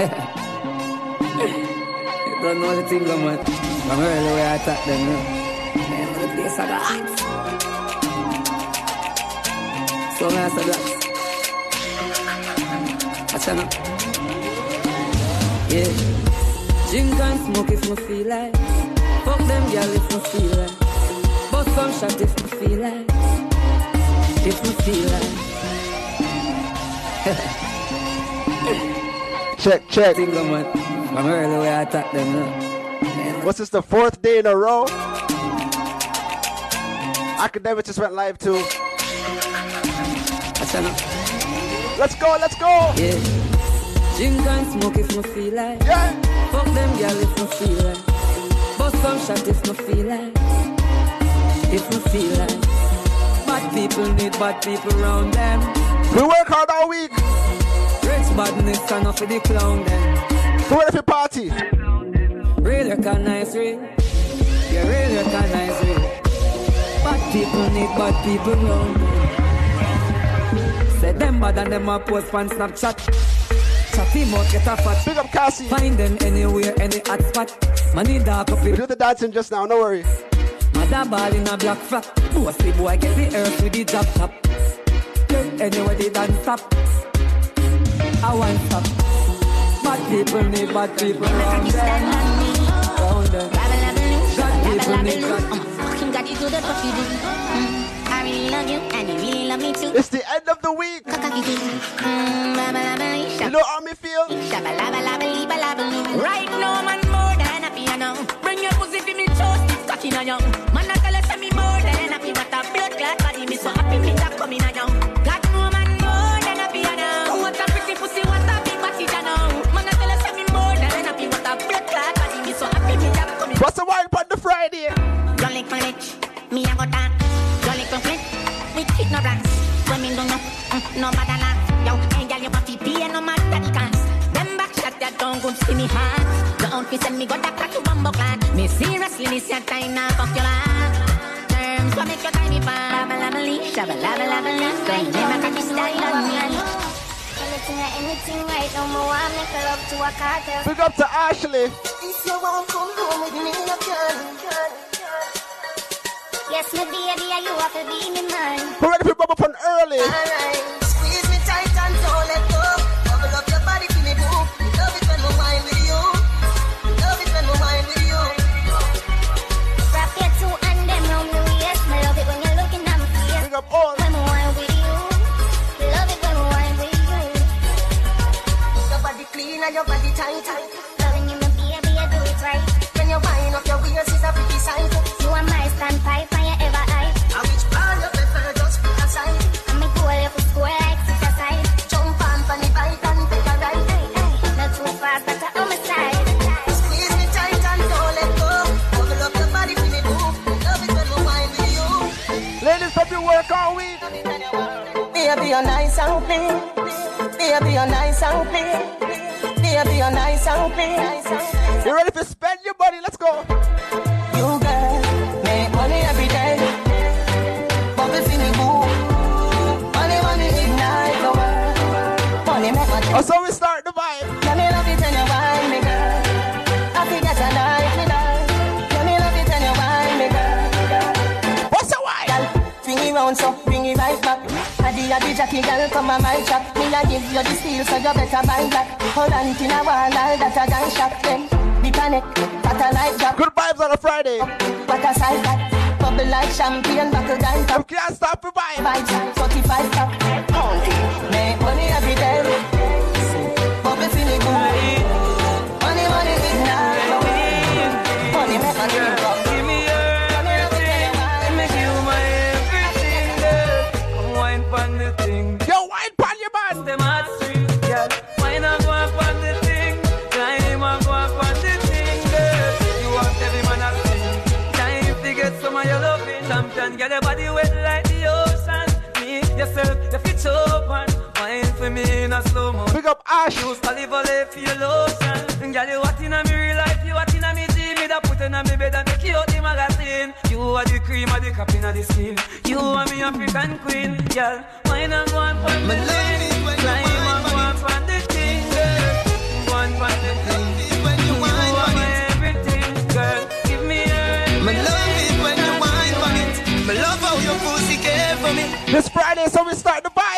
you don't know the thing, man. I'm early where I attack them, you know. Man, the place I got hot. So nice, I got. Watch out Yeah. Drink and smoke if me feel like. Fuck them girl if me feel like. Bust some shot if me feel like. If me feel like. Check, check. Single man. I'm early way I attack them now. What's this, the fourth day in a row? Academic just went live too. Let's go, let's go! Yeah. Drink and smoke if me feel like. Yeah. Fuck them girl if me feel like. Bust some shot if me feel like. If me feel like. Bad people need bad people around them. We work hard all week. Badness and for the clown them. Who ready for party? Real recognize real. Yeah, real recognize real. Bad people need bad people around them. Say them bad and them a post on Snapchat. Chatty mouth get a fat. Big up Cassie. Find them anywhere, any hot spot. Money dark up We do the dancing just now, no worry. Mother ball in a black frock. Bossy boy get the earth with the drop top. Anywhere they dance stop. I want stop. Bad people need bad people around them. Around them. Bad people need bad Fucking got you do the fuck you do. Mm, I really love you and you really love me too. It's the end of the week. You know how me feel? Right now, man, more than a piano. Bring your pussy to me, choose this cocky on you. Man, I tell us me more than happy. What a blood clot body, me so happy me that coming on you. What's the wine on the Friday? My lips, me I go my rats. Women don't mm, no matter. Yo, girl, you pay no matter the. Them don't see me send me go that crack bumbo clan. Me seriously, this your time now, fuck your life. Terms what make your time me lava lee, shabba lava lava lee. Girl, you never got this style on me. Anything or anything right now, me want make a love to a cartel. Big up to Ashley. If you want come home with me, you can. Yes, me baby, you have to be me man. Who ready for bubble fun early? Alright. Squeeze me tight and don't let go. Bubble up your body for me, boo. Love it when we wine with you. Love it when we wine with you. Wrap your two and them round the waist. Me love it when you're looking at me. Big up all. Clean your body tight. Loving you, my baby, you do it right. When you wind up your waist, it's a pretty sight. You are my standpipe and you ever hype. And which part you prefer, just pick a side. And me goal you for score like six aside. Jump on for bike and take a ride. Hey, hey. Not too fast, but on my side. Squeeze me tight and don't let go. Bubble up your body for me, boo. Love it when we wine with you. Ladies, hope you work all week. Baby, you're nice and clean. Baby, you're nice and clean. Baby, you're nice and clean. You ready for spend your money? Let's go. You girl, make money every day. Bubble for me, boo. Money, money, ignite the world. Money make my Oh, so we start the vibe. Let me love it when you wine me, girl. I think that's a night, me love. Let me love it when you wine me, girl. What's the wine? Girl, swing it round so, Adi adi Jackie, girl, come on my trap. Me a give you the steel, so you better buy black. Hold on till a wall, all that a gun shot. Then the panic, that a light drop. Good vibes on a Friday. What a sight that. Bubble like champagne, buckle down top. You can't stop the vibe. Vibes, 45 top. Yourself, you fit open. Wine for me in a slow mo. Big up Ash. Use olive oil for your lotion. Girl, you me real life, you me dream. Me put me bed and take you out the magazine. You are the cream of the cap inna the skin. You are me African queen, girl. Wine and go on pon the thing. Climb and go on pon the thing, girl.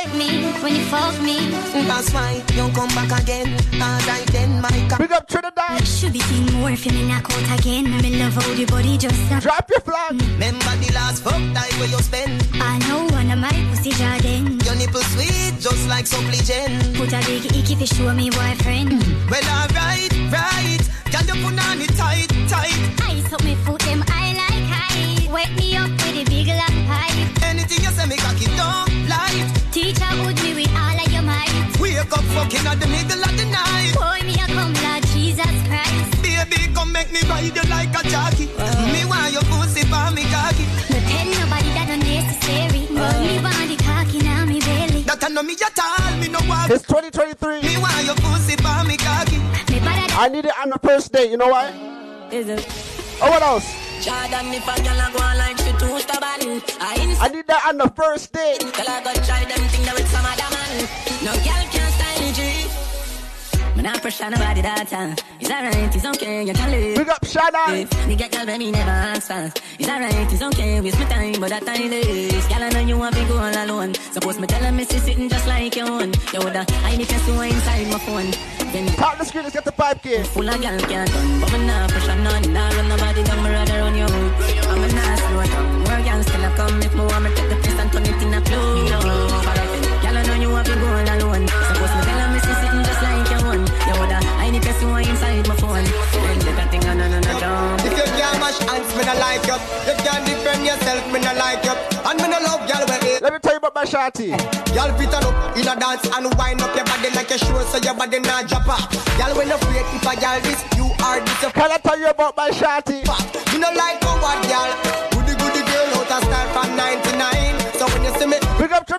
Fuck me. When you fog me. Mm, that's why you come back again. Alright then, my God. Big up Trinidad. Should be seeing more if you me knock out again. I'm in love how your body just snap. Drop your flag. Mm. Remember the last fuck time where you spend. I know one of my pussy jardin. Your nipple sweet, just like supply gen. Put a big icky fi show me boyfriend. Mm. Well, alright, right. Can you put on it tight, tight? Ice up me foot them I like high. Wake me up with a big long me cocky don't light. Teacher would me with all of your might. Wake up fucking at the middle of the night. Boy me a come Lord Jesus Christ. Baby, come make me ride you like a jockey. Me want your pussy for me cocky. No tell nobody that unnecessary. But me want the cocky now me belly. That I know me at all, me no want. It's 2023. Me want your pussy for me cocky. Me I need it on the first date. You know why? Is it? Oh, what else? Jordan, if a girl a go like she too stubborn, I I need that on the first date. Girl I go try them thing there with some other man. No girl can. Man, I pressure nobody that time. It's alright, it's okay, you can live. Big up. If Me get girl, baby, never ask for. It's alright, it's okay, waste my time, but that time is. Girl, I know you want to go all alone. Suppose me tell her me see sitting just like you own. Yo, the I need to see what inside my phone. Then Top the screen. Let's get the 5K. Full of girl can't done, but me nah pressure none. Nah run nobody down, me rather run you out. I'm a nah slow down. More girls still a come if me want me take the place and turn it in a club. Me no like you. You can't defend yourself, me no like you. And me no love y'all where it. Let me tell you about my shawty. Y'all fit on up in a dance and wind up your body like a show so your body not drop off. Y'all when afraid if a y'all this, you are this Can I tell you about my shawty? You know like a what y'all. Goody goody girl out of style from 99. So when you see me, Big up the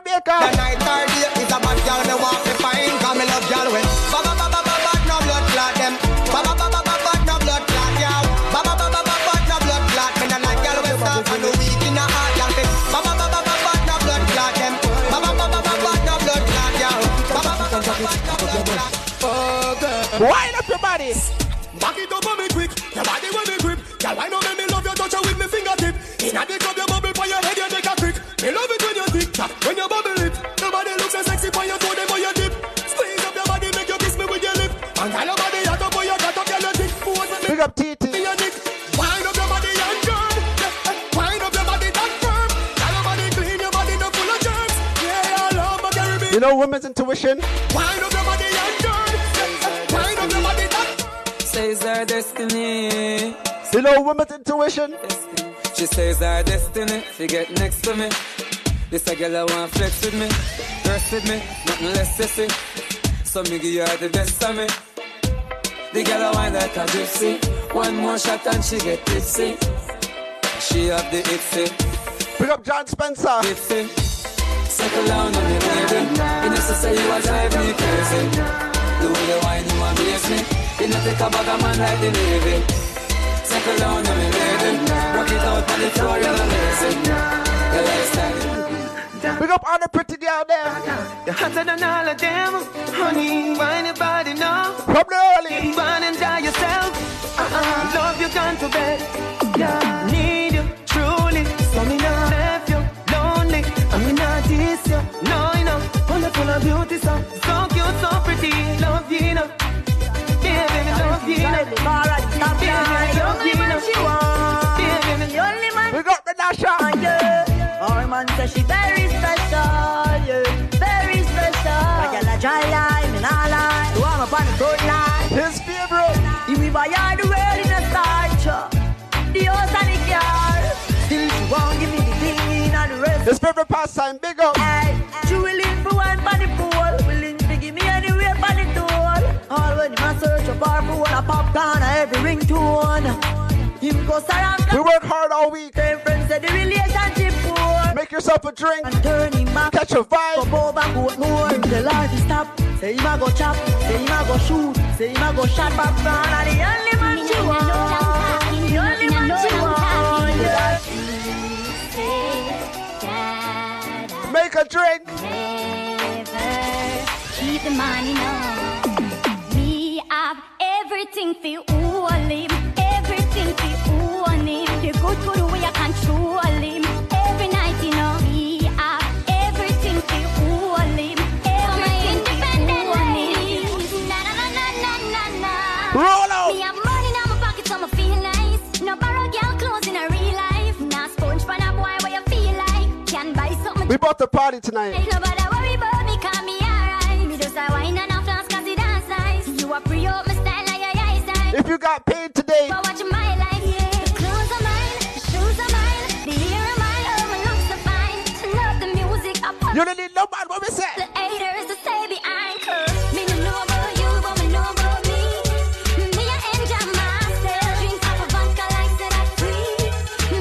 night or day is a bad girl me want Wind up your body. Back it up on me quick, your body will be grip. Girl, why not make me love you, touch you with me fingertip. Inna the club, you bubble for your head, you make a trick. Me love it when you tick tock, when you bubble it. Nobody looks so sexy for your toe, them for your dip. Squeeze up your body, make you kiss me with your lip. And girl, your body hot up for your cut up, girl, you tick. Pose with me, Big up TT. your dick. Wind up your body and eh, wind up your body that firm. Girl, your body clean, your body no full of germs. Yeah, I love my Caribbean. You know women's intuition? Wind up Says our destiny. You know women's intuition? She says our destiny. She get next to me. This a girl I want flex with me, rest with me, nothing less sissy. So me give her the best of me. The girl I want like a gypsy. One more shot and she get tipsy. She have the itsy, Big up John Spencer. itsy. Settle down on me, baby. You know, to say you a drive me crazy. The way you whine, you amaze me. You know, take a bag of man like the Navy. Settle down on me, baby. Rock it out on the floor, you're not lazy. Your lifestyle. Big up all the pretty girl there. You're hotter than all of them, honey. Wine your body now. From the early. Run and enjoy yourself. Uh-uh. Love you gone to bed. Yeah. Need you truly. So me not left you lonely. I mean not this you. No, you know. Full of full of beauty, so so cute, so pretty. Love you, you know. Yeah, baby, love you, you know. Yeah, baby, love you, you know. Oh, yeah, baby, Big up the Nasha. Our man say she very special, yeah, very special. Like a dry line, and all line. Do I'm up on the good line. His favorite. If we buy all the world in a starch, the house and the car. Still she won't give me the thing in and the rest. His favorite pastime. Big up. Hey, she willing for one for the pool, All when him a search a bar for one a popcorn, a every ringtone. Him go surround. We work hard all week. Them friends say the relationship poor. Make yourself a drink. And turn him back. Catch a vibe. Go over, go more. Tell her to stop. Say him a go chop. Say him a go shoot. Say him a go shot back down. And the only man Me she want. know long talking, The only man know she want. Yeah. Make a drink. Keep the money now. Everything fi own him. Everything fi own him. The good for the way I control him. Every night you know me up. Everything fi own him. Everything fi own him. Na na na na na na na. Roll out. Me have money in my pocket so me feel nice. No borrow girl clothes in a real life. Nah sponge pan a boy where you feel like. Can buy something. We bought the party tonight. Ain't nobody worry about me 'cause me alright. Me just a wine and Love the music, I pop you don't need no man. What we say? the haters to stay behind. 'cause me no know about you, but me know about me. Me a enjoy myself, drink up a vodka like say that free.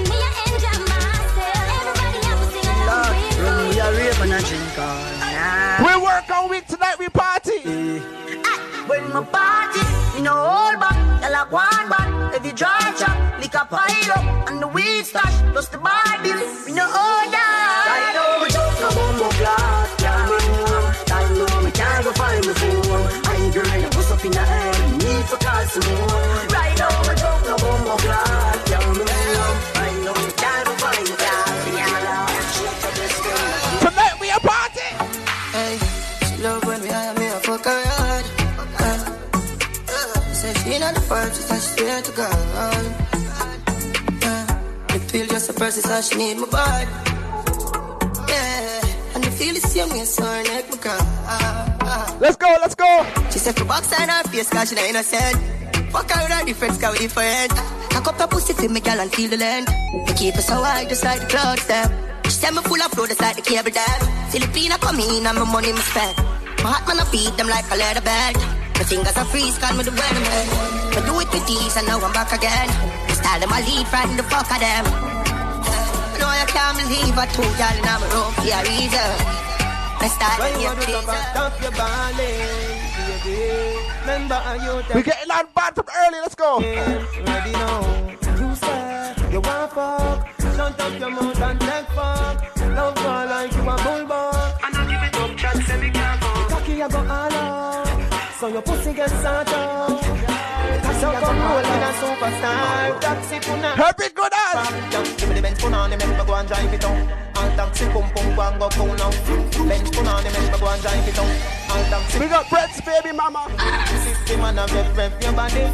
Me a enjoy myself. Everybody have to sing along with Run me. me a rape and a drink all night. We work all week tonight. We party. When my party, me no hold back. Like one back. Every dry chop, lick a pile up, and the weed stash, plus the bill. Me no that. I know we just no bumbo class. Can't make more. I know me can't go find my phone. I girl, you bust up in the head. Need for call some. She not the first, she said she swear to God. The pill just a person, so she need my body. Yeah, and the feel the same way, so her neck my. Let's go. Let's go. She said for box and her face, cause she not innocent. Fuck her with her difference, cause we different. Cock up her pussy for me, girl, and feel the length. We keep it so high, just like the clouds, them. She said me full of flow, just like the cable dam. Filipina come in, and my money me spend. My heart man, I beat them like a leather bag. My fingers are freeze, call me the weatherman. I do it with these, and now I'm back again. Style them, I lead right in the fuck of them. No, I can't believe I told y'all in my room for a reason. My style When and you your want to pleaser. stop your balling, baby. Remember how you tell We getting on bad from early. Let's go. Ready now. You say you want fuck. Shut up your mouth and take fuck. Love like you a bulldog. And I give it up, chat, say me can't fuck. Cocky you go all out. So your pussy gets sort out. So come roll in a superstar. Taxi. Happy good ass. Give me the Benz put on the make me go and drive it down. All taxi pum pum go and go cool now. Benz put on the make me go and drive it down. All taxi We got Brett's baby mama. 50 man a rev rev your body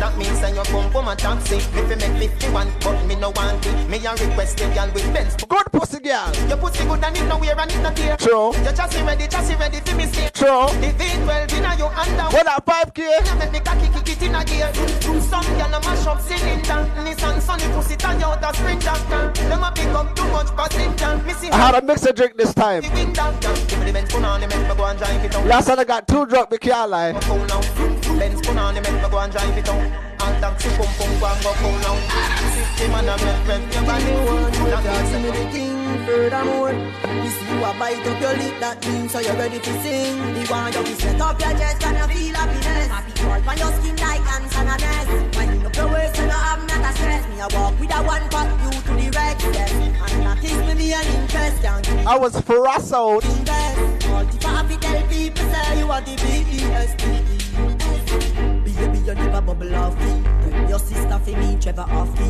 That means that you come from a taxi If you make 51 but me no want it Me a request the girl with Benz Good pussy girl. Your pussy good and it no wear and it no tear True. Your chassis ready, chassis ready for me stay True. The V12 inna your under What that 5K? You make me cocky kick it in a gear Some girl a mash up cylinder Nissan Sunny pussy tie out a sprinter Them a pick up too much passenger I had a mixer drink this time. Last time I got two drunk, we can't lie. Cool now. Benz put on the make me go and drive it down. And taxi pum pum go and go cool now. Fifty man a rev rev your body. That Talk to me the thing furthermore. You see you a bite up your lip, that means so you're ready to sing. The one you set up your chest and you feel happiness. Happy crawl on your skin like ants and a nest. Winding up your waist and you have not a stress. Me a walk with a one pack, you to the rest. Yes. And nothing with me an interest. Can't I was Ferrasso. invest. Multi-happy tell people say you are the B-E-S-T-E. Baby, you never bubble off me. Your sister for me, Trevor off me.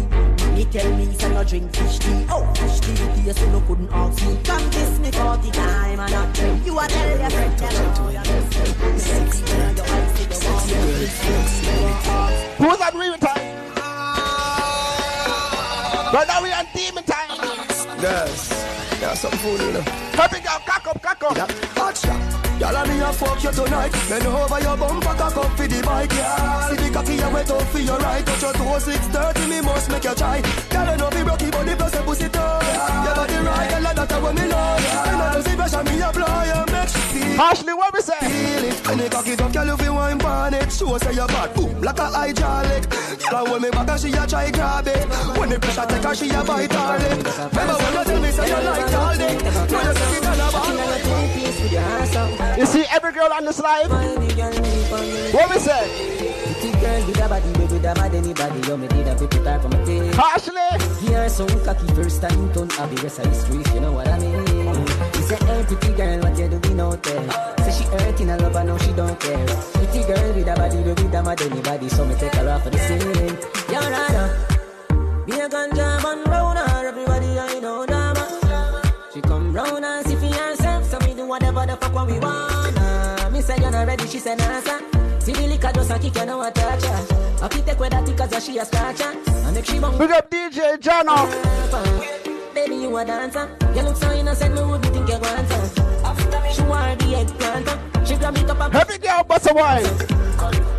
Me tell me, say no drink fish tea. Oh, fish tea, tea, so no couldn't ask me. Come kiss me 40 time and not drink. You are tell your friend, tell her you're the sexy girl, your eyes see the warm, your lips, you are ask. Who's on real time? Right now we on demon time. Yes. Yeah, something food, you know. Happy girl, cock up, cock up. Hot shot. Y'all and me a fuck you tonight. Bend over your bumper, cock up for the bike, yeah. See the cocky you wet up for your right. Touch your toe, six thirty, me must make you try. Y'all know be rocky body plus a pussy toe. Your body right, girl, that's what me know. Me not do see pressure, me apply and make she feel. Ashley, what we say? Feel it. When they cock it up, girl, you feel wine pan it. Show say you bad, boom, like a hydraulic. Girl, when me back and she a try grab it. When the pressure take her, she a bite her lip. Remember when you tell me say you like all day. Now you see it on a ball. You see every girl on this live? What we say? Pretty girl with a body, baby, with a bad anybody. You me did a put her from my tail. Ashley, Here some cocky first time turn happy rest of the street, you know what I mean? Say, hey pretty girl, what you doing out there? Say she hurting a love, now she don't care. Pretty girl with a body, baby, with a mad anybody, so me take her off of the scene. Yo, Rana, be a ganja man round her, everybody I know drama. She come round and see for herself, so me do whatever the fuck what we wanna. Me say you're not ready, she say nah, sir. See the liquor just a kick, you know what touch her. I fit take with that cause she a scratcher. And if she bung big up DJ Jono. Baby, you a dancer. You look so innocent, me wouldn't think you're going to. She want the eggplant. She grab it up and Every girl bust a wine.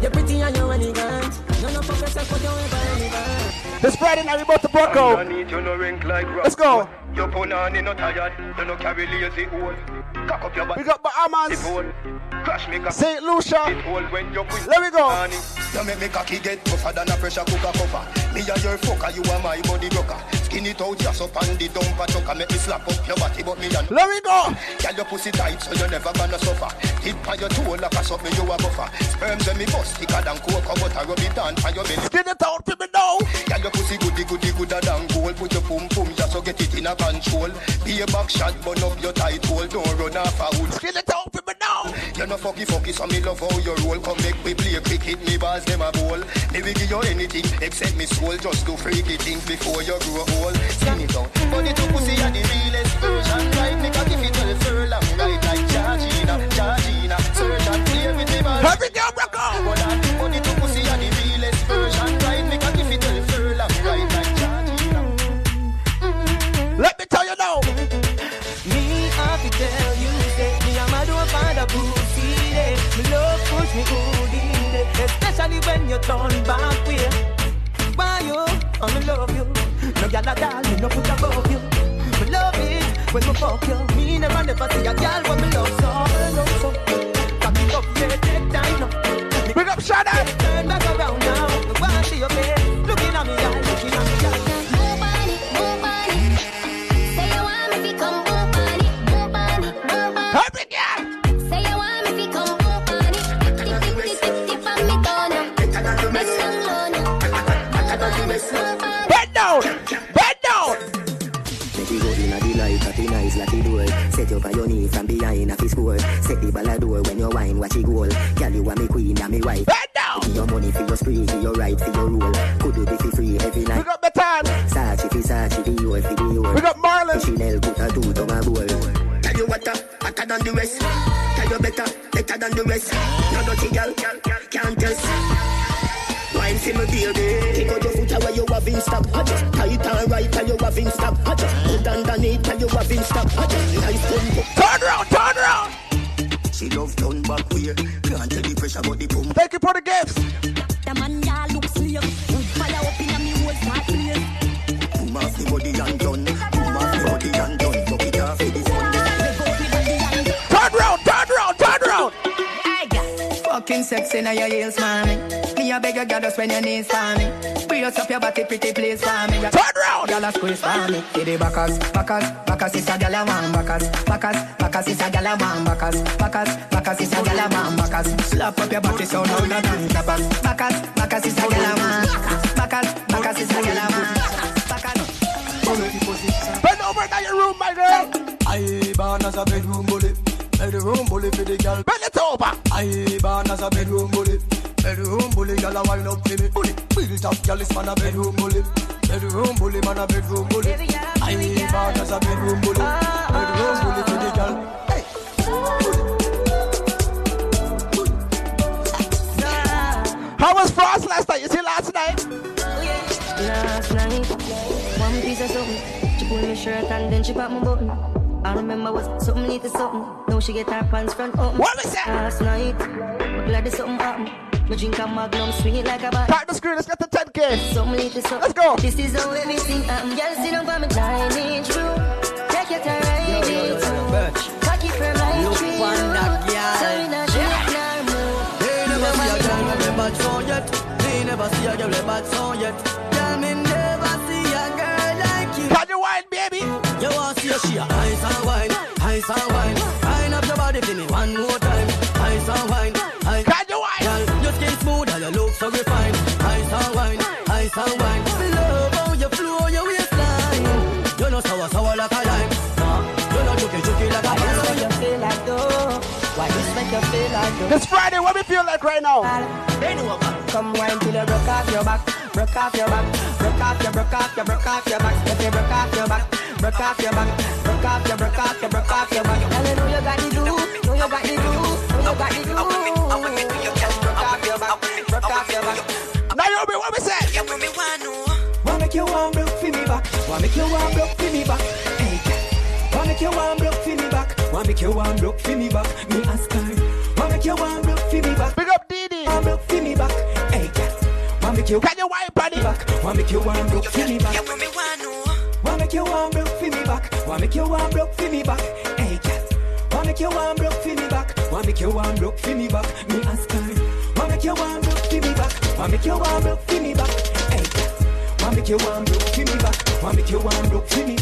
You're pretty and you're elegant. You know fuck yourself, but you're ever elegant. This Friday night we about to broke out. need you no rink like rock. Let's go. Your punani no tired, you no carry lazy old. Cock up your We body. got Bahamas, Crash me cock. St. Lucia. When you quit. Let me go. You make me cocky get tougher than a pressure cooker cover. Me a your fucker, you are my body rocker. Skin it out just up on the dumper chucker. Make me slap up your body, but me a Let me go. Girl, your pussy tight, so you never gonna suffer. Tip on your toe like a something you a buffer. Sperms when me bust thicker than cocoa butter. Rub it down on your belly. Skin it out, people know. Girl, your pussy goody goody gooder than gold. Put your pum pum just so get it in a control. Be a back shot, burn up your tight hole. Don't run off a wood. Skin it out, people know. You know fucky fucky, so me love how you roll. Come make me play a cricket, me balls them a bowl. Me will give you anything except me soul. Just do freaky things before you grow old. Skin it out. Body to pussy are the realest version. Right, me cocky fit to the furlong. Right like Georgina, Georgina. Surgeon play with me balls. Every girl. Hold on. Body to pussy Let me tell you now. Me have to tell you, say me I'm a don't find a pussy day. Me love push me good in day, especially when you turn back way. Why you? I love you. No gyal a doll, me no put above you. Me love it when me fuck you. Me never never see a gyal when me love so, love so. It up, yeah, take time now. Big up Shannon. Turn back around now. Me want see your face, Me a girl, just when your knees for me. Brace up your body, pretty please for me. Turn around. Girl, a squeeze for me. Give the backers, backers, backers is a girl a man. Backers, backers, backers is a girl a man. Backers, backers, backers is a girl a man. Backers, slap up your body so no no no. Backers, backers, backers is a girl a man. Backers, backers is a girl a man. Backers. Bend over now your room, my girl. I born as a bedroom bully. Bedroom bully for the girl. Bend it over. I born as a bedroom bully. Bedroom bully, girl a up for me. Bully, up, girl is man a bedroom bully. Bedroom bully, man a bedroom bully. I born as a bedroom bully. Ah, ah, ah. Bedroom bully for the girl. How was Frost last night? You see last night? Oh, last night, one piece of something. She pulled my shirt and then she popped my button. I remember was something little something. Now she get her pants front open. What was that? Last night, glad there's something happened. Me drink a magnum sweet like a bat. Tap the screen. Let's get the 10K. Something little something. Let's go. This is how everything happen. Girl, sit down for me nine inch room. Take your time, ride it through. Cocky firm like Look tree on that girl. So we not shake nor move. They never see a girl with a bad song yet. They never see a girl with a bad song yet. Girl, me never see a girl like you. Can you wine, baby? You want to see a she a ice and wine, ice and wine. Wine up your body for me one more time. Ice and wine, so refined. Ice and wine, ice and wine. Love how you flow your waistline. You know sour sour like a lime. Nah, you know juky juky like a Why this lime. make you feel like though? Why this make you feel like though? It's Friday. What we feel like right now? Come wine till you broke off your back, broke off your back, broke off your, broke off your, broke off your back. If you broke off your back, broke off your back, broke off your, broke off your, broke off your back. Girl, you know you got the do, know you got the do, know you got the do. Wanna make you warm broke for me back, wanna make you warm broke for me back. Hey, you one broke for me back? Why make you one broke for me back? Me ask her. Why make you one broke for me back? Big up Didi. One broke for me back. Hey, cat. Why make you? Can you wipe on it? Back. Why make you one broke for me back? Why make you one broke for me back? Why make you one broke for me back? Hey, cat. Why make you one broke for me back? Why make you one broke for me back? Me ask her. Why make you one broke for me back? Why make you one broke for me back? Make you one broke for me back? Why make you one broke for me?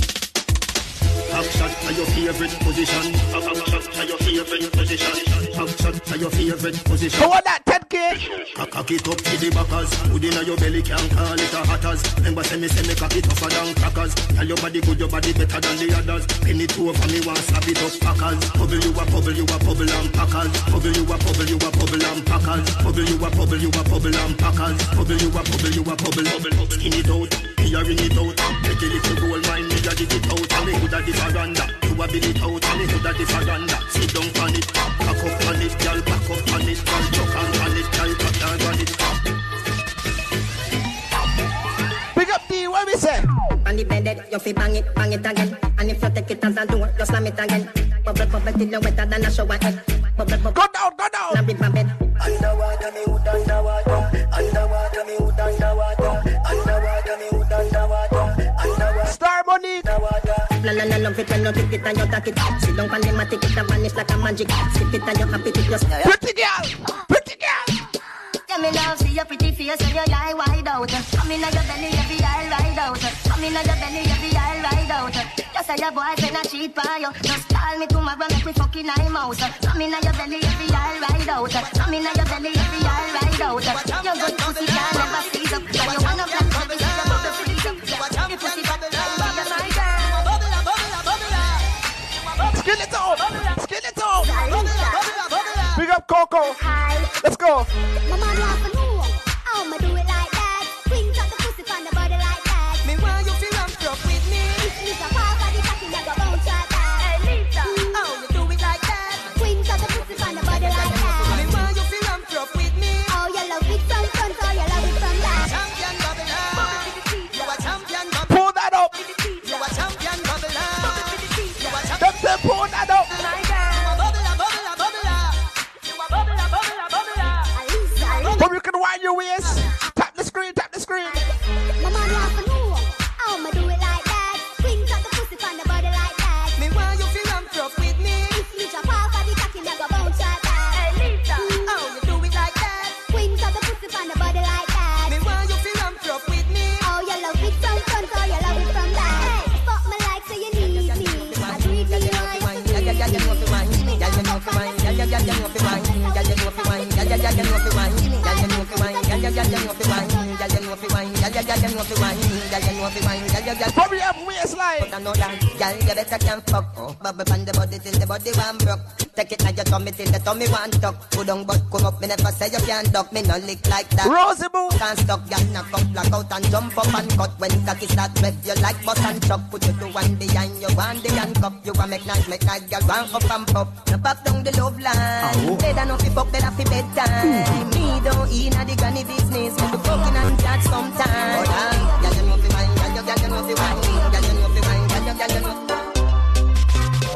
Back shot to your favorite position. Back shot to your favorite position. Back shot to your favorite position. Go on that 10k. Cock cock it up to the backers. Hood inna your belly can call it a hatters. Remember say me say me cock it tougher than crackers. Tell your body good, your body better than the others. Penny two over me want slap it up packers. Bubble you a bubble, you a bubble and packers. Bubble you a bubble, you a bubble and packers. Bubble you a bubble, you a bubble and packers. Bubble you a bubble, you a bubble. Skin it out, clearing it out. Make a little gold mine, me a dig it out. And me hood a the veranda. You a build it out, and me hood a the veranda. Sit down on it, back up on it, girl, back up on it, girl, chuck on on it, girl, back down on it. Big up D, what we say? On the bed, you fi bang it, bang it again. And if you take it as a door, you slam it again. Bubble, bubble till you wetter than a shower head. Bubble, bubble. Go down, go down. Now rip my bed. Underwater, me hood underwater. Underwater, me hood underwater. Underwater, me hood underwater. Underwater. Star money. La la la love it when you take it and you take it. Sit down on the mat, take it and vanish like a magic. Skip it and you happy to just. Pretty girl, pretty girl. Yeah, me love see your pretty face and your eye wide out. Come in your belly, every eye ride out. Come in your belly, every eye ride out. You say your boyfriend a cheat for you. Just call me tomorrow, make me fucking eye out. Come in your belly, every eye ride out. Come in your belly, every eye ride out. Your good pussy can never seize up. And you one of them bubble, your bubble freeze up. Your pussy Skill it out, skill it out. Big up Coco. Let's go. One tuck. Put on butt come up, me never say you can't duck. Me no lick like that. Rosie Boo. Can't stop, girl, knock up, black out and jump up and cut. When cocky start wet, you like button chuck. Put you to one behind you, one the handcuff. You want make nice, make nice, girl, one up and pop. No pop down the love line. Oh. Better no fi fuck, better fi bedtime. Me don't eat na the granny business. Me be fucking and chat sometime. Girl, you know fi wine, girl, you, girl, you know fi wine. Girl, you know fi wine, girl, you, girl, you know.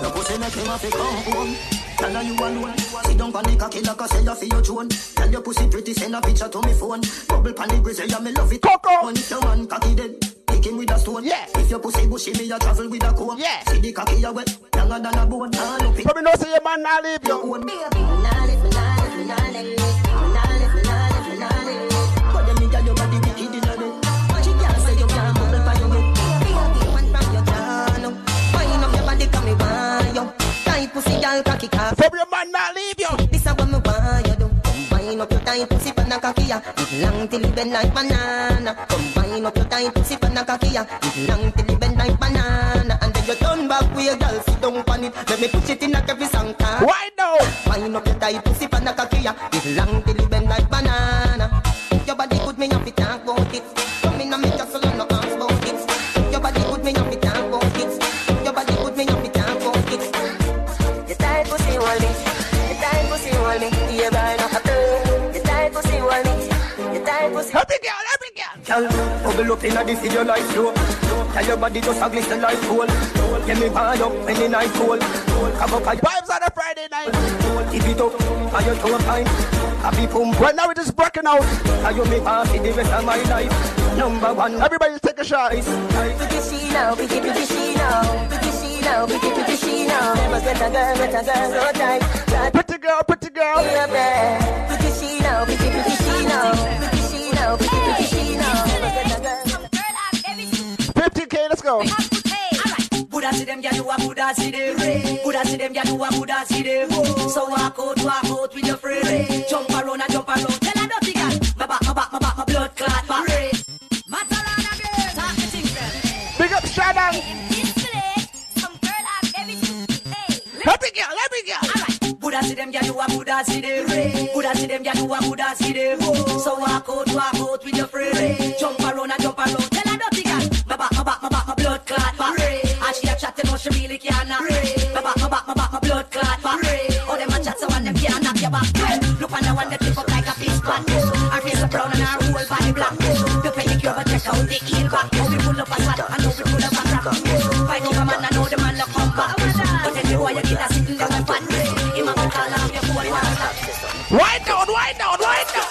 Your pussy make him a fi come home. Tell her you alone. Sit down pon the cocky like I say you fi your drone. Tell your pussy pretty, send a picture to me phone. Bubble pon the grizzly, yeah me love it. Coco. When your man cocky dead, kick him with a stone. Yeah. If your pussy bushy, me a travel with a comb. Yeah. See the cocky you wet, younger than a bone. All up it. Probably know say your man not leave you. Own. But girl, cocky cock. Probably your man not leave you. This is what me want you do. Combine up your tight pussy pan a cocky ya. Long till it bend like banana. Combine up your tight pussy pan a cocky ya. Long till it bend like banana. And then you turn back with your girl, sit down on it. Let me push it in like every song time. Why no? Wind up your tight pussy pan a cocky ya. Long till it bend like banana. Your body good, me have to talk about it. Girl, bubble up inna the video like flow. Tell your body just a glisten like gold. Get me high up when the night cold. Come up and vibes on a Friday night. Keep it up, and your toe fine. Happy pum. Right now we're just breaking out. And you make happy the rest of my life. Number one. Everybody take a shot. Pretty she now, pretty pretty she now, pretty she now, pretty pretty she now. Never get a girl, get a girl, no time. Pretty girl, pretty girl. Pretty she now, pretty pretty she now, pretty she now, pretty pretty go. Buddha see them, yeah, you a Buddha see them. Buddha see them, yeah, you a Buddha see them. So walk out, walk out with your friend. Jump around and jump around. Tell her dirty girl, my back, my back, my back, my blood clot back. Matalana girl, talk the thing, friend. Big up Shannon. Happy girl, happy girl. Alright. Buddha see them, yeah, you a Buddha see them. Buddha see them, yeah, you a Buddha see them. So walk out, walk out with your friend. She you really can't. My back, my back, my back, my blood clot back. Oh, them a chat, so one them can't knock your back. Look on the one that tip up like a fish pot. Her face a brown and her whole body black. The pedicure, but check out the heel back. Oh, we pull up a slap, and oh, we pull up a crack. Fight over man, I know the man look come back. But then you you get a sitting down and fat. Him a go call off your phone, one stop. Wind down, wind down, wind down.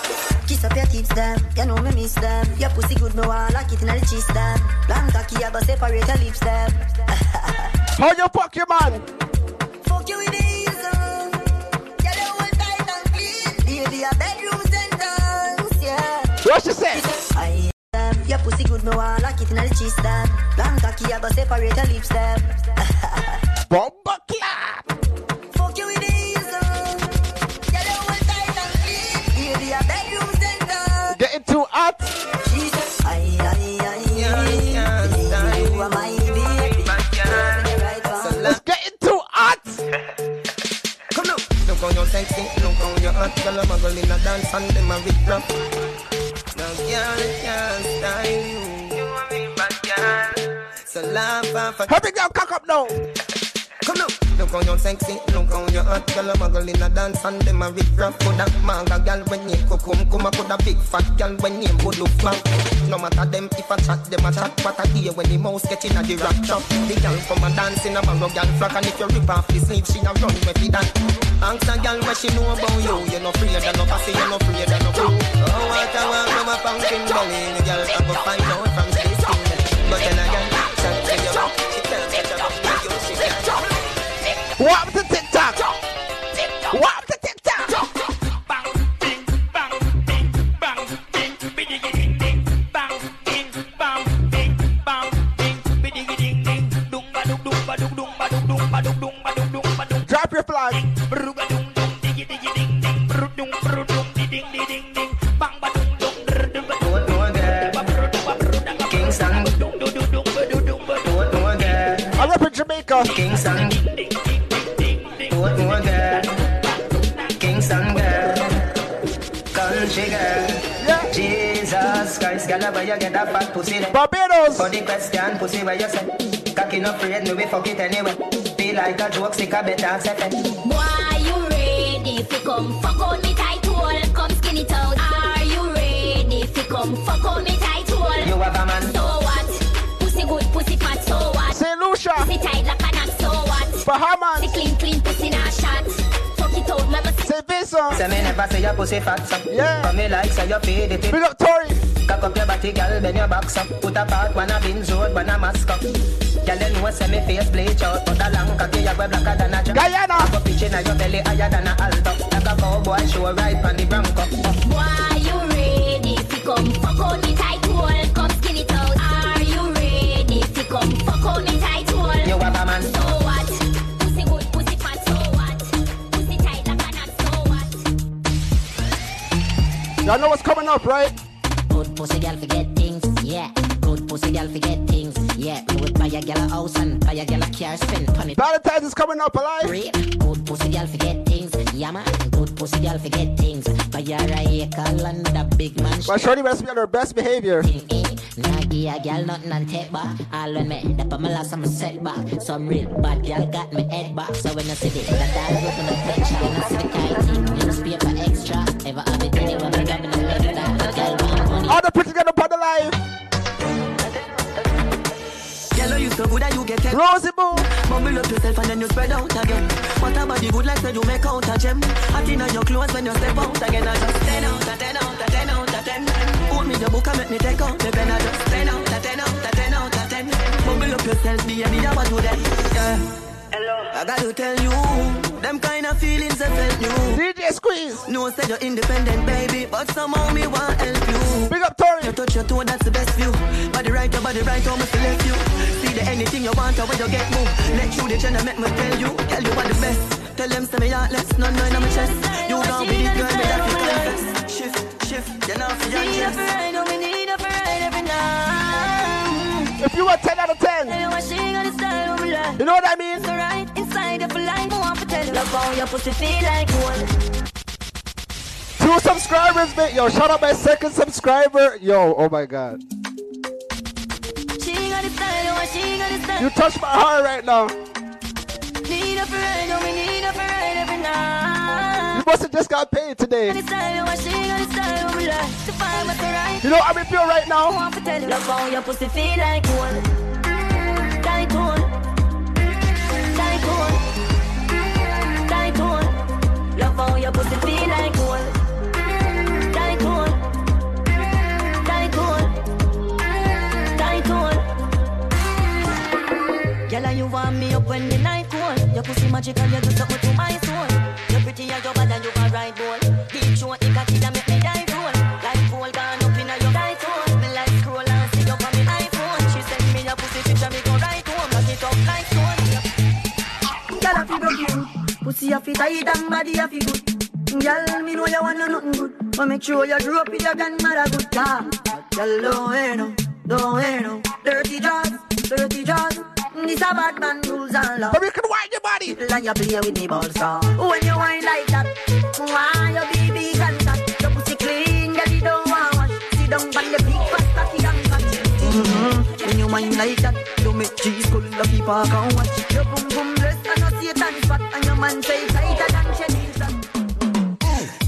Kiss up your tips, them. You know me miss them. Your pussy good, me want lock it in the cheese, them. Long cocky, I go separate your lips, them. How you fuck your man? Fuck you the easel. Get tight and clean. Baby, a bedroom sentence, yeah. What she say? I. Your pussy good, me want lock it in the cheese. Long cocky, I go separate your lips, them. Bomba clap. Fuck you with the easel. Get tight and clean. Baby, a bedroom sentence. Getting too hot. Let's get into hot. Come now. Look how you're sexy, look how you're hot. Girl, I'm a girl in a dance and them a rip rap. Now, girl, can't style you. You want me bad, girl. So laugh off a... Happy girl, cock up now. Come now. How you're sexy, look how you're hot. Girl, a girl in a dance and them a rip rap. Coulda manga girl when you come come come. Coulda big fat girl when you go look back. No matter them if I chat, them a chat. What I hear when the mouse get in a the rock trap. The girl come and dance in a barrow girl flock. And if you rip off the sleeve, she a run with it that. Ask a girl what she know about you. You no afraid of no pussy, you no afraid of no. Oh, what I want from a pumpkin belly. The girl I go find out Drop your flag. Kingston. I rep in Jamaica. Kingston. More girl? Kingston girl. Country girl. Yeah. Jesus Christ, girl, where you get that fat pussy? Barbados. For the question, pussy where you say? Cocky no afraid, no we fuck it anyway. Feel like a joke, sick a better accept it. Boy, you ready fi come fuck on me tight hole? Come skin it out. Are you ready fi come fuck on me tight hole? You have a man. So what? Pussy good, pussy fat, so what? St. Lucia. Pussy tight like a knot, so what? Bahamas. Pussy clean, clean, pussy not shot. Fuck it out, mama. St. Vincent. Say me never say your pussy fat, so. Yeah. But me like say you feed it. Big up Tory. Cock up your body, girl, bend your back up. Put a part, one a Benz road, one a mask up. Girl, you know say me face bleach out, but a long cocky you go blacker than a jack. Guyana. Go pitch in your belly higher than a alto. Like a cowboy show right on the bronco. Boy, you ready fi come fuck on me tight hole? Come skin it out. Are you ready fi come fuck on me tight hole? You have a man. So what? Pussy good, pussy fat, so what? Pussy tight like a knot, so what? Y'all know what's coming up, right? Good pussy girl forget things, yeah. Good pussy girl forget things, yeah. Buy a a house and buy a a car, spend on it. Valentine's is coming up, alive. Great. Good pussy girl forget things, yeah man. Good pussy girl forget things. Buy a acre and a big man. My shorty must be on her best behavior. Eh? Nah, give a girl nothing and take back. All when me, that on my last I'm a setback. Some real bad girl got me head back. So when I see it, that I look in the picture. When I see the kite, newspaper extra. Ever have it anywhere, grabbing the leg that. Money. All the pretty girl up on the live. You tell Rosie Boo. Bubble up yourself and then you spread out again. What about the good like say you make out a gem? Hot in your clothes when you step out again. I just 10 out of 10 out of 10 out of 10. Put me your book and make me take out the pen. I just 10 out of 10 out of 10 out of 10. Bubble up yourself, be a need what to that. Yeah. Hello. I got to tell you, them kind of feelings I felt you. DJ Squeeze. No, said you're independent, baby, but somehow me want help you. Big up Tori. You touch your toe, that's the best view. Body right, your body right, how me feel left you. See the anything you want, or when you get move. Let you the channel, make me tell you, tell you what the best. Tell them say me heartless, no no in my chest. You gon' be the girl, me that you confess. Shift, shift, you know for your chest. If you want 10 out of 10, you know what I mean? Right inside of a line, I want to tell. Love how your pussy feel like gold. Two subscribers, mate. Yo, shout out my second subscriber. Yo, oh my god. She got the style, oh, she got the style. You touch my heart right now. Need a friend, oh, we need a friend every night. You must have just got paid today. Got the style, she got the style, we like to find what's right. You know how I feel right now? want to tell you. Love how your pussy feel like gold. Like gold. Like gold. Like gold. Love how your pussy feel like gold. Girl, you want me up when the night. Your pussy magical, you do something to my soul. You're pretty and you're bad and you're a right ball. Deep throat, the cocky that make me die roll. Like gold gone up in your tight hole. Me like scroll and see up on me iPhone. She send me a pussy picture, me go right home. Lock it up like stone. Girl, I feel broke you. Pussy a fit tight and body a fit good. Girl, me know you want no nothing good. But make sure you up with your grandmother good. Yeah. Girl, don't wear no, don't wear no dirty jaws, dirty jaws. This a bad man rules and law. But you can wind your body. And you play with me balls so When you whine like that Why your baby can't that Your pussy clean, girl you don't want wash Sit down on the big fat cocky and fat mm-hmm. When you whine like that You make cheese full of people can't watch Your boom boom blessed and no Satan spot And your man say tighter than Chinese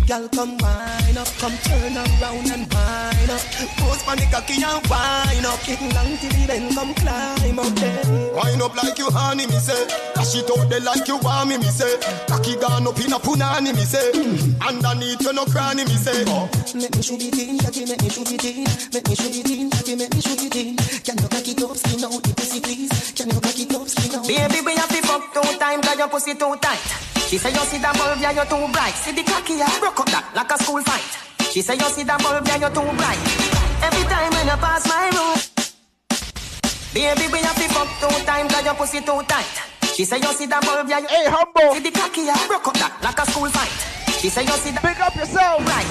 Girl, come wine up, come turn around and wine up. Post on the cocky and wine up. Kick long till the then come climb up there. Wind up like you honey, me say. Dash it out there like you want me, me say. Cocky gone up in a punani, me say. Underneath you no cranny, me say. Oh. Make me shoot it in, cocky, make me shoot it in. Make me shoot it in, cocky, make me shoot it in. Can you cocky up, skin out the pussy, please? Can you cocky up, skin out? Baby, we have to fuck two times, cause your pussy too tight. She say you see that bulb, yeah, you're too bright. See the cocky, I broke up that like a school fight. She say you see that bulb, yeah, you're too bright. Every time when you pass my room. Baby, we have to fuck two times, cause your pussy too tight. She say you see that bulb, yeah, you Hey, humble. See the cocky, I broke up that like a school fight. She say you see that Pick up yourself. right.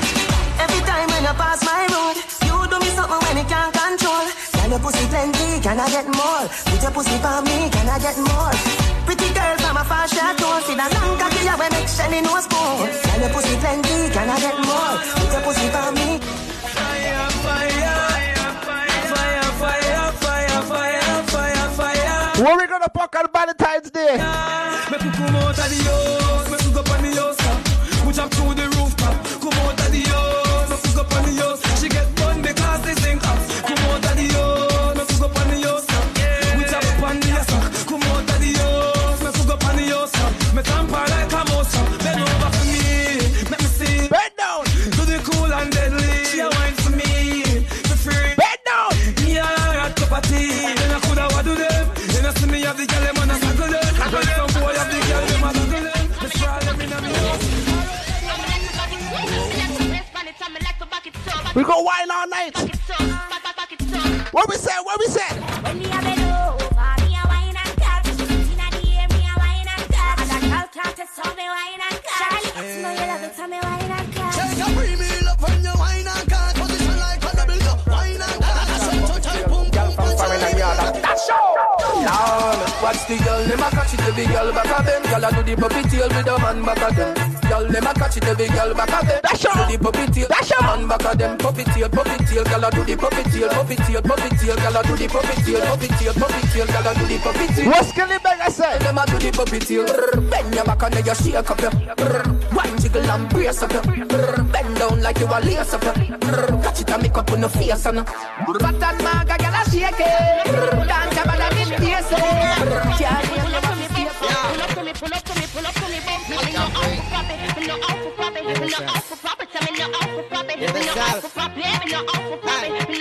Every time when you pass my road, you do me something when you can't control. Can your pussy plenty? Can I get more? Put your pussy for me? Can I get more? Pretty girl from a far short tour, see that long cocky when make Shelly no spoon. Can your pussy plenty? Can I get more? Put your pussy for me? Fire, fire, fire, fire, fire, fire, fire, fire. Where we gonna fuck on Valentine's Day? Make you come out of the house, make you go on the house top. Put up through the them a catch it every girl back of them. That show. The puppy tail, man back them. Puppy tail, puppy tail, girl do the puppy tail, puppy tail, puppy tail, girl do the puppy tail, puppy tail, puppy tail, girl do the puppy tail. What's Bang I said? Them a do the puppy tail. Bend your back and then you shake up your. Wine jiggle and brace up your. Bend down like you a lace up your. Catch it and make up on your face and. Fat and maga, girl a shake it. Dance play, me.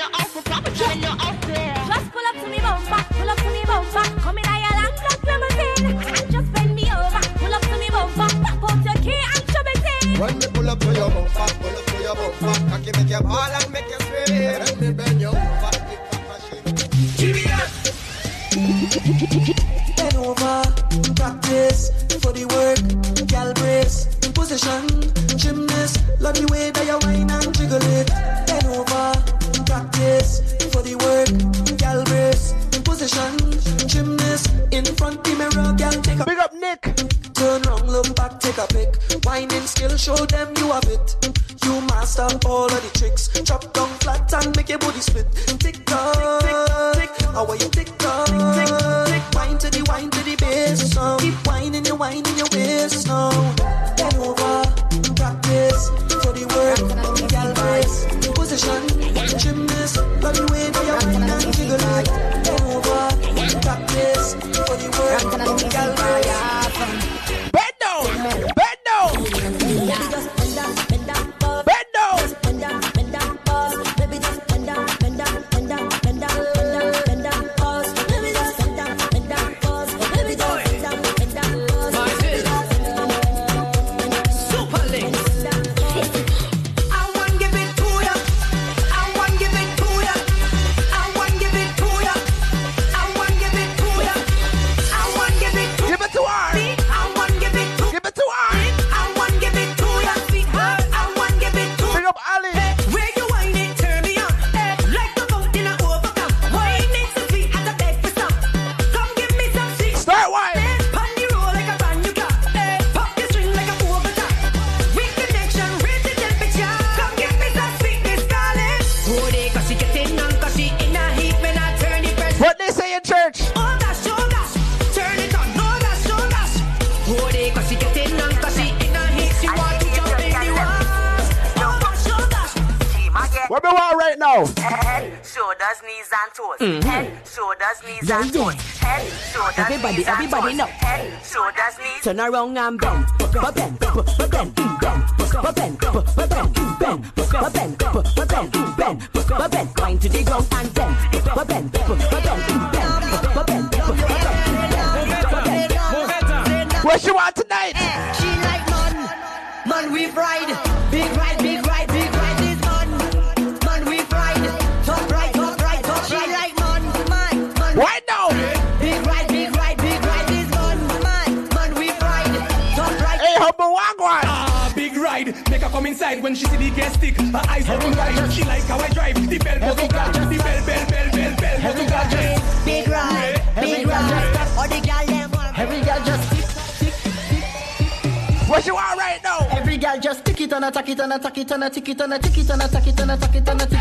Just pull up to me bumper, pull up to me bumper, come in here and lock your machine. Just bend me over, pull up to me bumper, pop out your key and shove it in. When me pull up to your bumper, pull up to your bumper, cocky make your ball and make you scream. When me bend you over. wrong and boom. attack it and attack it and attack it and attack.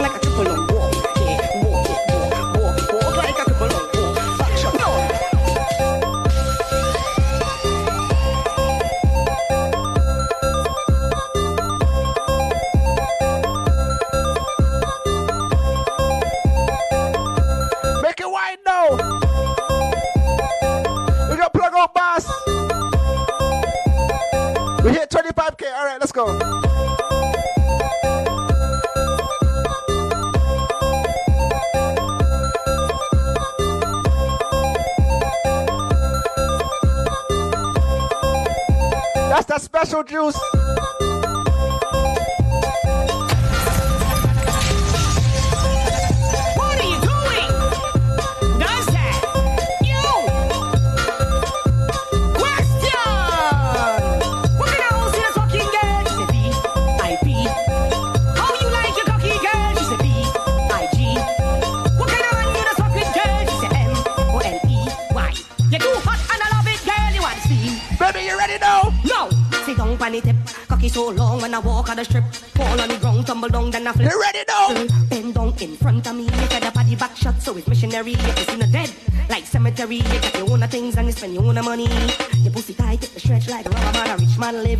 like I could pull a special juice.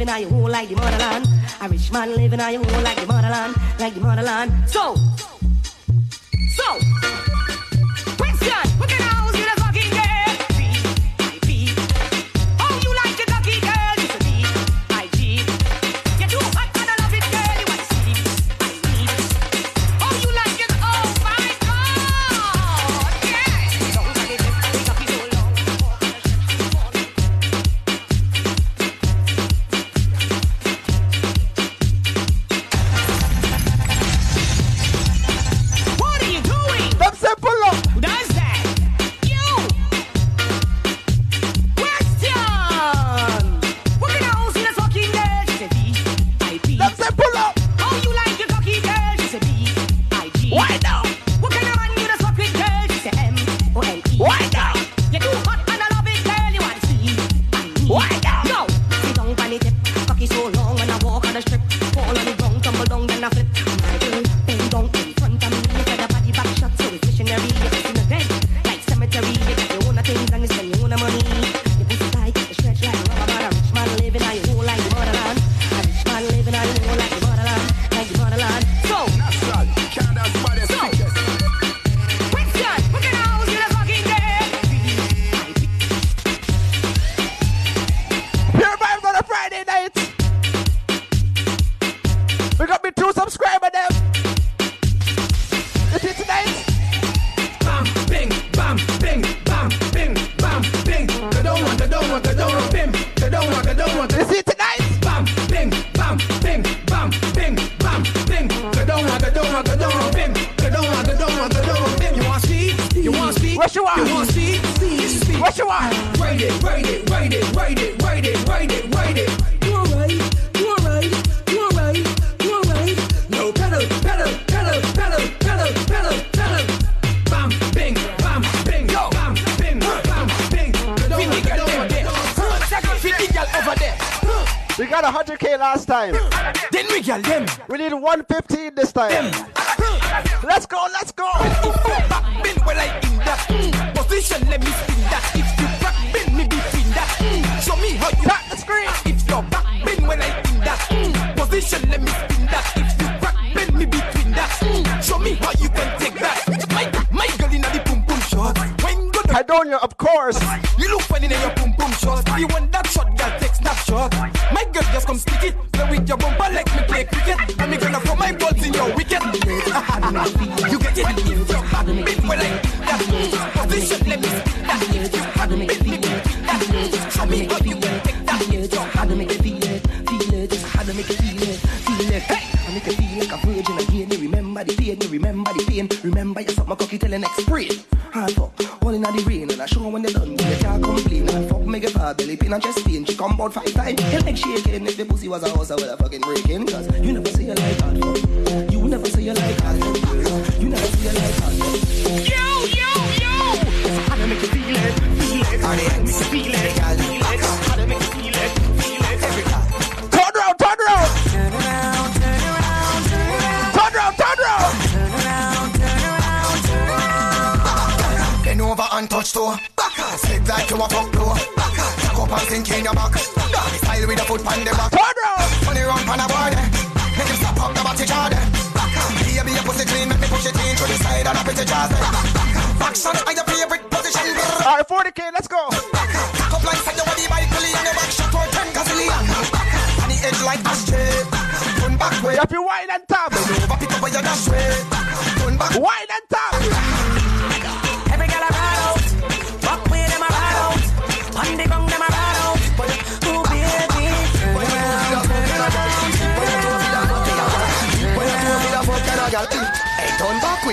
living on your own like the motherland. A rich man living on your own like the motherland, like the motherland. So.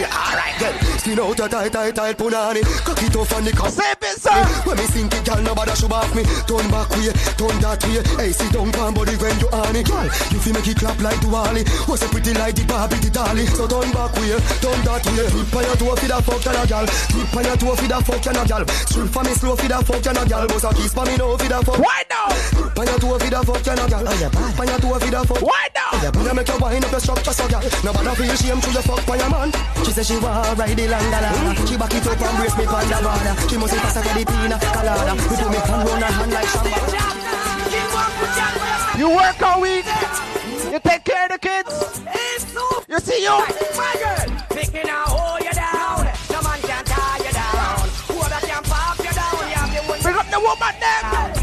All right, good. Skin out a tight, tight, tight punani. Cock it off on the cup. Say it, sir. When me sink it, girl, nobody should off me. Turn back way, turn that way. Hey, sit down, palm body when you on it. Girl, you feel make it clap like Duali. Was a pretty like the Barbie, the dolly. So turn back way, turn that way. Tip on your toe, feed a fuck and a gal. Tip on your toe, feed a fuck and a gal. Strip for me slow, feed a fuck and a gal. Bust a kiss for me no, feed a fuck. Why now? Tip on your toe, feed a fuck and a gal. Oh, Tip on your toe, feed a fuck. Why oh, now? You make your wine up your structure so gal. Nobody feel shame to your fuck by your man. She say she want ride the langala. She back it up and brace me pon the border. She must pass a the pina colada. We put me hand round her hand like shamba. You work all week. You take care of the kids. You see you. Pick me now, hold you down. No man can tie you down. Whoever can pop you down, you have the one. Bring up the woman them.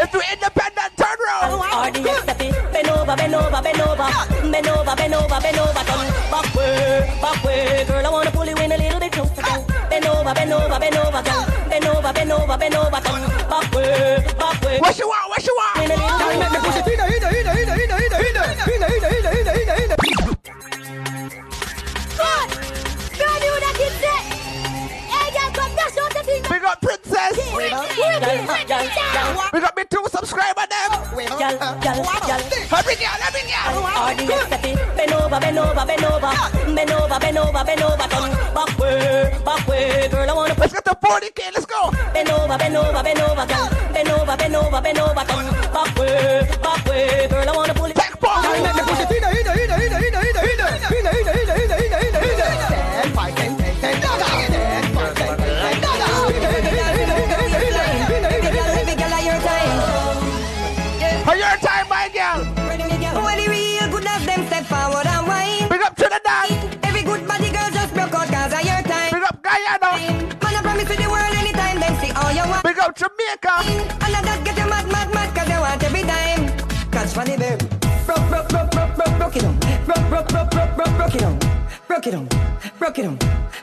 If you independent, turn round. RDX over, bend over, bend over, bend over, bend over, bend over, turn back way, back way, girl. I wanna pull you in a little bit closer. Bend over, bend over, bend over, girl. Bend over, bend over, bend over, turn back way, back way. What you want? What you want? Big up me two subscriber them. Girl, girl, girl. Every girl, every girl. RDX steppy, bend over, bend over, bend over, bend over, bend over, bend over, turn back way, back way, girl. I wanna Let's get to 40k. Let's go. Bend over, bend over, bend over, girl. Bend over, bend over, bend over, turn up Jamaica. I get you mad, mad, mad cause want every dime. Catch funny babe. Broke, broke, broke, broke, broke, broke it on. Broke, broke, broke, broke, broke, broke it on. Broke it on. Broke it on.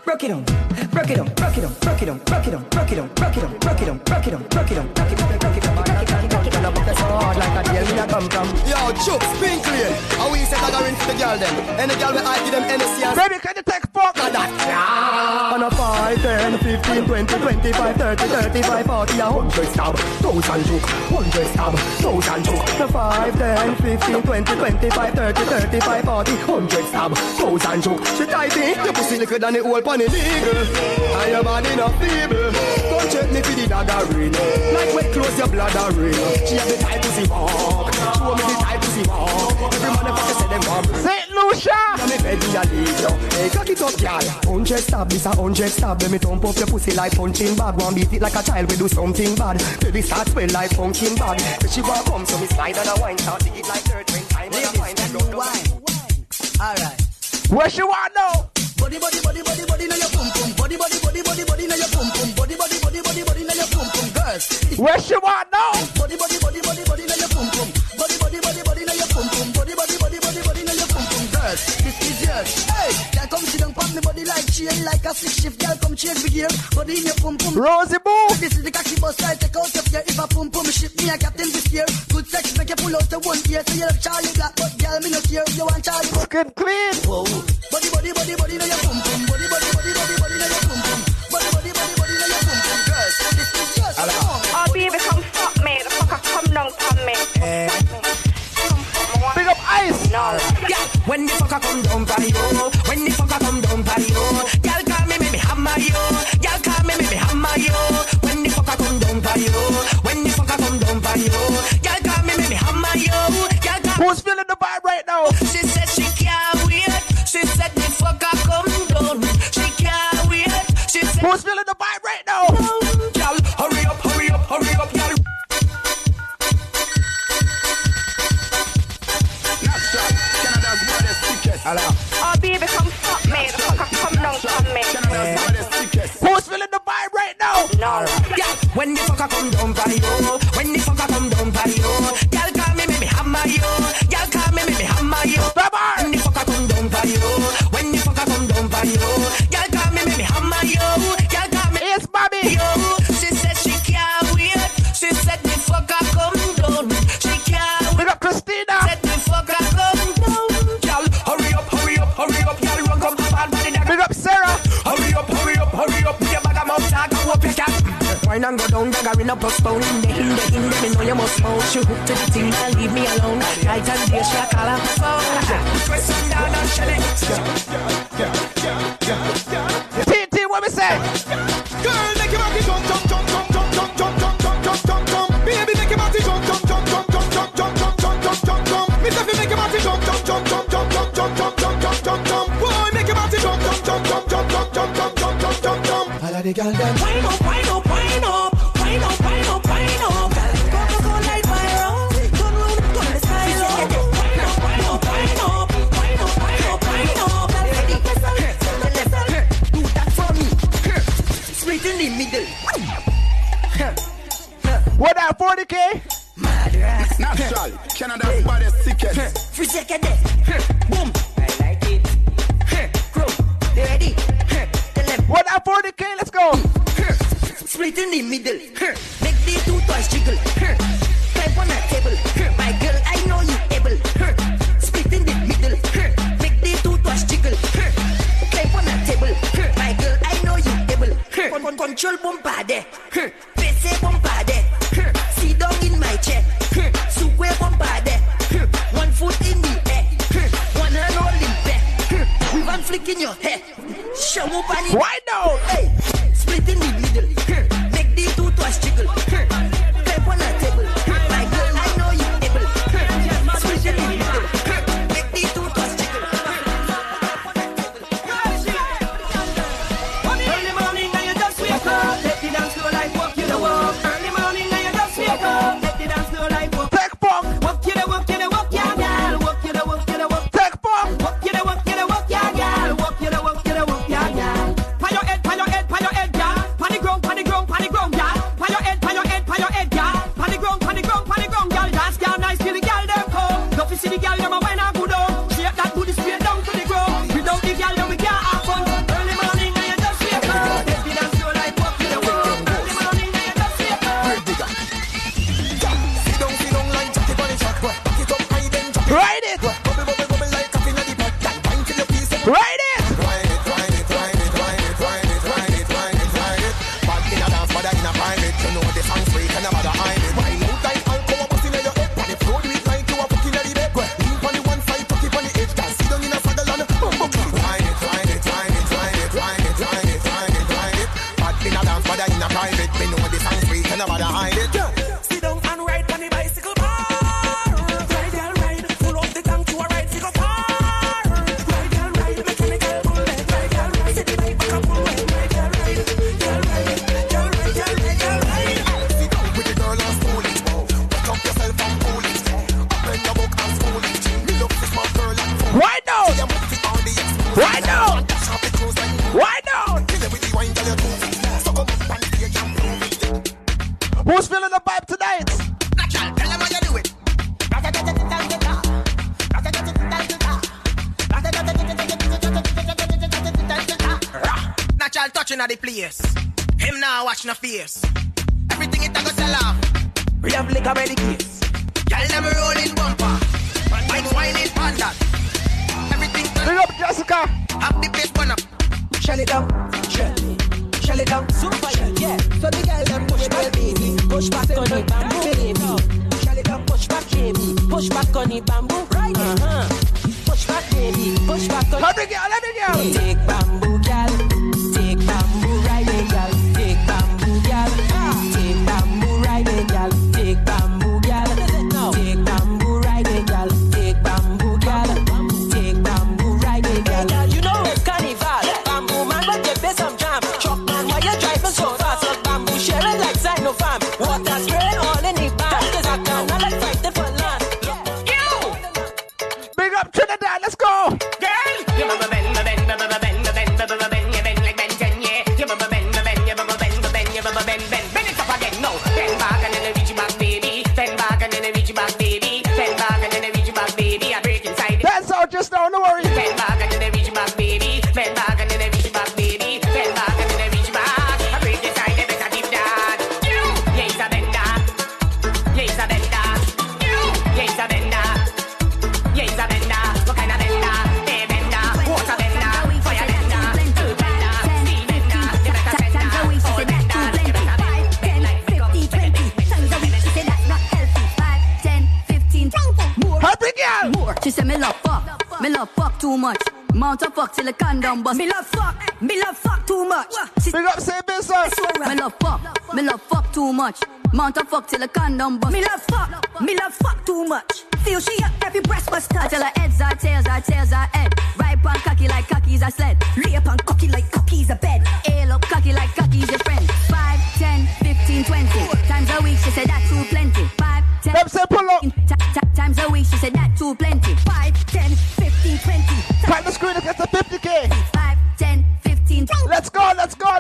Broke it on. Broke it on. Broke it on. Broke it on. Broke it on. Broke it on. Broke it on. Broke it on. Broke it on. Broke it on. Broke it on. Broke it on. Broke it on. Broke it on. Broke it on. Broke it so hard like a tail me a come from. Yo, Chuck, spin clean. How we set a garin for the girl them? Any girl we I give them any and Baby, can you take fuck? Like that. Yeah. On a 5, 10, 15, 20, 25, 30, 35, 40, a 100 stab, 1000 choke, 100 stab, 1000 choke. The 5, 10, 15, 20, 25, 30, 35, 40, 100 stab, 1000 choke. She tight in, your pussy liquor than the whole pan illegal. And your body not feeble. Come check me for the dagger ring. Like wet clothes, your bladder ring. She St. Lucia. Yeah, me me a leave. Hey, cock up, girl. Hundred stab, this a hundred stab. Let me thump up your pussy like punching bag. One beat it like a child, we do something bad. Baby start swell like pumpkin bag. Say she want come, so me slide on a wine. Start dig it like dirt when time a wine. Wine. Alright. What she want now? Body, body, body, body, body, now your pum pum. Body, body, body, body, body, now your pum Girls. What she want now? Body, body, body, body, body, now your pum pum. Body, body, body, body, now your pum pum. Body, body, body, body, body, now your pum pum. Girls, this is yours. Hey, girl, come sit down, pop me body like chain, like a six shift. Girl, come change me gear. Body in your pum pum. Rosie Boo. This is the cocky bus I take out of here. If a pum pum ship me a captain this year. Good sex make you pull out the one ear. So you love Charlie Black, but girl, me no care. You want Charlie. Skin clean. Whoa. Body, body, body, body, now your pum pum. Body, body, body, body, body, now your pum pum. Oh, baby, come fuck me. The fucker come down on me. Big up ice. No. Yeah, when the fucker come down by you, when the fucker come down by you, y'all call me, me hammer you, y'all call me, me hammer you. When the fucker come down by you, when the fucker come down by you, y'all call me, me hammer you, y'all call. Who's feeling the vibe right now? She said she can't wait. She said the fucker come down. She can't wait. She said. Who's feeling the vibe right now? Oh, baby, come fuck me. The fucker, come down, come me. Who's feeling the vibe right now? No. Yeah. When the fucker come down, party, you, When the fucker come down, party, oh. Y'all call me, me, me, hammer, yo. Y'all call me, me, me, hammer, you, Come on. When the fucker come down, party, you, When the fucker come down, party, oh. Y'all call me, me, me, hammer, yo. Y'all call me. It's Bobby. Yo. She said she can't wait. She said the fucker come down. She can't wait. Look up Christina. Said the fucker Sarah. Hurry up, hurry up, hurry up, your bag of mouth, dog, go up your cap. Wine and go down, dagger in a postpone. In the, in the, in the, me know you must moan. She hooked to the thing, now leave me alone. Night and day, she a call the, phone. Twist and down and shell it. Yeah, yeah, yeah, yeah, yeah, yeah. TT, what we say? girl them. Wine up, wine up, wine up, wine up, wine up, wine up. Go go go like fire up, turn round, turn the sky up. Wine up, wine up, wine up, wine up, wine up, wine up. Do that for me, straight in the middle. What that 40k? Mad rats. Natural, Canada's baddest ticket. Free second. of years.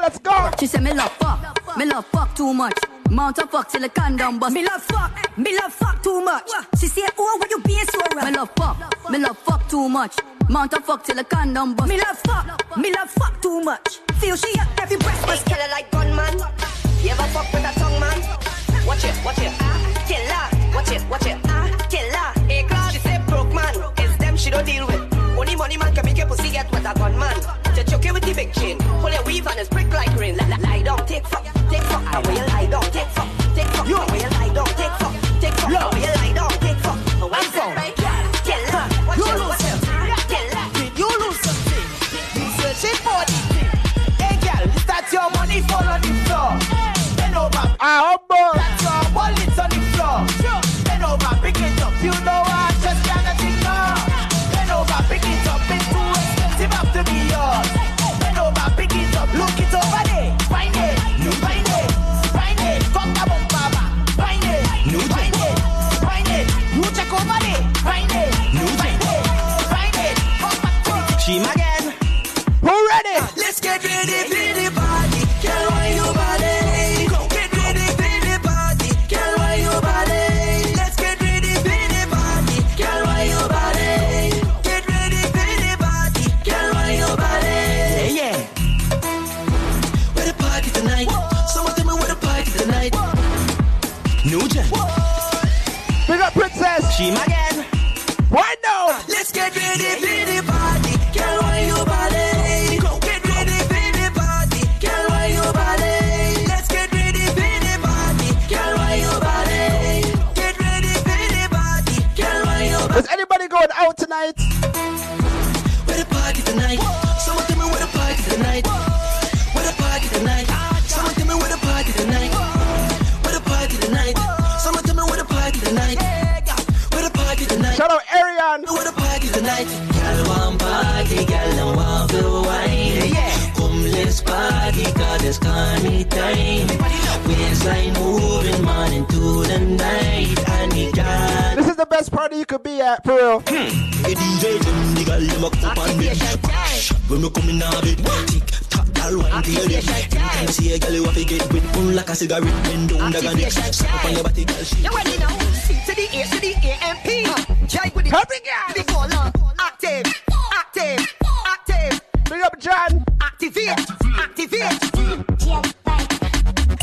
Let's go. She said me love fuck, me love fuck too much. Mount of fuck till the condom bust. Me love fuck, me love fuck too much. She said, oh, why you being so rough? Me love fuck, me love fuck too much. Mount of fuck till the condom bust. Me love fuck, me love fuck too much. Feel she up every breath must Kill her like gunman. You ever fuck with a tongue man? Watch it, watch it. Ah, kill her. Watch it, watch it. Ah, kill her. Hey, class. She say broke man. It's them she don't deal with. Only money man can make your pussy get with a gunman. Just choke it with the big chain. Pull your weave and it's prick like rain. Lie, lie down, take fuck, take fuck. I will lie down, take fuck, take fuck. I will lie down, take fuck, take fuck. I will lie down, take fuck. I'm from. Kill her. Watch You it, lose watch it. Kill. You lose something. You searching for the thing. Hey, girl, is that your money fall on the floor? Bend over. Ah, humble. That's your tonight? Where the party tonight? Someone tell me where the party tonight. Where the party tonight? Someone tell me where the party tonight. Where the party tonight? Someone tell me where the party tonight. Yeah. Where the party tonight? Shout out Arian. Where the party tonight? Girl want party, girl want to wine. Come let's party, cause it's carny time. Waistline moving morning to the night. Could be at, for real. Hmm. The DJ them, the girl them a up on them. When me come in a bit, tick tock, girl wine till them. Anytime see a girl you have to get with, pull like a cigarette, bend down the gun, step up on your body, girl. She You ready now? C to the A to the A M P. Jive with it. Happy girl. Big all on. Active. Active. Active. Big up, John. Activate. Activate.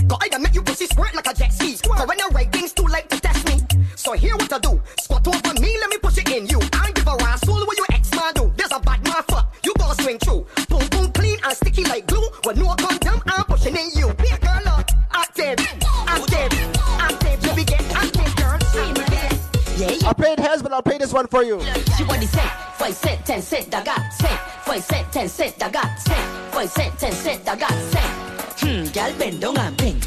Go I make you pussy squirt like a jet ski. So when I write things too late to test me. So here what I do. No condom, I'm pushing in you. Be a girl up. Active. Active. Active. Yeah, we get active, girl. Yeah, yeah. I paid hers, but I'll pay this one for you. She want the cent, five cent, ten cent, I got cent, five cent, ten cent, I got cent, five cent, ten cent, I got cent. Hmm, girl bend down and bing,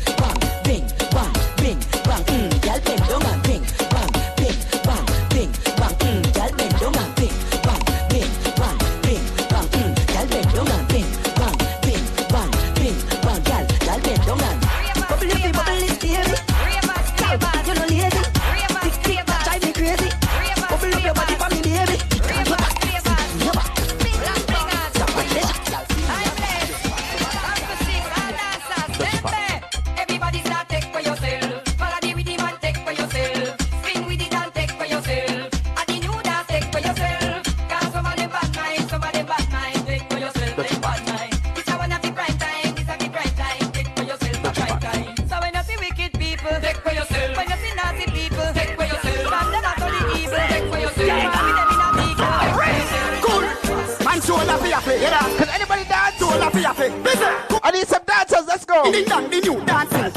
Ding dong, the new dancing. And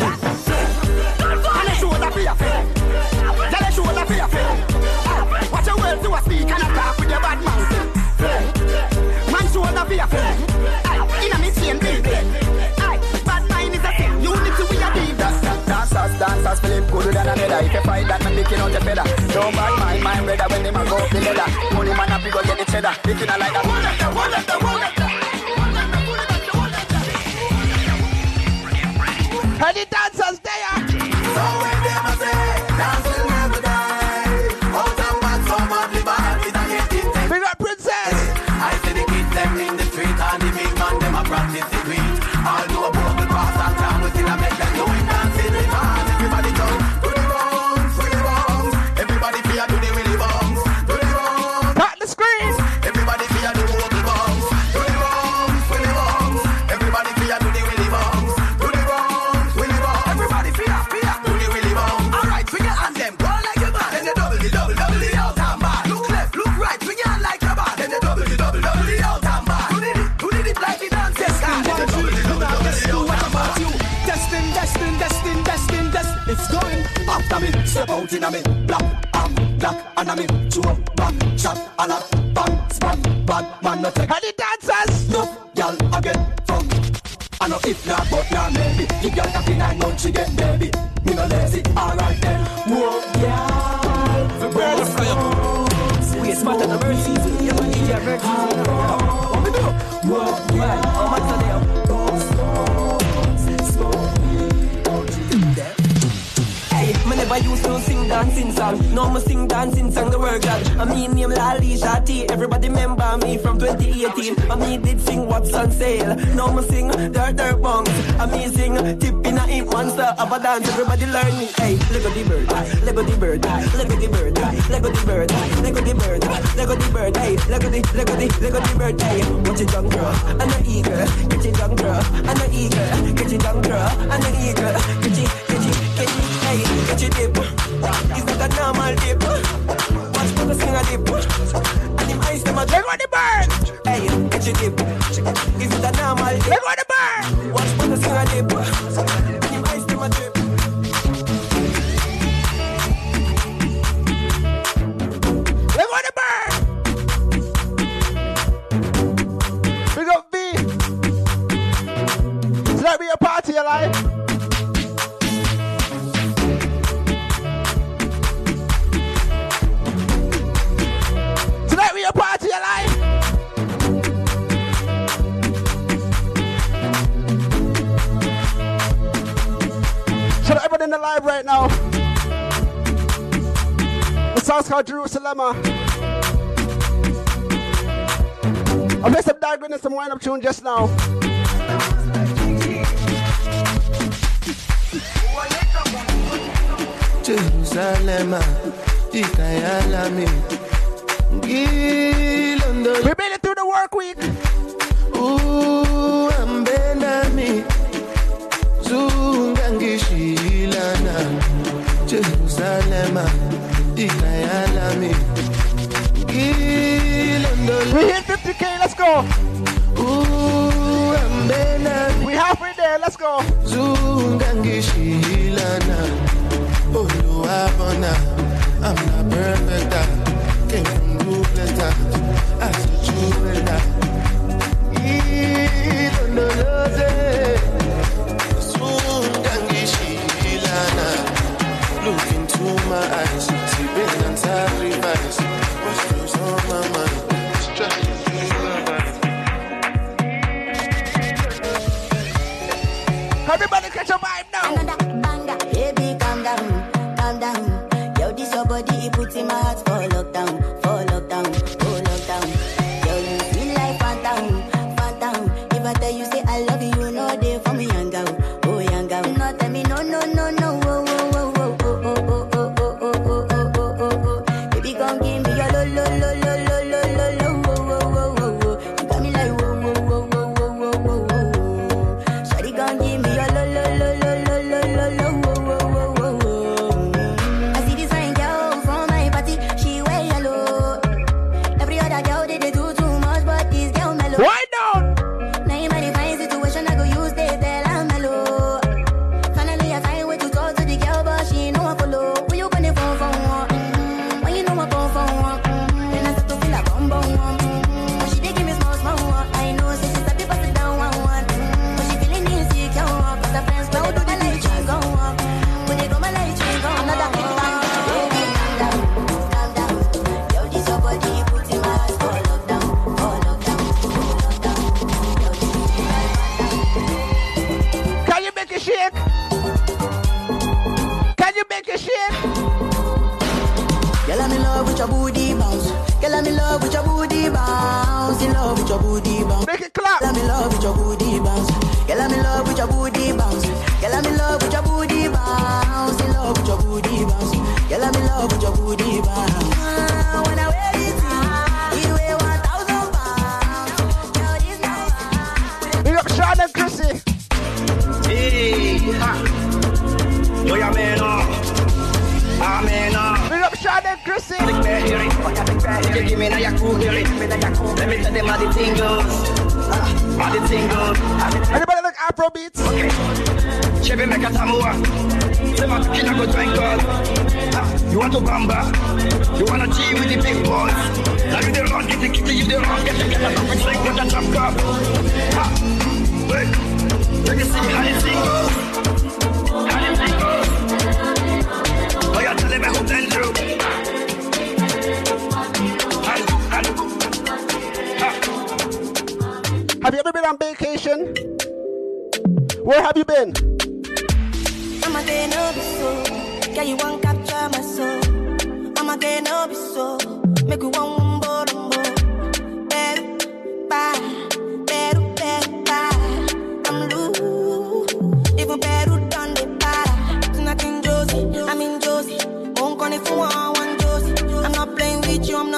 the shoulder for your face. Tell the shoulder for your face. Watch your words to a speak and attack with your bad mouth. Man shoulder for your face. In a chain, baby dancers, dancers, Philip good than another. If you fight that, man, licking out your feather. Don't bad mind, mind brother when they man go up the ladder. Money man happy go get the cheddar. If you not like that, step out in. A me Black, black And me Chew back, shot And a bang, spot Bad man no take And the dancers. No, y'all I get from I know if not, but not maybe. You got that in nine months, she get baby me sing dancing song the word God. I mean name Lali Shati. Everybody remember me from 2018. I mean did sing what's on sale. Now me sing dirt dirt bongs. I mean sing tip in a ink monster of a dance. Everybody learn me. Hey, Lego the bird, Lego the bird, Lego the bird, Lego the bird, Lego the bird, Lego the bird. Hey, Lego the Lego the Lego the bird. Hey, watch it young girl and an eagle. Get it young girl and an eagle. Get it young girl and an eagle. Get it, get it, let dip. It's not a normal dip. Watch the dip. And him eyes them a the burn. Hey, itchy. It's not a normal dip. The burn. Watch for the dip. And him eyes them a burn. Be a party alive. In the live right now. The song's called Jerusalem. I played some diagram and some wind up tune just now. Jerusalem, ikayalami ngilondolo uhambe nami We halfway there, let's go. zungangishilana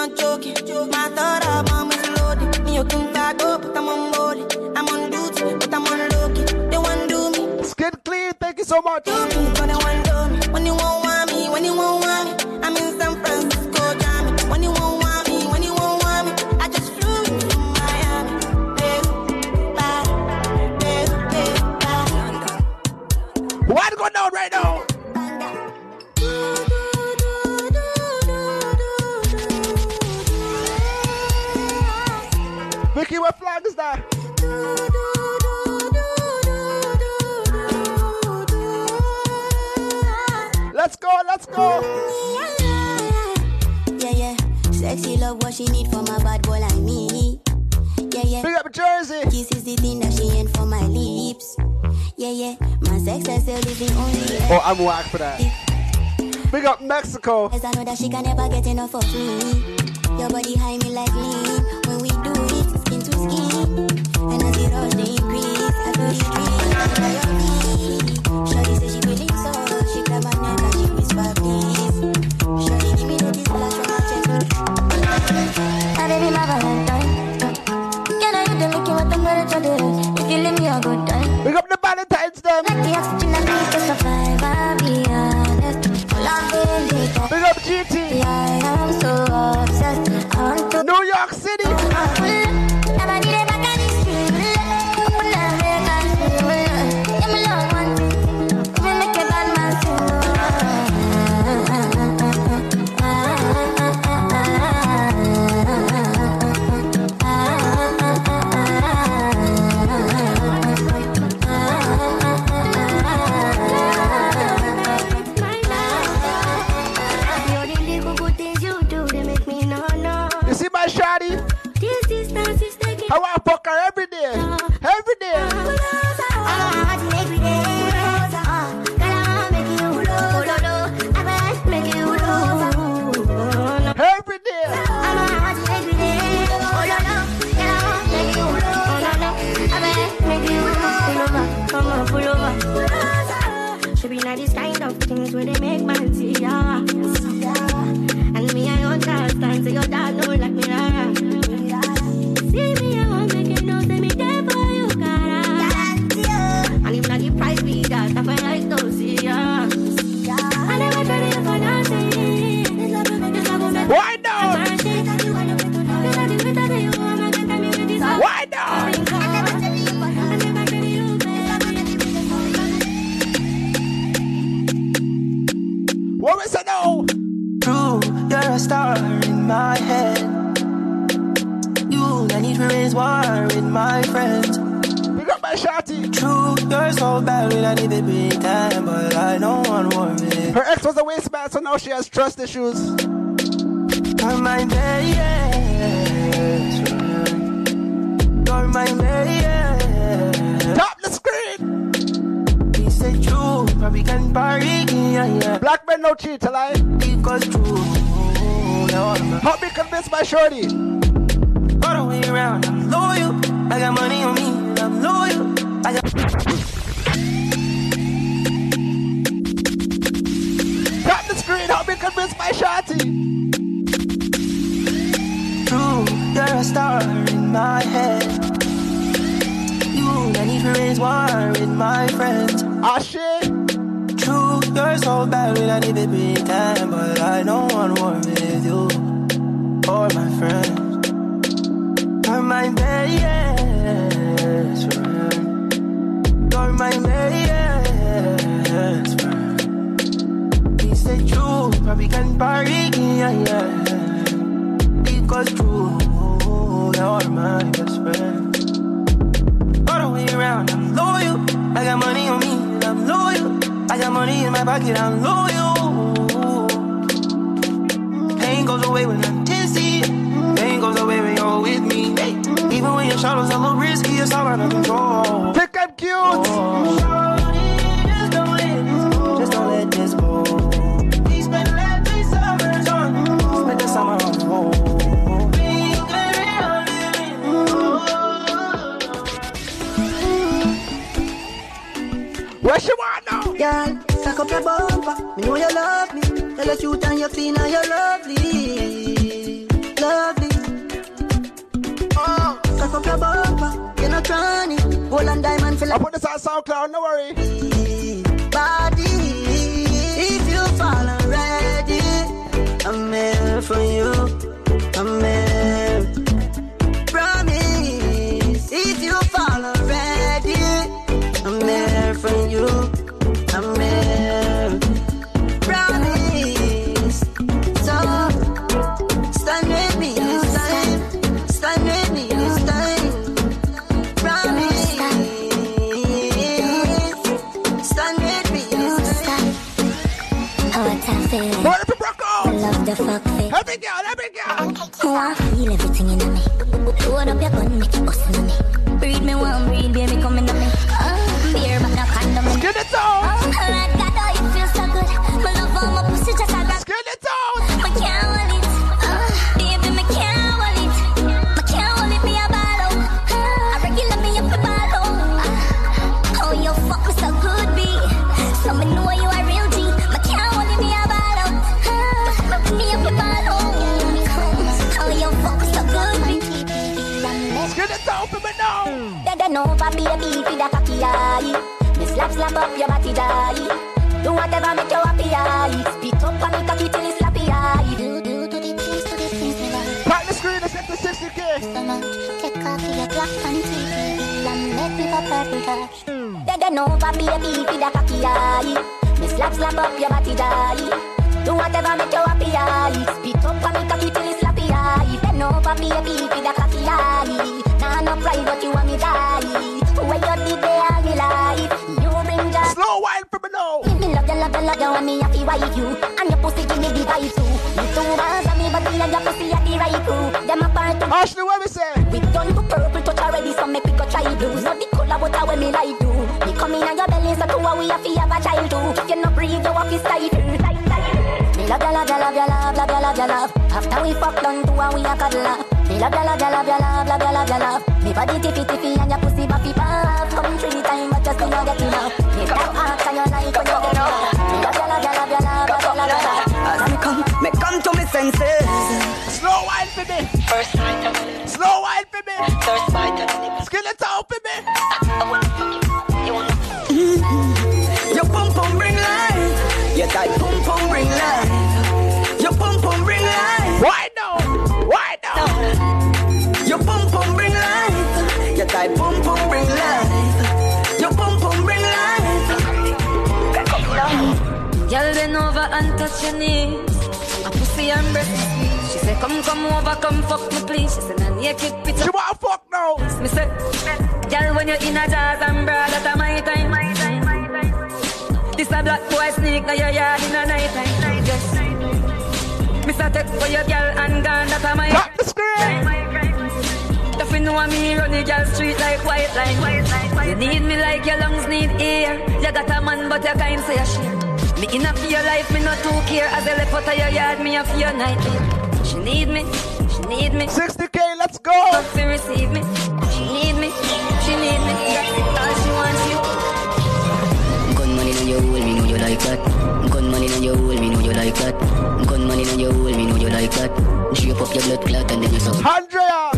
not joking. My is loaded. Me, you go, but I'm on. I'm on duty, but I'm on. They want do me. Skin clean, thank you so much. go. Yeah, yeah. Sexy love, what she need for my bad boy like me. Yeah, yeah. Big up Jersey. This is the thing that she ain't for my lips. Yeah, yeah. My sex is living only. Oh, I'm whack for that. Big up Mexico. Cause I know that she can never get enough of me. Your body high me like me. Trust issues. On my bed, on my bed. Top the screen. He said true, but we can party. Yeah, yeah. Black men no cheat, alive. Because true. Help me convince my shorty. All the way around, I'm loyal. I got money on me. Shorty. True, you're a star in my head. You, I need to raise war with my friends. Ah, shit. True, you're so bad when I need to time, but I don't want war yeah. Because true, you're my best friend. All the way around, I'm loyal. I got money on me, and I'm loyal. I got money in my pocket, I'm loyal. Feel. What if Bronco? Love the fuck fit. Every girl, every girl. Oh, I feel everything in me. Load up your gun, make it bust in me. Breed me one, breed, baby, come in me. Uh, beer, but no condom. Skin it. Oh, they baby for the cocky eye. Me slap slap up your body die. Do whatever make you happy eye. Spit up on me cocky till it's slappy eye. Do do to the please to the things me like. Pack the screen, let's get to 60k. Take off your black panty and let me pop purple touch. Then they know for baby for the cocky eye. Me slap slap up your body die. Do whatever make you happy eye. Spit up on me cocky till it's slappy eye. Then know for baby for the cocky eye. Nah no pride but you want me die. You, love you, and me you. And your pussy give me the vibe too. Me two bands and me body and your pussy at the right crew. Them apart Ashley, what we say? We done to purple touch already, so make we go try blues. Not the color, but how me like do. Me come in on your belly, so two we have to have a child too. If you not breathe, you have to stifle. Me love you, love you, love you, love, love you, love you, love. After we fuck done, two we a cuddle. Me love you, love you, love you, love, love you, love you, love. Me body tiffy tiffy and your pussy buffy puff. Come three times, but just still not get enough. Me that ass and your like when you get enough. Come, to me senses. Slow wine for me. First night of it. Slow wine for me. First bite of it. Skin it out for me. Your pum pum bring life. Your tight pum pum bring life. Your pum pum bring life. Why no? Why no? Your pum pum bring life. Your tight pum pum bring life. Your pum pum bring life. Girl, bend over and touch your knees. A pussy and breast is sweet. She say, come, come over, come fuck me, please. She say, nah, naked picture. She want fuck now. Me say, girl, when you're in a jazz and bra, that's my time. My time, my time. This a black boy sneak now your yard in a night time. Yes. Me say, take for your girl and gone, that's my Tap the screen. If you know me, run the girl street like white line. You need me like your lungs need air. You got a man, but you can't say a share. Me enough for your life, me not too care. As I left out of your yard, me a fear nightmare. She need me, she need me. 60k, let's go. But to receive me, she need me, she need me. That's all she wants you. Gun money in your hole, me know you like that. Gun money in your hole, me know you like that. Gun money in your hole, me know you like that. Drape up your blood clot and then you suck. Andrea.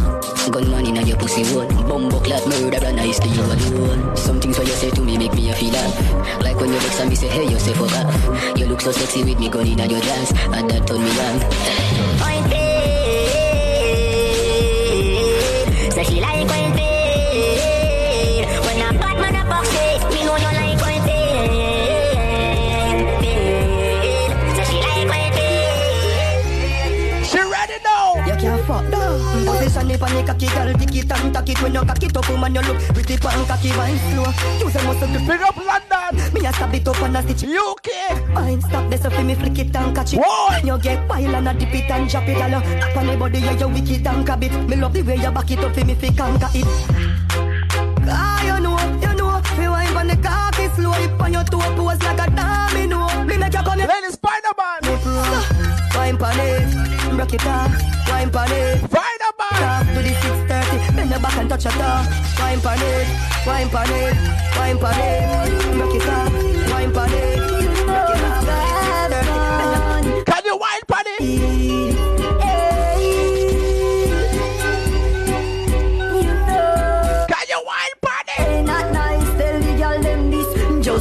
Gun money in your pussy hole. Bumbo clot murder and I still you alone. Some things what you say to me make me a feel laugh. Like when you vex and me say hey you say fuck off. You look so sexy with me gun in your dance and that turn me on. Point paid. Say she like point On the cocky girl, tick it and tack it when you cock it up, woman. You look pretty pan cocky wine slow. Use a muscle to pick up London. Me a stab it up and a stitch UK. Fine, stop this up, me flick it and catch it. Whoa. You get wild and a dip it and drop it. All up on the body, yeah, you wicked and crab it. Me love the way you back it up, for me fi conquer it. Ah, you know, you know, fi wine on the cocky slow, it on your toe pose like a domino. Me make you come here. Lady Spider-Man. Wine pon it, rock it off. Wine pon it, Spider-Man. Stop to the 630, bend your back and touch your toe. Wine pon it, wine pon it, wine pon it, rock it off. Wine pon it, rock it off. Can you wine pon it?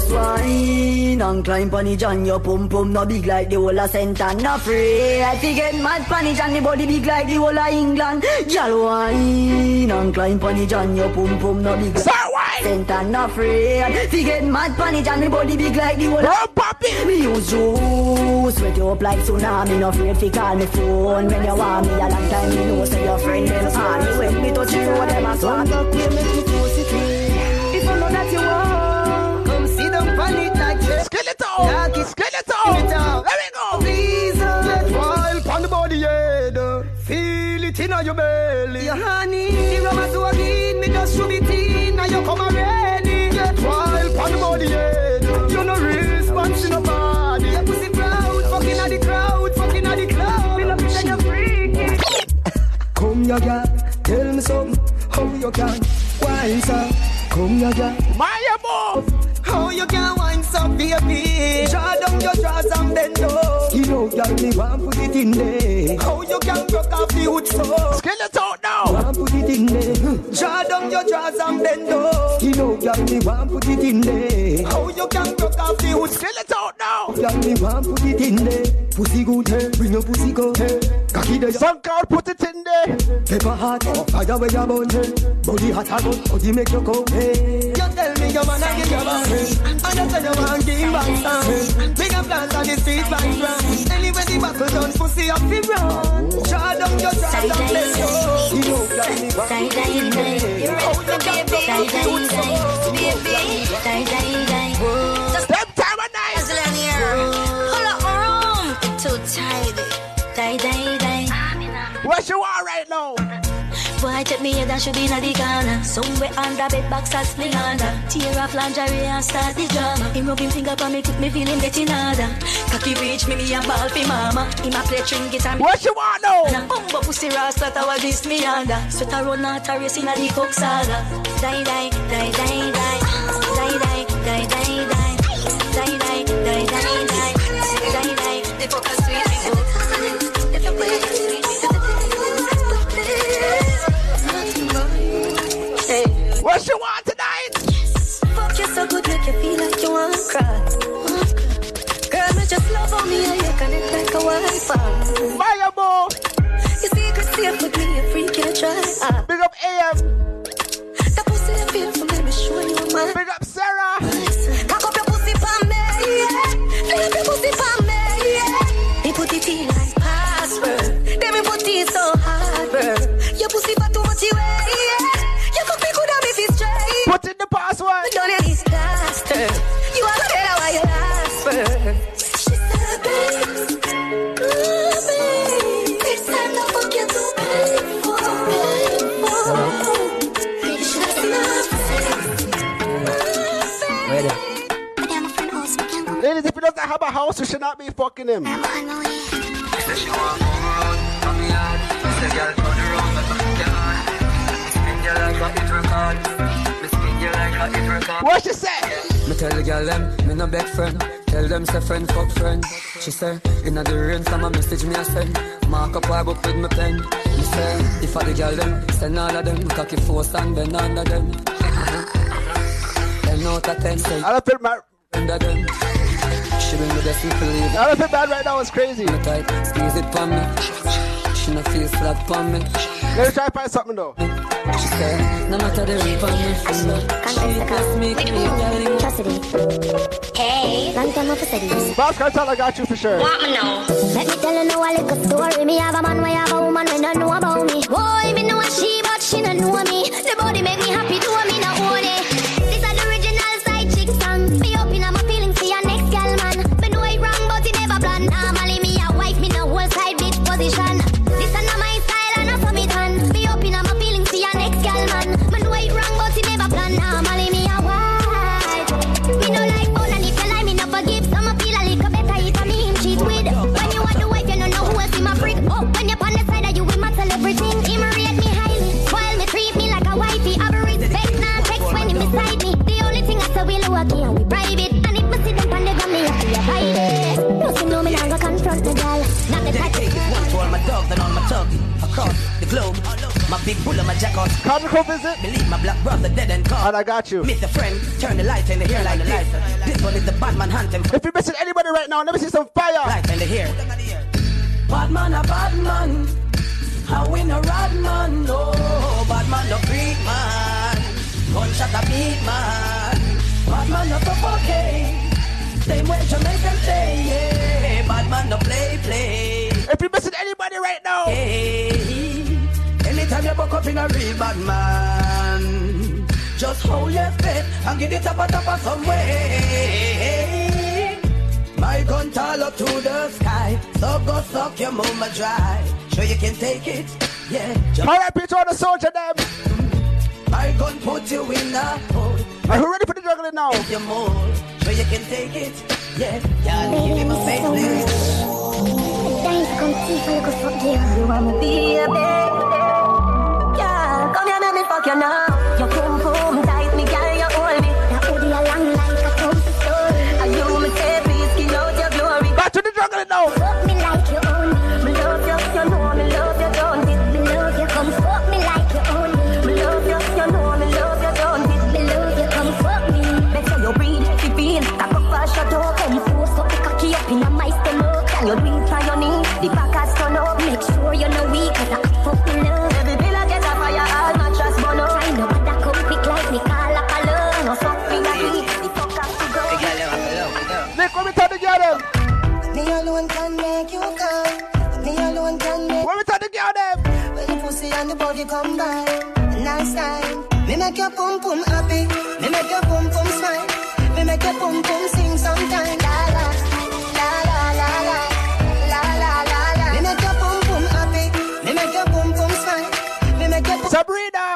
Just wine and climb it and your pum pum no big like the whole of Saint and no free. I fi get mad it and the body big like the whole of England. Girl wine and climb it and your pum pum no big like Saint and no free. I fi get mad it and the body big like the whole of Papi. Me use juice, sweat you up like tsunami. No afraid fi call me phone when you want me a long time. Me know say your friend them honey when me touch you, them a swap. If Skeleton, skeleton. Let me go. Get wild pon the body head. Feel it inna your belly. your honey, the a so again. Me just should be teen, now you come already. Get wild pon the body head. You no response in nobody. Your pussy proud, fucking at the crowd, fucking at the cloud. Me love it when you freaky. Come here, girl. Tell me something. How you can wine so? Come here, girl. My move. How you can wine so, baby? Draw down your drawers and bend low. You know, girl, me want put it in there. How you can broke off the wood so? Skeleton now. Want put it in there. Hmm. Draw down your drawers and bend low. You know, girl, me want put it in there. How you can broke off the wood Skeleton now. Girl, me want put it in there. Pussy good, hey. Bring your pussy go, hey. Cocky there. Some call put it in there. Pepper hot, fire where you burn, hey. Body hot and hot, body make you go, hey. You tell me your man I give you back, hey. And you say you want give back some. Big up plans on the street by ground. Anyway the buckle done, pussy up the run. Draw down your dress and let go. You know that me want Die, die, die. You know you can Die, die, die. Baby, die, die, die. Just Them time of night. Hustle in here. Hold up room. Too tight. Die, die, die. Where you are right now? Boy, take me head and should be in the corner. Somewhere under bed box and sling under. Tear off lingerie and start the drama. Him rub him finger on me, keep me feeling getting harder. Cocky reach me, me and ball for mama. Him a play string guitar. What you want now? A bumbo pussy rasta tower this me under. Sweat a run out a race in a the coke saga. Die, die, die, die. Die, die, die, die, die. Die, What you want tonight? Fuck you so good, make you feel like you want to cry. Girl, me just love on me and you connect like a Wi-Fi. Fire ball. Your secret safe with me, a freak you try. Ah. Big up AM. The pussy you feel for me, me show you man. Big up Sarah. Password. Don't let this disaster. You are better why you last first. She said, babe, good babe. It's time to fuck you too painful, painful. You should have seen Ladies, if he doesn't have a house, you should not be fucking him. What she say? Me tell the girl them, me no beg friend. Tell them say friend fuck friend. She say, inna the rain from a message me a send. Mark up her book with me pen. Me say, if I the girl them, send all of them. Cocky force and bend under them. Ten out of ten say. I don't feel my. Under them. She bring me the simple leave. I don't feel bad right now. It's crazy. Me tight, squeeze it pon me. She no feel flat pon me. Let me try to find something though. She say, no matter the rape on me from me. She bless me, me, darling. Chastity. Hey, long time off studies. Boss Cartel, I got you for sure. Want me know? Let me tell you now a little story. Me have a man, we have a woman, we don't know about me. Boy, me know a she, but she don't know me. The body make me happy, do across the globe. My big bull and my jackals. Come visit. Believe my black brother dead and gone. And I got you. Meet a friend, turn the light in the hair like this. This one is the bad man hunting. If you're missing anybody right now, let me see some fire. Light in the hair. Bad man a bad man. How we no rad man, no. Bad man no freak man. Gunshot a beat man. Bad man no suffocate. Same way Jamaican say, yeah. Bad man no play play. If you're missing anybody right now. Hey, anytime you buck up in a real bad man, just hold your faith and get it up a top of some way. My gun tall up to the sky, so go suck your mama dry. Sure you can take it, yeah. Just All right, Peter, on the soldier them. my gun put you in a hole. Are you ready for the juggling now? If you mold, sure you can take it, yeah. Yeah, give him a face, please. If I look fuck you. You want me baby? Yeah, come here, let me fuck you now. You boom boom tight, me girl, you hold me. That booty a long like a comfy story. And you say, please skin out your glory. Back to the juggling now. We to get them. Me alone can make you come. Me alone can make When we time to get them. When the pussy and the body come by, nice time. Me make your pum pum happy. Me make your pum pum smile. Me make your pum pum sing sometime. La la, la la la la, la la la. Me make your pum pum happy. Me make your pum pum smile. Me make your Sabrina.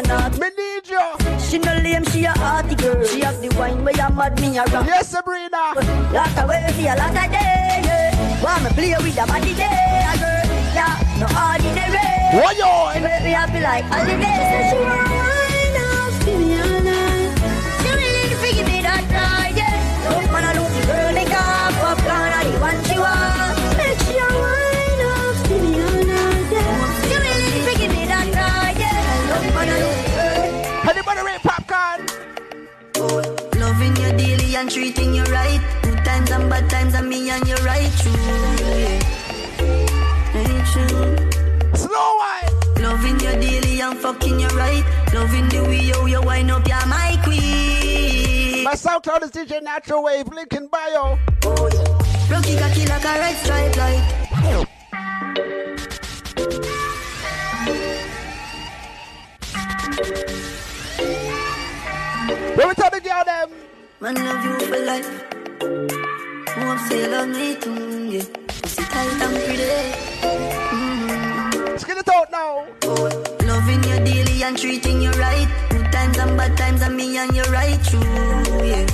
A naughty. Me need you. She no lame, she a hearty girl. She have the wine where you mad me around. Yes, Sabrina. Lot of way for a lot of day, yeah. Want me play with a body day, a girl. Yeah, no ordinary. She you? make me happy like holiday. Daily and treating you right. Good times and bad times and me and you right true. Yeah. Ain't true. Slow wine. Loving you daily and fucking you right. Loving the way you, you wind up, you're my queen. My SoundCloud is DJ Natural Wave, link in bio. Oh, yeah. Rocky cocky like a red stripe light. Let me tell the girl them. Man love you for life. Hope say love me too, yeah. Pussy tight and pretty. Mm-hmm. Skin it out now. Oh, loving you daily and treating you right. Good times and bad times and me and you right true, yeah.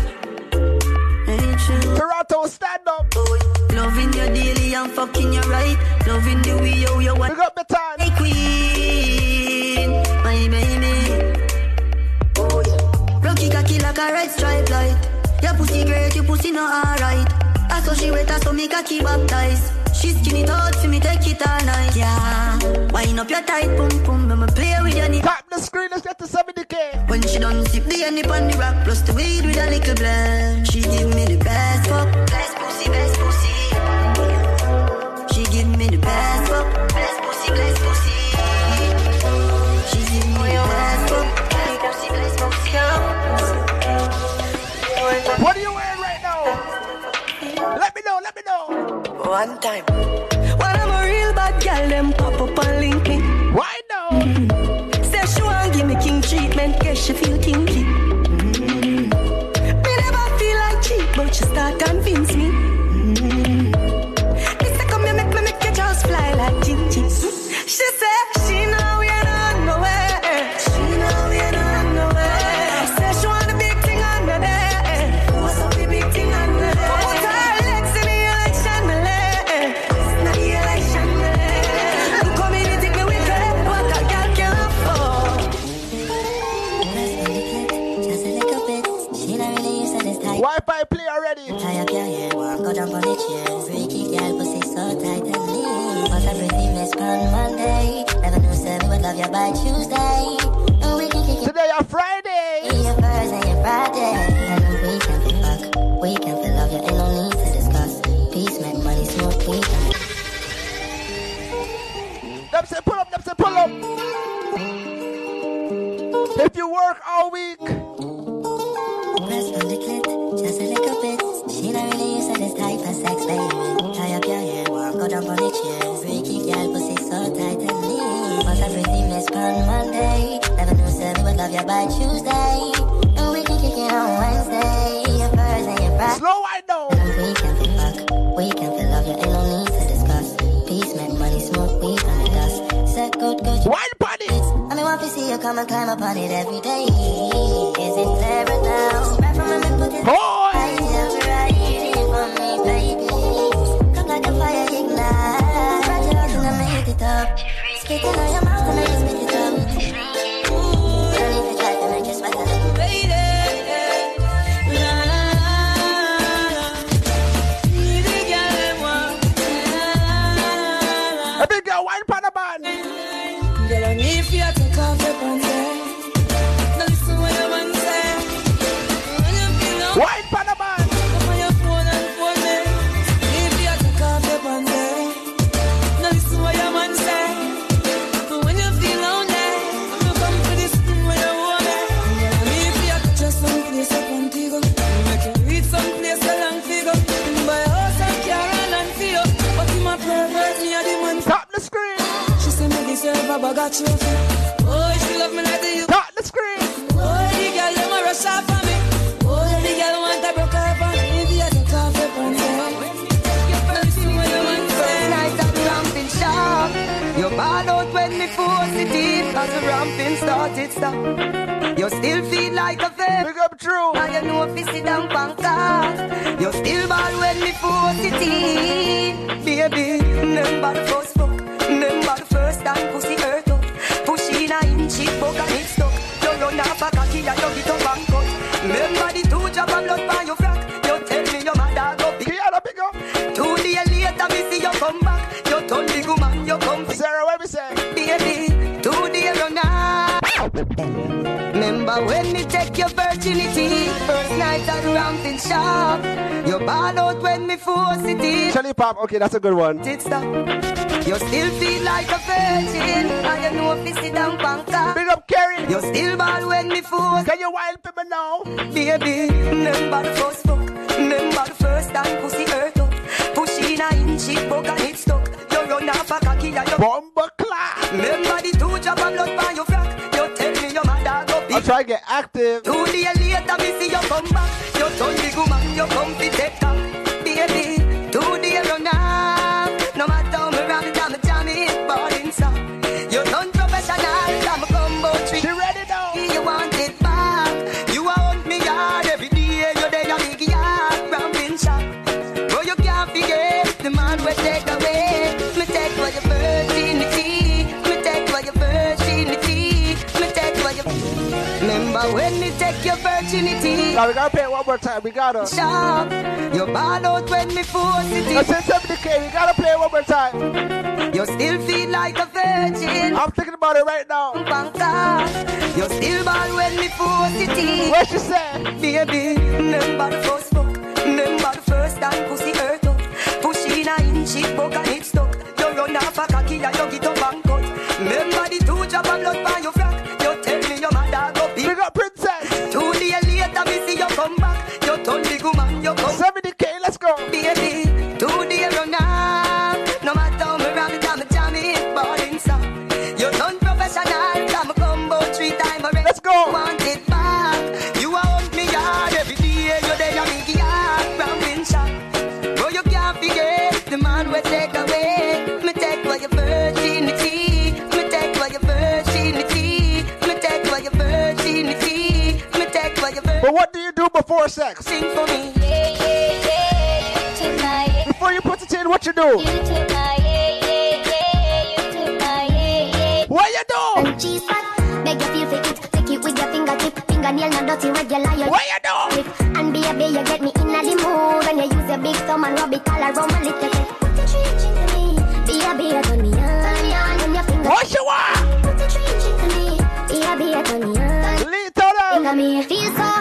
Ain't true. Toronto, stand up. Oh, loving you daily and fucking you right. Loving the way you you want. Pick up the time. My queen, my baby. Cocky like a red stripe light. Your pussy great, your pussy not alright. I saw she wet, I saw me cocky baptized. She skin it out for me, take it all night. Yeah, wind up your tight pum pum, let me play with your knee. Tap the screen, let's get to 70k. When she done sip the honey on the rock, plus the weed with a little blend. She give me the best fuck, best pussy, best pussy. She give me the best fuck, best pussy, best pussy. What are you wearing right now? Let me know, let me know. One time. When I'm a real bad girl, them pop up on LinkedIn. Why now? Mm-hmm. Say she want give me king treatment, guess she feel kinky. Mm-hmm. Me never feel like cheap, but she start convince me. Mm-hmm. This come here make me make you just fly like Gigi. She said she know love you by Tuesday. And we can kick it. Today on Friday. Your Thursday and Friday. And the weekend for fuck. Weekend for love you, ain't no need to discuss. Peace, make money, smoke weed. Them say pull up, them say pull up. If you work all week. Press on the clit, just a little bit. She don't really use this type of sex, baby. Tie up your hair, walk go jump on the chair. Freaky girl, pussy on Monday. Never knew said we would love you by Tuesday. And we can kick it on Wednesday. Your Thursday, your Friday. Slow I know. The weekend for fuck. Weekend for love you, ain't no need to discuss. Peace, make money, smoke weed on the dust. Set good, good. I mean, want to see you come and climb up on it every day. Is it clearer now? Right from my put it Boy. right here, for me, baby. Come like a fire ignite. Spread your out and I'ma hit it up. Spit it on your mouth and spit it up. Deserve a bag of trophy. Oh, she love me like the you. Tap the screen. Oh, the girl them a rush off for me. Oh, the girl want a broke up on me. If you take off your pants, First night at the ramping shop. You ball out when me force it in. As the ramping started stop. You still feel like a fake. Big up true. And you know if you sit down pancart. You still ball when me force it in. Baby, remember the first fuck. Remember the first time pussy hurt up. Push in bug and it stuck. You run off a cocky and you get up and cut. Remember the two drop of blood the ramping shop You ball out when me force it in Shelly Pop, okay, that's a good one. It stop You still feel like a virgin And you know if you sit down panka Big up Kerry. You still ball when me force. Can you wild me now? Baby, remember the first fuck. Remember the first time pussy hurt up. Push in a inch, it broke and it stuck. You run off a cocky and you Bomba to get active. Two days later, me see you come back. You turn woman, you come to take. Now we gotta play it one more time. We gotta. Sharp. You ball out when me force it. Let's say 70k. We gotta play it one more time. You still feel like a virgin. I'm thinking about it right now. Banker. You still ball when me force it. What she say? Baby, remember the first fuck. Remember the first time pussy hurt up. Push in a inch, it broke and it stuck. You run off a cocky and you get up go. Baby, two days run off. No matter how me ram it, I'm a jam it, balling song. You done professional, I'm a combo three time already. Let's go. Want it back. You want me yard every day. You there, you big yard, ramping shop. Bro, you can't forget the man will take away. Me take for your virginity. Me take for your virginity. Me take for your virginity. Me take for your virginity. But what do you do before sex? Sing for me. Put it in, what you do? What you do? Cheese fat, beg you feel fake it, take it with your fingertip. Fingernail not dirty, regular. You what you do? And be a baby, you get me in the mood when you use your big thumb and rub it all around my little bit. Put the trench into me, baby, turn me on. When your finger. What you want? Put the trench into me, baby, turn me on. Little. Finger me, feel so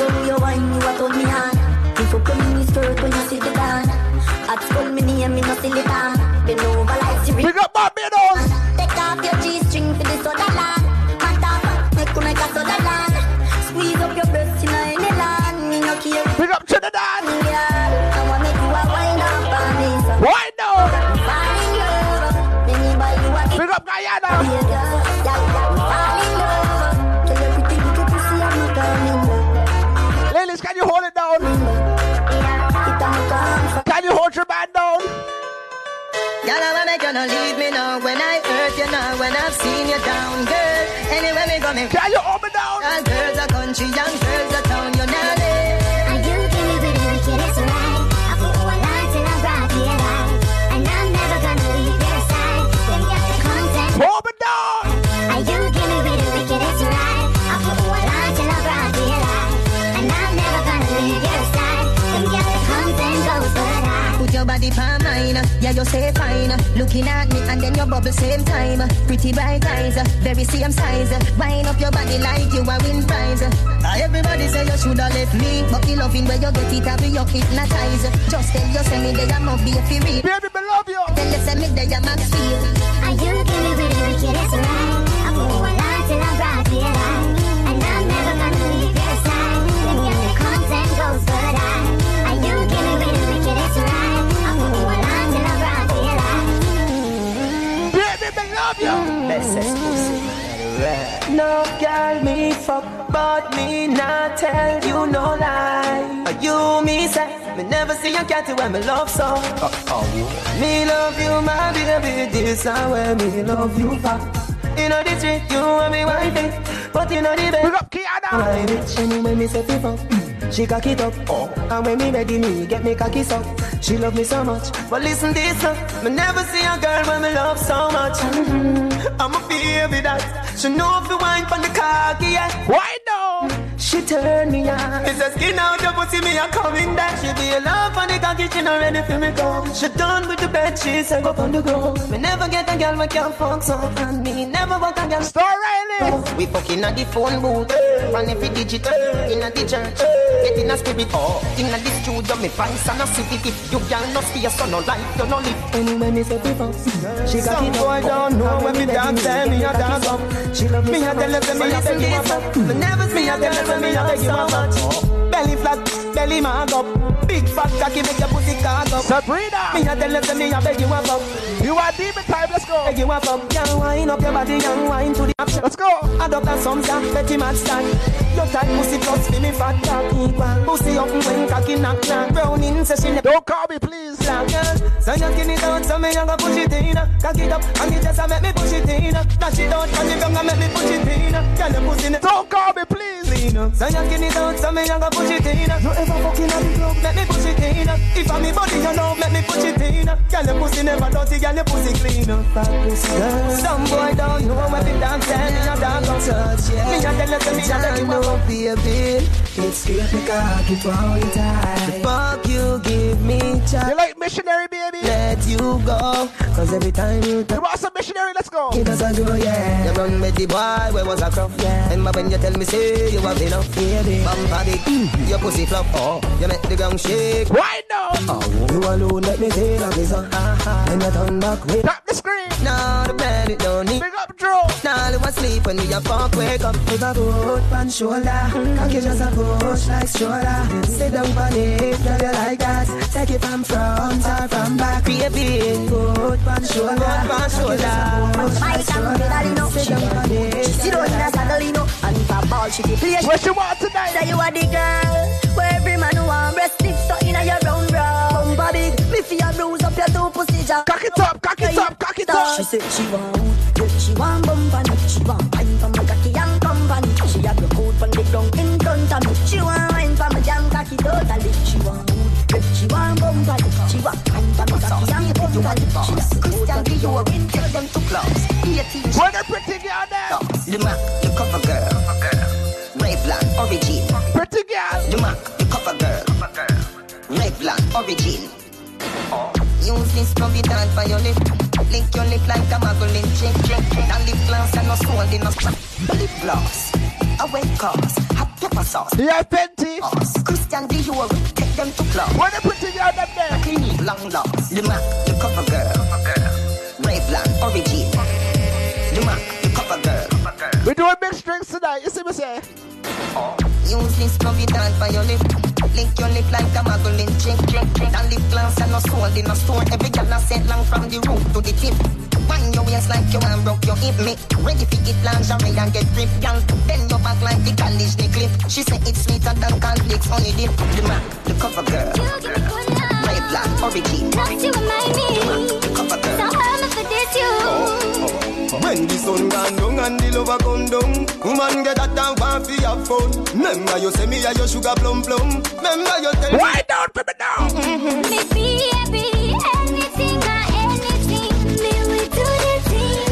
make you wine, you a turn me on. If you pull me skirt when you sit it down. At school me name me no silly down. Bend over like Siri. Big up Barbados. Take off your G-string for the soda land. Matter make you make a soda land. Squeeze up your breast in any land. Me no care. Big up Trinidad. Girl, I wanna make you a wine up on me. so. Wine now. Love. Me me buy you a Big up Guyana. Down? Girl, I wanna make you not leave me now when I hurt you now when I've seen you down, girl. Anywhere me go, me Can you hold me down? All girls are country, young girls are town, you know it. I do feel we're gonna kid it's a lie I put one eyes and Put your mine, yeah you say fine. Looking at me and then your bubble same time. Pretty bright eyes, very same size. Wind up your body like you a win prize. Everybody say you shoulda left me, but the loving where you get it, I be you hypnotize. Just tell you say me there, I must be a free. Baby, me love you. Tell you say me there, I max feel. And you give me with the wickedest Baby, me love you. No girl me fuck, But me not tell you no lie. Are you me say me never see a cat when me love so. Uh, oh, me love you, my baby. This is where me love you for. You know the street, you and me wife But you know the bed. Pick up Kiana. Ride it, she know when me. She cock it up, oh. and when me ready, me get me cocky up. She love me so much, but listen this up. Me never see a girl when me love so much. Mm-hmm. I'm a baby that she know if you wine from the cocky, yeah. Why? She turn me on. It's a skin out your pussy, me a coming back. She be a love on the cocky, she not ready for me go. She done with the bed, she say go on the ground. Me never get a girl we can fuck so, and me never walk a girl. Star Riley. We fucking at the phone booth, if it digital, in at the church. Get in a spirit, oh. In a the studio, me vice and a city. If you girl no space, so no life, you no live. Anyway, me say people, she got it boy don't know when me dance, me a dance up. She love me, I tell her, me a you up. Me never see a when me you up. Belly flat, belly mag up. Big fat cocky make your pussy cock up. Sabrina, me a tell her, me a beg you up. You are demon time, let's go. Beg you up, young wine up your body, young wine to the option. Let's go. Adopt a some stand, Betty Mad stand. Your tight pussy plus me, me fat cock equal. Pussy up when cocky knock knock. Browning say she Don't call me, please. Black girl, so you skin it out, so me a go push it in. Cock it up, and it just a make me push it in. Dash it out, and it and make me push it in. Girl, you pussy Don't call me, please. So you skin it out, so me a go push it in. You ever fucking on the club, let me push it in. If I'm me body, you know, let me push it in. Girl, your pussy never dirty, girl, your pussy clean. Fat pussy girl. Some boy don't know when we dance, and me a dance up. Touch. Me a tell you, me a tell you, know, baby. It's straight me cocky for your time. Fuck you, give me chance. You like missionary, baby? Let you go. Cause every time you You want some missionary? Let's go. It doesn't go, yeah. You run with the boy, where was I crop? Yeah. Remember when you tell me, say, you have enough? Baby. Bumper dick, mm. your pussy flop. Oh, you make the ground shake. Why no? Oh, you alone, let me say, like this. Uh-huh. When you turn back, wait. Tap the screen. Now the man, it don't need. Big up, Drew. Now you asleep when you fuck, wake up. With a boat, pan shoulder. Cocky just a push like stroller. Sit down on it, girl, you like that. Take it from front or from back. Baby, boat, pan shoulder. Boat, pan shoulder. My tongue, pedalino. Sit down on it. Sit down in a saddleino. And a ball, she play. What you want tonight? Say you are the girl. Where every man want breast stiff, so in a your round bra. Bumper big, me feel bruise up your two pussy jaw. Cock it up, cock it up, cock it up. She said she want, yeah, she want bumper, she want wine from my cocky and company. She have your coat from the ground in front of me. She want wine from my jam cocky totally. She want, yeah, she want bumper, she want wine from my cocky and company. She have Christian Dior tell them to close. What a pretty girl there. The Mac, the cover girl. Revlon origin. Pretty girl. The Mac, the cover girl. Revlon origin. Use this rub it on for your lip. Lick your lip like a muggling chick. And lip gloss and no soul in a lip gloss. A wet cause, hot pepper sauce. Yeah, Fenty. Christian Dior, take them to club. What a pretty girl up there. Clean long locks. The Mac, the cover girl. Revlon origin. The Mac, the cover girl. We doing big strings tonight. You see me say? Use this rub it for your lip. Lick your lip like a muggling chick. And lip gloss and no soul in a store. Every girl a set long from the root to the tip. Wind your waist like you want broke your hip me. Ready for get lingerie and get grip, girl. Bend your back like the college they clip. She say it's sweeter than cornflakes honey dip. The Mac, the cover girl. Revlon origin. Not to remind me. The Mac, the cover girl. So I'm for this you. Oh. When the sun gone down and the lover come down. Woman get that and want fi have fun. Remember you say me a your sugar plum plum. Remember you tell Why don't put me down? Me baby, anything or anything. Me will do the things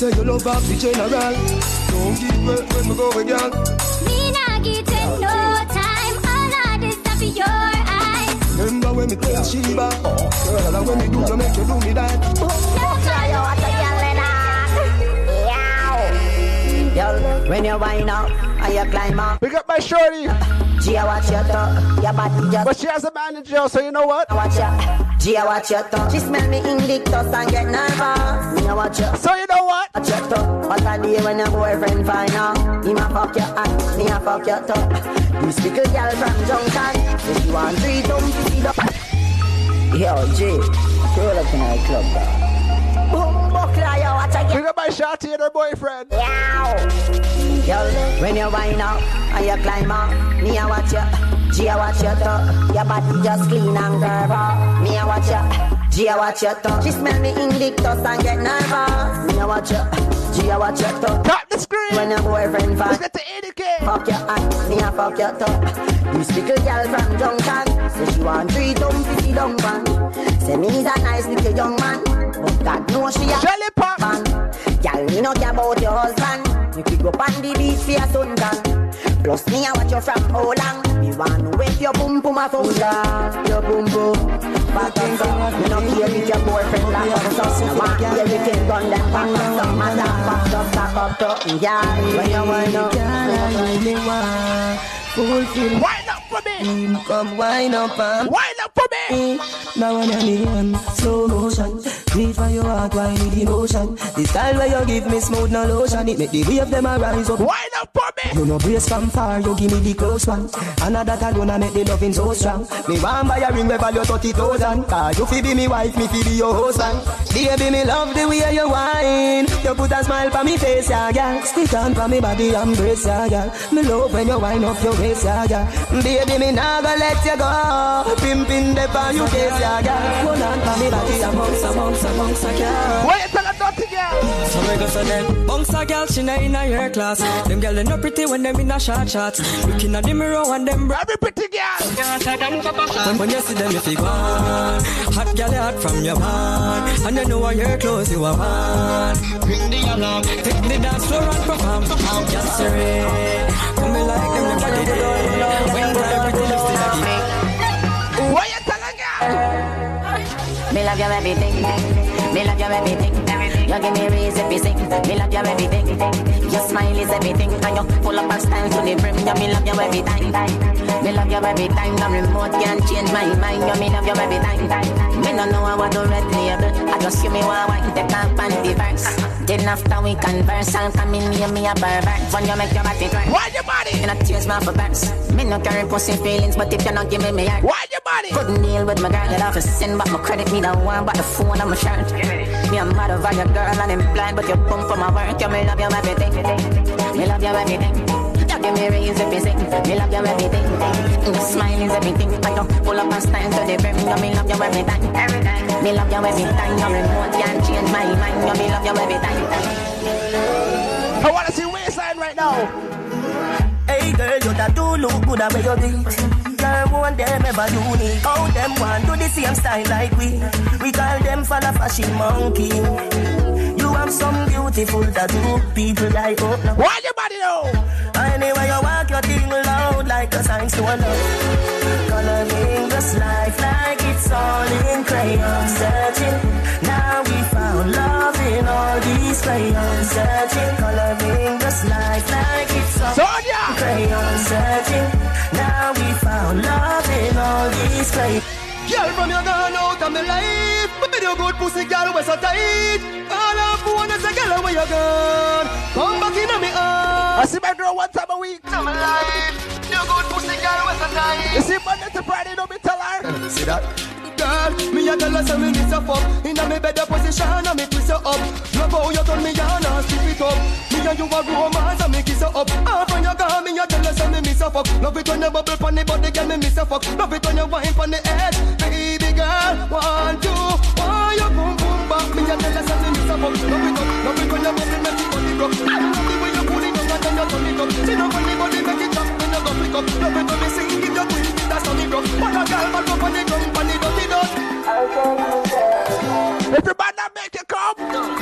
Say you love her, the general Don't give way when we go again Me not get it no time. All of this stuff in your eyes. Remember when me tell Sheba Girl, and when me do you make you do me that Girl, when you wind up and you climb up. Pick up my shorty. Gia, watch your tongue. Your body just. But she has a manager, so you know what? Watch ya. Gia, watch your tongue. She smell me invictus and get nervous. Me a watch ya. So you know what? Watch your tongue. What a day when your boyfriend find out. Him a fuck your hand, me a fuck your tongue. This little girl from Junction, so she want three dumb fifty dollars. Yo, G, roll up in our club, dog. Boom, buckler, yo, watch again. Bring up my shotty and her boyfriend. Yow. Girl, when you wind up and you climb up, me I watch you. G a watch you too. Your body just clean and curve up. Me a watch you. G a watch you too. She smell me Invictus and get nervous. Me a watch you. G a watch you too. Tap the screen. When your boyfriend fall. Let's get to indicate. Fuck your aunt, me a fuck your too. This little girl from Junction, say she want three dumb fifty dumb man. Say me is a nice little young man, but God knows she a Jelly pop man. Girl, me no care about your husband. You could go on the beach for your suntan. Plus me I watch you from how long. Me want if your boom boom a function. Your boom boom. Back and up. Me no care if your boyfriend lock up so. Me want everything done them back up so. Man that back up, back up to. Yeah, when you wind up. I really want fulfill. Wind up for me. Come wind up and wind up for me. Eh, now when you're me on slow motion, reach for your heart, why need emotion? The style where you give me smooth no lotion, it make the wave them a rise up. Wind up for me. You know brace from far, you give me the close one. And that alone I make the loving so strong. Me want buy a ring where value thirty thousand. Cause you fi be me wife, me fi be your husband. Baby, me love the way you whine. You put a smile for me face, yeah, girl. Stick on for me body, embrace, yeah, girl. Me love when you wind up your waist, yeah, girl. Baby, me nah gonna let you go. Pimpin' the for you face, yeah, girl. Hold on me body, amongst, amongst, amongst, a girl. You tell? So we go so then Bunks a girl, she not in a your class. Them girl they no pretty when them in a short shots Looking at the mirror and them bra Every pretty girl when, when you see them you feel gone Hot girl you hot from your man And you know what your clothes you are man Bring the alarm Take the dance floor and perform. Yes sir. Come me like them everybody there When the pretty lips still a give Why you tell her girl? Me love you everything. Me love you everything. You give me reason to sing. Me love you everything. Your smile is everything, and you full up of style to the brim. You me love you every time. Me love you every time. The remote can't change my mind. You me love you every time. Me no know what to red label. I just give me one wine, take up and the verse. Then after we converse, I'll come in near me a pervert. When you make your body cry. Why your body? Me not tears my for burns. Me no carry pussy feelings, but if you not give me me heart. Why your body? Couldn't deal with my girl, get off a sin, but my credit me the one, but the phone on my shirt. Me a mad over your girl and I'm blind, but you pump for my work. You me love you everything. Me love you everything. You give me to sing. Me love you everything. Your smile is everything. I don't pull up my style to the brim. You me love you every time. Every time. Me love you every time. Your remote can't change my mind. You me love you every time. I wanna see waistline right now. Girl, you that do look good at where you beat. Girl, one them ever unique. How them want do the same style like we. We call them for the fashion monkey. You have some beautiful tattoo. People like oh no. Why your body though? Anyway you walk your thing loud like a sign to a love. Coloring this life like it's all in crayon searching. Now we found love in all these crayons searching. Coloring this life like Sonia! in crayon searching. Now we found love in all these crayons. Girl from your gone out of my life With your good pussy girl was so tight All I want is a girl where you gone Come back in me I see my girl one time a week. Of my life Your good pussy girl was so tight You see Monday to Friday, don't be tell her. See that? Girl, me a her say me miss a fuck Inna me better position and me twist you up. Love how you turn me on and strip it up. Me and you a romance and me kiss you up. Half on your girl, me a her say me miss a fuck Love it when you bubble pon the body, girl me miss a fuck Love it when you wine pon the head. Baby girl, one, two Why you boom boom back Me a her say me miss a fuck Love it up, love it when you bubble make it body rock Love it when you pull it down and then you turn it up. See no funny body make it drop when you go flick up. Love it when me sing it you twist it that's on the rock What a girl back up on the drum pon the dirty dust If your man not make you come.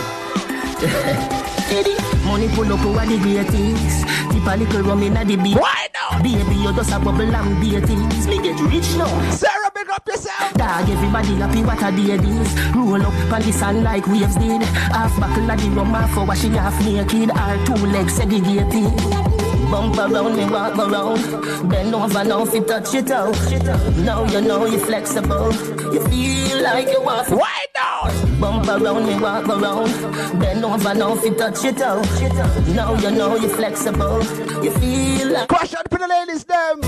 Eddie, money pull up over the greatest. Tip a little rum inna the beat. Why now? Baby, you just a bubble and beatings. Me get rich now. Sarah, big up yourself. Dog, everybody happy what a day this. Roll up on the sun like waves did. Half buckle of the rum, half for washing half naked. Our two legs segregated. Bump around me, walk around. Bend over now if you touch it out. Now you know you're flexible. You feel like you want. Why now? Bump around me, walk around. Bend over now, if you touch it out. Now you know you're flexible. You feel like. Crush out for the ladies, them.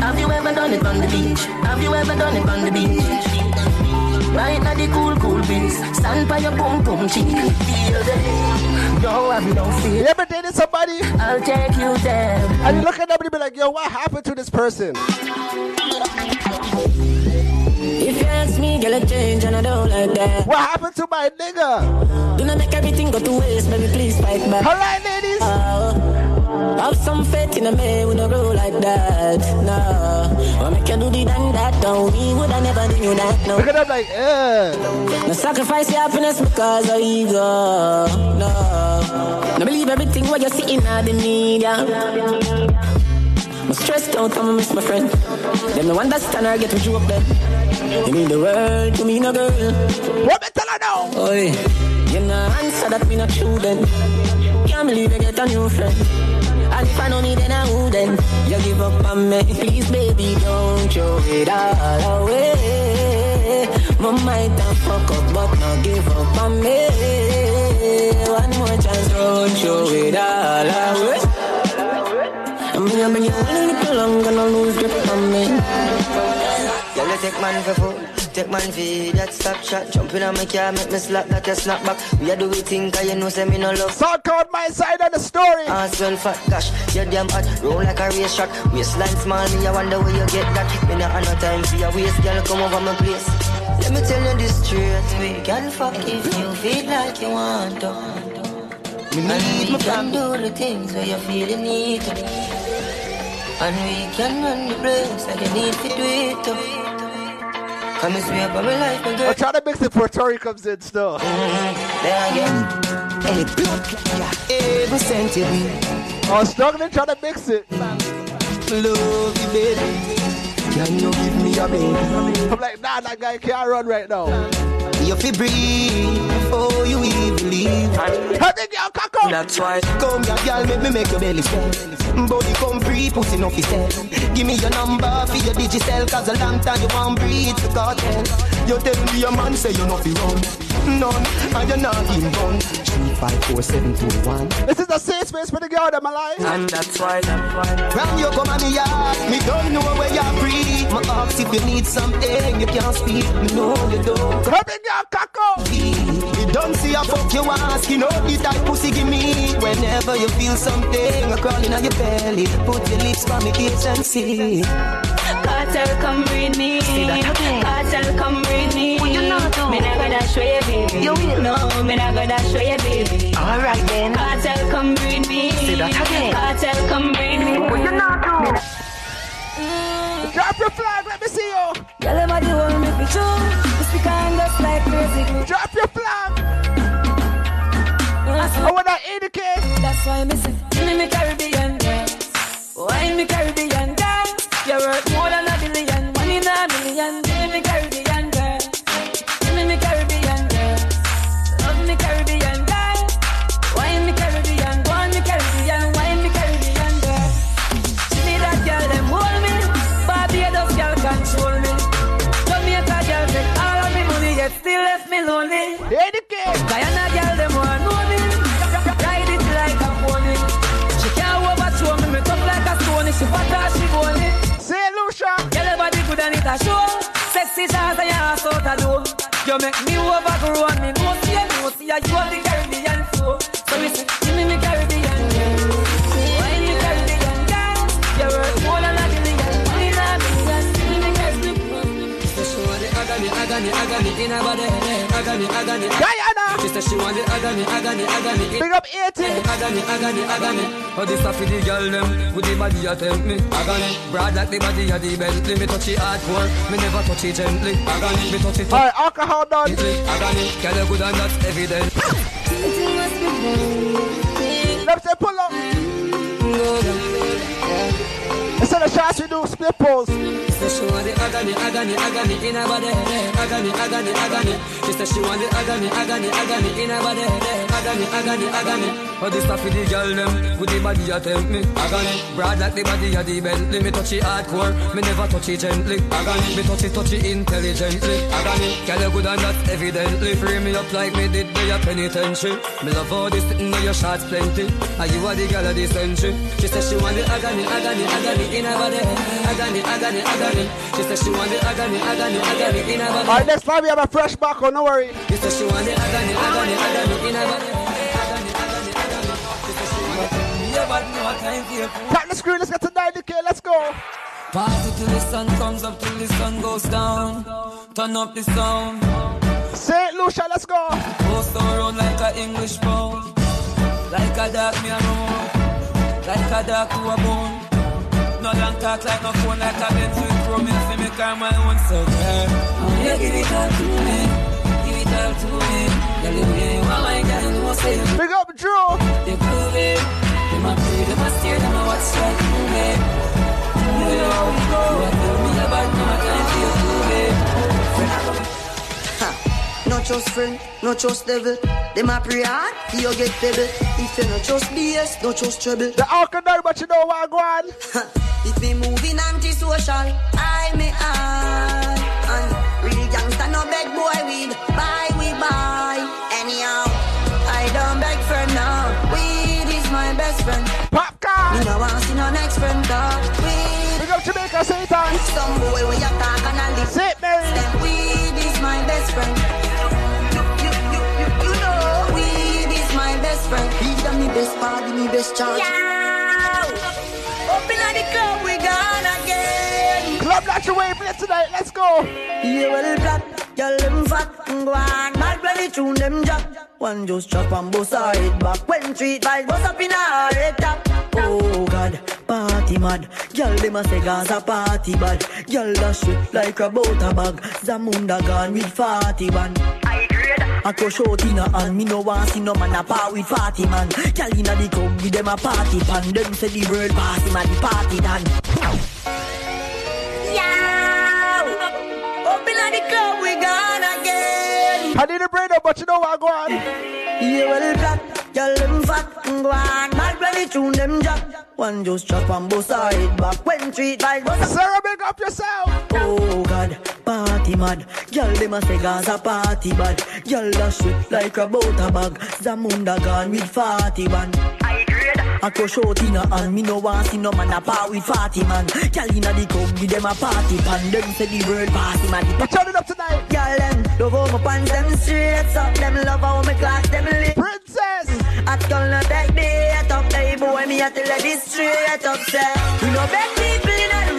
Have you ever done it on the beach? Have you ever done it on the beach? Right now the cool, cool breeze. Stand by your boom, boom cheek. Feel the Yo, have no fear. You ever dated somebody? I'll take you there. And you look at them and be like, yo, what happened to this person? If you ask me, girl, I change and I don't like that. What happened to my nigga? Do not make everything go to waste, baby, please fight back. Alright, ladies. Uh, have some faith in a man, we don't grow like that. No. What make you do the done that, though? We would have never do you that, no. Look at them like, eh. No sacrifice your happiness because of ego. No. No believe everything what you're seeing in the media. I'm stressed out, I'ma miss my friend. Them no understand or get you up them. You mean the world to me, no girl. What me tell her now? Oh, yeah. You know answer that me not true then. Can't believe you get a new friend. And if I know me, then I wouldn't. You give up on me, please, baby, don't throw it all away. My might have fuck up, but not give up on me. One more chance, don't throw it all away. I'm gonna bring you a little longer, gonna lose grip on me. Girl, you take man for food, take man for that stop shot. Jumping on my car, make me slap that you snap back. We are do we think, cause you know, say me no love. Talk out my side of the story. Ass well fat, gosh, you damn hot, roll like a race shot. Waistline small, me, I wonder where you get that. Me not have no time for your waist, girl, come over my place. Let me tell you this straight, we can fuck if you feel like you want to. Me and need we my can do the things where you feel you need to. And we can run the place like you need to do it too. Come and sweep up my life, my girl. I'm trying to mix it before Tori comes in still. Mm, there again. Hey, blood, yeah, ever sent you me. I was struggling trying to mix it. Love you, baby. Can you give me a baby? I'm like, nah, that guy can't run right now. You feel breathe before you even leave. Girl, cock up. That's why. Come here, girl, make me make your belly swell. Body come free, pussy no fi sell. Give me your number for your digicel, cause a long time you won't breathe the cartel. You tell me your man say you no fi run. None, and you're not in run. Three, five, four, seven, two, one. This is a safe space for the girl that my life. And that's why, that's why. When you come on me yard, me don't know where you're free. My ask if you need something, you can't speak. Me know you don't. Happy girl, cock up. You don't see a fuck you ask, you know the type pussy give me. Whenever you feel something, a crawling on your belly, put your lips on me kiss and see. Kartel, come breed me. Kartel, come breed me. What you not do? Me not gonna show you, baby. You will. No, me not gonna show you, baby. Alright then. Kartel, come breed me. Say that again. Kartel, come breed me. What you do? Drop your flag, let me see you. Girl, everybody want me for true. The speaker and just like crazy glue. Drop your flag. I want that indicate. That's why me say, give me me Caribbean girl. Why me Caribbean girl? You're worth more than me lonely. Guyana girl them want know me. Ride it like a pony. She can't overthrow me. Me tough like a stone. She fat as she bony. St. Lucia. Girl, your body good and it a show. Sexy shots and your ass out a door. You make me overgrow and me know see you know see you. You have the in her body. Agony, agony. Guyana. She said she want the agony, agony, agony. Big up 80. Agony, agony, agony. Oh, this a for the girl them with the body you tempt me. Agony. Broad like the body of the Bentley. Me touch it hardcore. Me never touch it gently. Agony. Me touch it. Alright, alcohol done. Agony. Girl, you good and that's evident. Let me say pull up. Instead of shots, we do split pulls. She want the agony, agony, agony in her body. Agony, agony, agony. She said she want the agony, agony, agony in her body. Agony, agony, agony. Oh, this stuff for the girl them, with the body you tempt me. Agony, broad like the body of the Bentley. Me touch it hardcore, me never touch it gently. Agony, me touch it, touch it intelligently. Agony, girl you good and that's evidently. Free me up like me did by your penitentiary. Me love all this sitting on your shots plenty. And you are the girl of the century. She said she want the agony, agony, agony in her body. Agony, agony, agony. She said she want the agony, agony, agony in her body. Alright, next time we have a fresh back on, no worry. She said she want the agony, agony, agony in her body. Tap the screen, let's get to 90k, let's go. Party till the sun comes up, till the sun goes down. Turn up the sound. St. Lucia, let's go. Post around like a English pound. Like a dog me a. Like a dog to a bone. No long talk like no phone, like a Benz with chrome. Me fi me my own so girl. Oh, you give it all to me. Give it all to me. My. Big up, Drew. They prove it. We go. You a me about no time No trust friend, no trust devil. Them a pray hard, you get pebble. If you no trust BS, no trust trouble. The alkaline, but you know what, I go on. if me moving antisocial, I me I. And real gangsta no beg boy weed, buy we buy. Anyhow, I don't beg friend now. Weed is my best friend. Popcorn. Me no want to see no next friend dog. Weed. Big up Jamaica, Satan. Some boy you talk and I listen. Sit, Mary. Them weed is my best friend. Friend. Weed are me best party, me best charge. Yeah. Up in the club, we gone again. Club not your way, play tonight, let's go. Yeah, well, black, girl, them fat, go on. Mad when they tune them jack. One just chop and bust her head back. When treat vibes bust up in her head top. Oh God, party mad. Girl, them a say Gaza party bad. Girl, dash it like a butter bag. Zamunda gone with 40 man. I grade. I crush out in a hand. Me no want see no man a part with 40 man. Girl inna the club with them a party pan. Them say the world pass him a the party done. Yeah. Up inna the club we gone again. I need a brain up, but you know what, go on. Yeah, well, black, girl, them fat, go on. Mad when they tune them jack. One just chop and bust her head back. When treat like bust Sarah, big up yourself. Oh, God, party mad. Girl, them a say Gaza party bad. Girl, dash it like a butter bag. Zamunda gone with 40 man. I grade. I crush out in a hand. Me no want see no man a part with 40 man. Girl, inna the club, give them a party pan. Them say the world party man. We turn it up tonight. Girl, them love how my pants them straight up. Them love how my class them lit. Princess. At call no back boy, me a tell you this straight up. Say we no beg people in a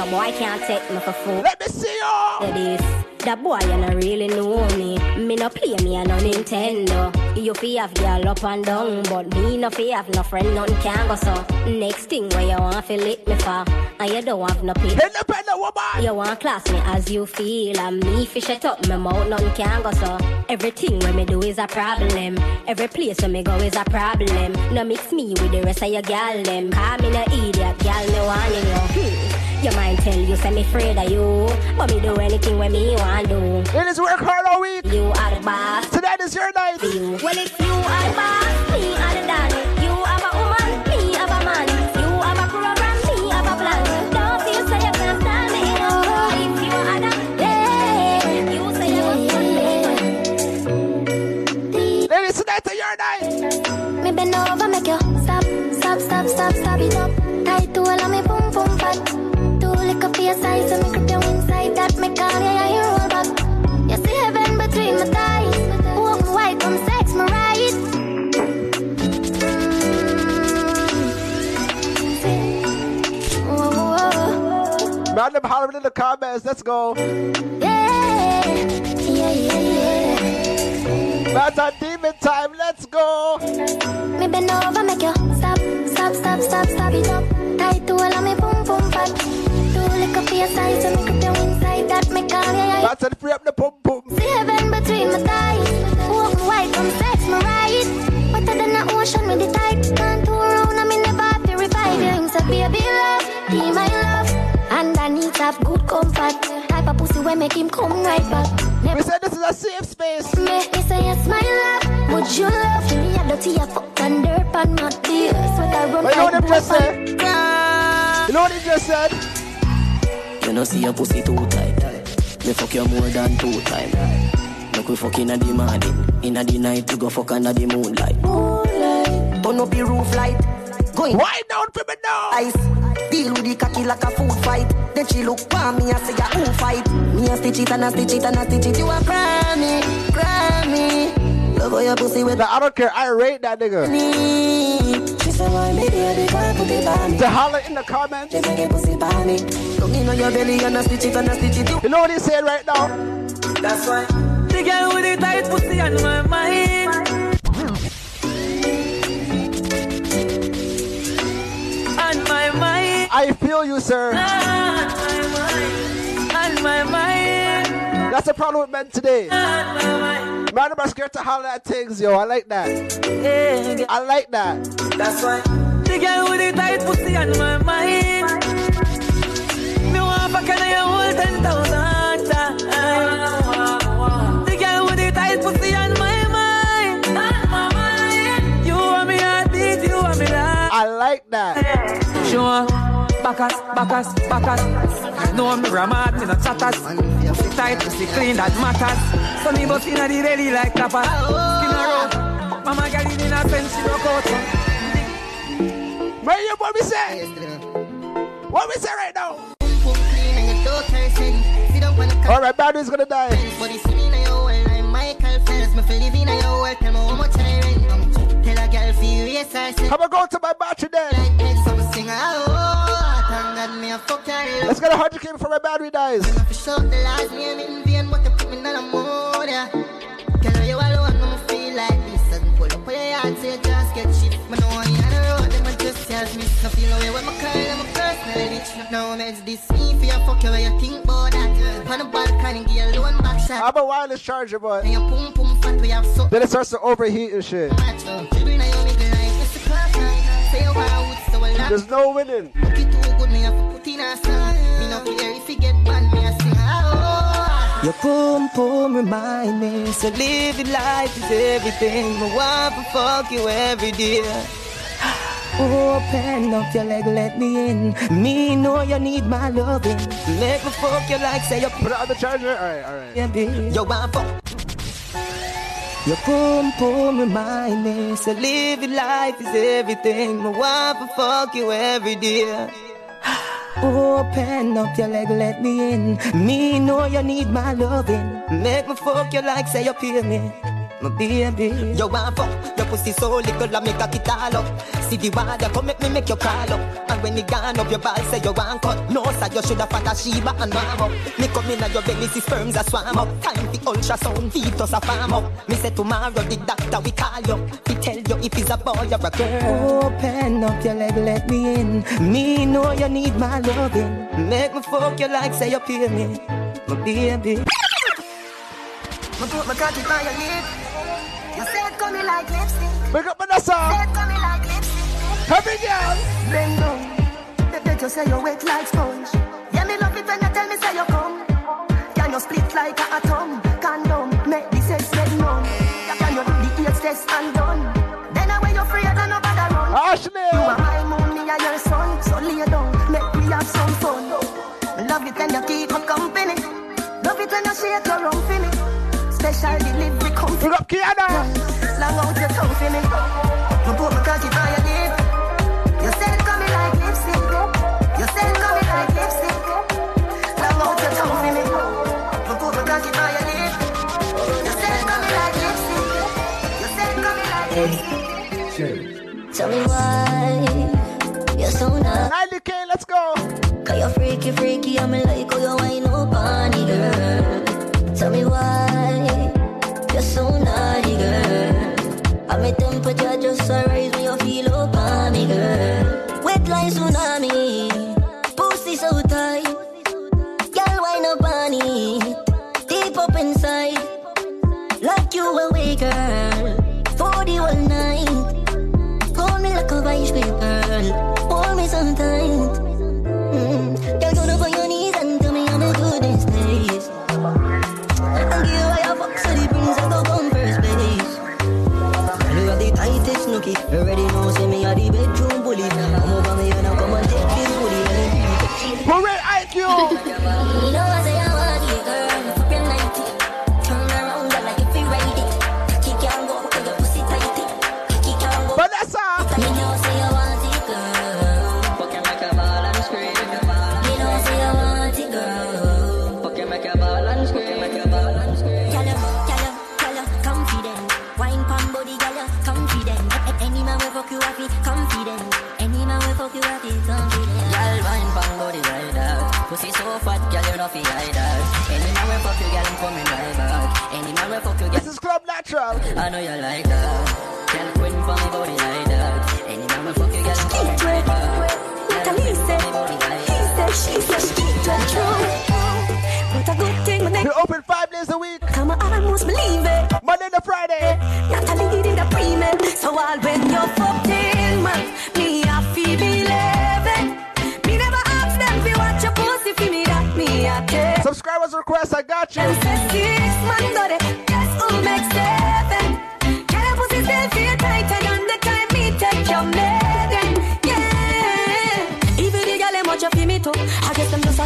No boy can't take me for fool. Let me see you. This. That boy you not really know me. Me no play me a no Nintendo. You fi have girl up and down, but me no fi have no friend nothing can go so. Next thing where you want fi lick me for, and you don't have no pay. Independent woman. You want class me as you feel, and me fi shut up my mouth nothing can go so. Everything when me do is a problem. Every place where me go is a problem. No mix me with the rest of your gal them. Call me no idiot, gal me warning you. Hmm. Your mind tell you say me afraid of you, but me do anything when me want do. It is work hard all week. You are the boss. Tonight is your night. You. Well, if you are the boss, me are the daddy. You have a woman, me have a man. You have a program, me have a plan. Don't you say you can't stand me. If you are the yeah, you say you want me. Ladies, tonight is your night. Me bend over, make you stop, stop, stop, stop, stop it up. Tight to all of me boom, boom, fat. Lick up your size, so me grip you inside. That call you, yeah, you roll back. You see heaven between my thighs. Walk me white, come sex me right. Mm. Whoa, whoa. Them hollering in the comments. Let's go. Yeah, yeah, yeah, yeah. A demon time. Let's go. Me bend over, make you stop, stop, stop, stop, stop it up. Tight to all of me boom, boom, fat. Two lick up your size, so me grip you inside. That me call can't That's it, free up the pum pum. See heaven between my thighs. Walk me white, come sex me right. Wetter than the ocean with the tide. Can't turn around, I'm in the bar to revive you. Say, baby love, be my love. And I need to have good comfort. Type of pussy when make him come right back. We said this is a safe space. Make me say yes, my love. Would you love me? A dirty, a fuck and dirt and my tears. Sweat I run you know what them just said? You know what he just said? You know see your pussy too tight. Me fuck you more than two times. Look we fuck inna the morning, inna the night we go fuck under the moonlight. Moonlight. Turn up the roof light. Going. Why don't people know? Ice. Deal with the cocky like a food fight. Then she look for me and say, "Yeah, who fight?" Me a stitch it and a stitch it and a stitch it. You a Grammy, Grammy. Love how your pussy with. I don't care. I rate that nigga. She said, "Why me baby can't put it on me?" To holler in the comments. She make pussy by me. Look on your belly and a stitch it and a. You know what he's saying right now? That's why. The girl with the tight pussy on my mind. On my mind. I feel you, sir. On my mind. On my mind. That's the problem with men today. On my mind. Man, I'm scared to holler at things, yo. I like that. I like that. That's why. The girl with the tight pussy on my mind. Me want back in your whole ten thousand times. The girl with the tight pussy on my mind. On my mind. You want me heartbeat, you want me life. I like that. Sure. Backus, backus, backus. No, me ramad, me no chatters. Pussy tight, pussy clean, that matters. So me bust inna the belly like tapas. Skin a roll. Mama girl in a sense, she rock out. Where you what we say? What we say right now? All right, battery's gonna die. Come on, go to my battery then. Let's get a hundred k before my battery dies. I'm a wireless charger, but then it starts to overheat and shit. There's no winning. Your boom boom remind me, so living life is everything. My wife will fuck you every day. Open up your leg, let me in. Me know you need my loving. Make me fuck you like say you put it the charger. All right, all right. Yeah, baby. Yo, want fuck. Your boom boom remind me, so living life is everything. My wife will fuck you every day. Open up your leg, let me in. Me know you need my loving. Make me fuck you like say you pay me. My baby. You want fuck, pussy so little, I make a it all up. See the water, come make me make you crawl up. And when you gone up, your ball say you want cut. No, sir, you shoulda found a Sheba and warm up. Me come in and your belly, see sperms a swam up. Time the ultrasound, fetus a farm up. Me say tomorrow the doctor we call you. We tell you if it's a boy or a girl. Open up your leg, let me in. Me know you need my loving. Make me fuck you like say you pay me. My baby. Me put my cocky by your lip. You said coming like lipstick. Wake up, Vanessa. Said coming like lipstick. Happy girl. Bend down. They bet you say you're wet like sponge. Yeah, me love it when you tell me say you come. Can you split like a atom? Condom, make the sex get numb. Can you do the AIDS test and done? Then away you're afraid and nobody run. Ashley. You are my moon, me and your son. So lay down, make we have some fun. Love it when you keep me company. Love it when you shake your rump for me. Special delivery come for up Kiana. Long out your tongue for me. You put my cocky by your lip. You said coming like lipstick. You said coming like lipstick. Long out your tongue for me. You put my cocky by your lip. You said coming like lipstick. You said coming like lipstick. Tell me why you're so nice. 90k, let's go. Cause you're freaky, freaky. I'm like, oh, you wine temperature just a rise when you feel up on me, girl. Wet like tsunami, Ready fi hide her. Any man will fuck you, girl, I'm coming right back. Any man will fuck you, girl. This is Club Natural. I know you like that. Girl, quit for me body like that. Any man will fuck you, girl, I'm coming right back. Like Elise, he said, she said, she said, a good thing when they You're open five days a week. Come on, I almost believe it. Monday to Friday. Not a lead in the premium. So I'll win your fuck day. was request, I got you.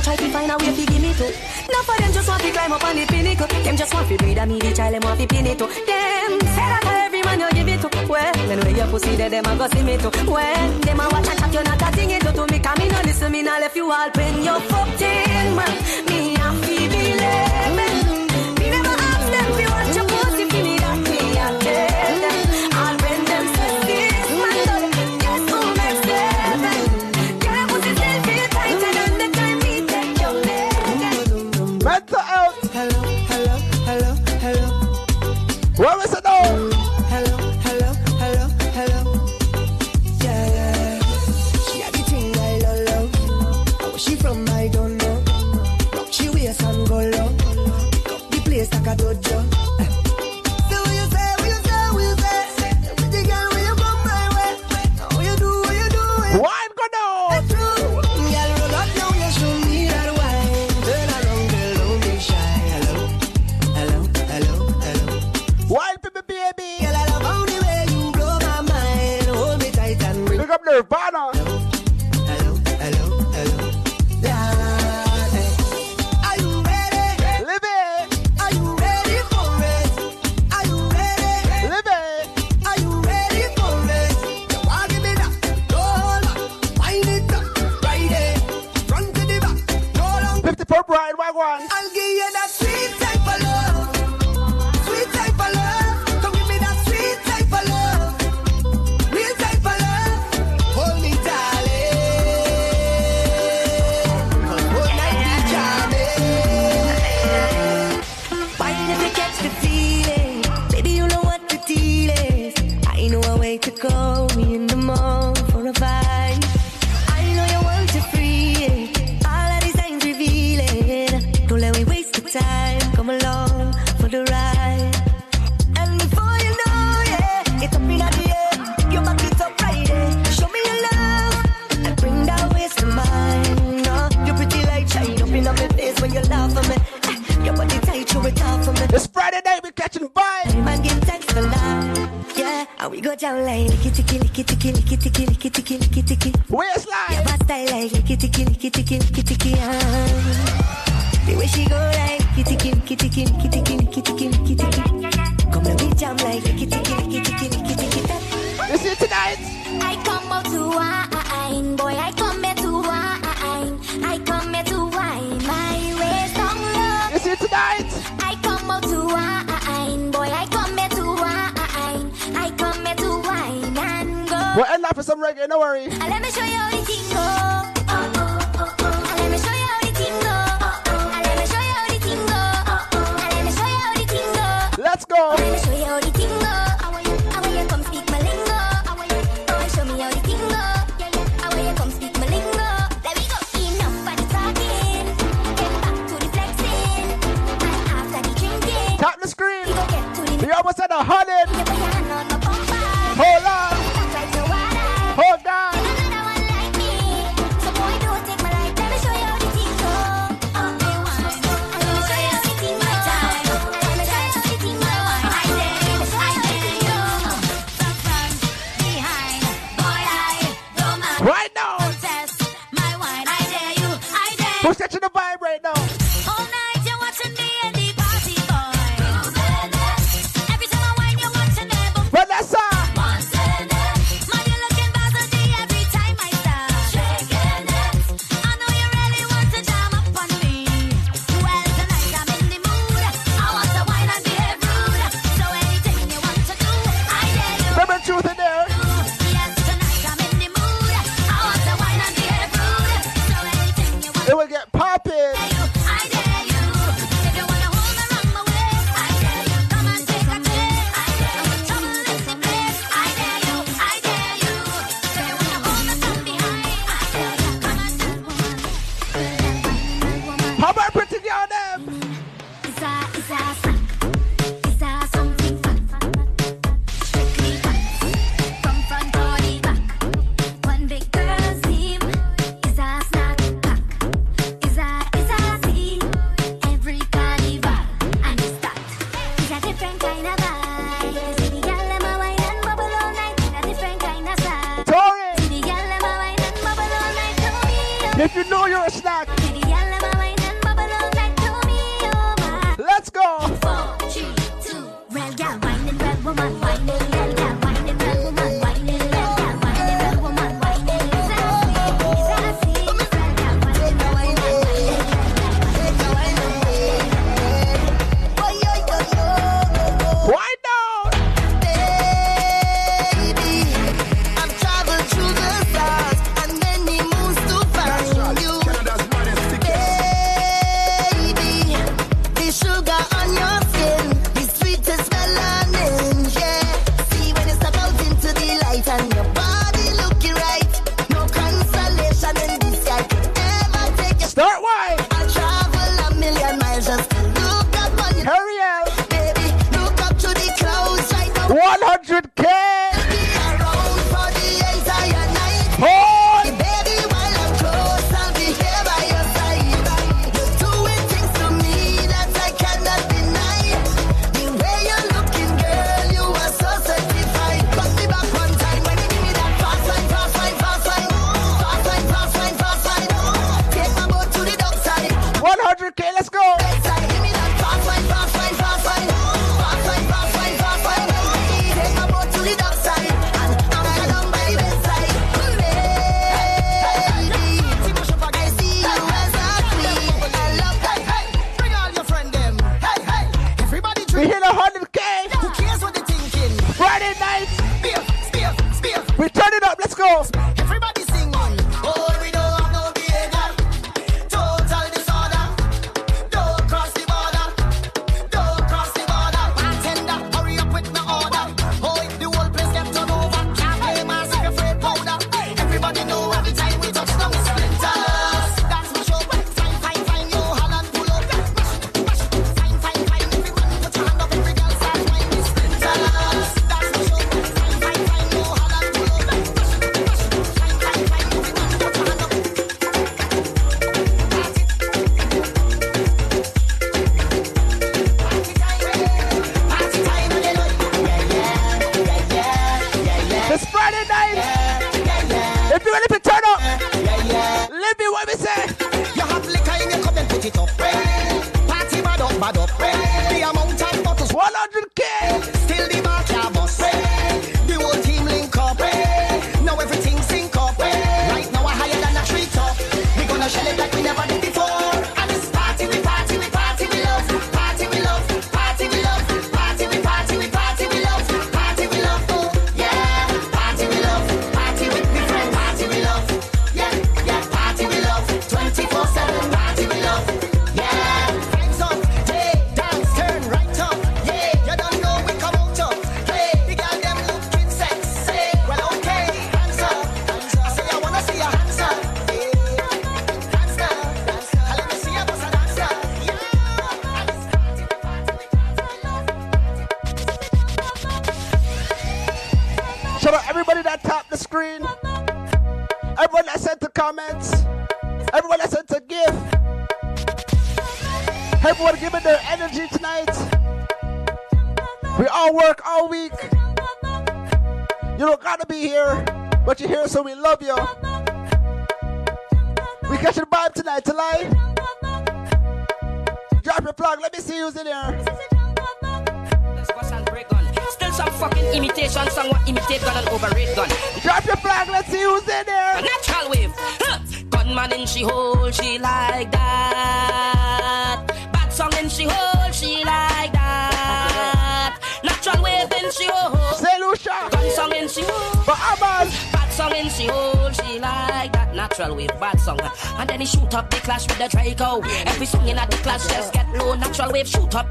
Try to find a way to give me to. Now for them just want to climb up on the pinnacle. Them just want to a me the child. Them want to pin it to. Them say that I then when your pussy there, them a go see me too. When them a watch and chat, you not a thing it do to me. Cause me no listen, me no left you all when you're 14, man. Me a feed go down like licky ticky licky ticky licky ticky licky ticky licky ticky. Waistline. Yeah, my style like licky ticky licky ticky licky ticky. The way she go like licky ticky licky ticky licky ticky licky ticky licky ticky. Come let me jam like licky ticky licky ticky licky ticky. You see tonight? I come out to wine, boy. I come. some reggae, no worry. Let me show you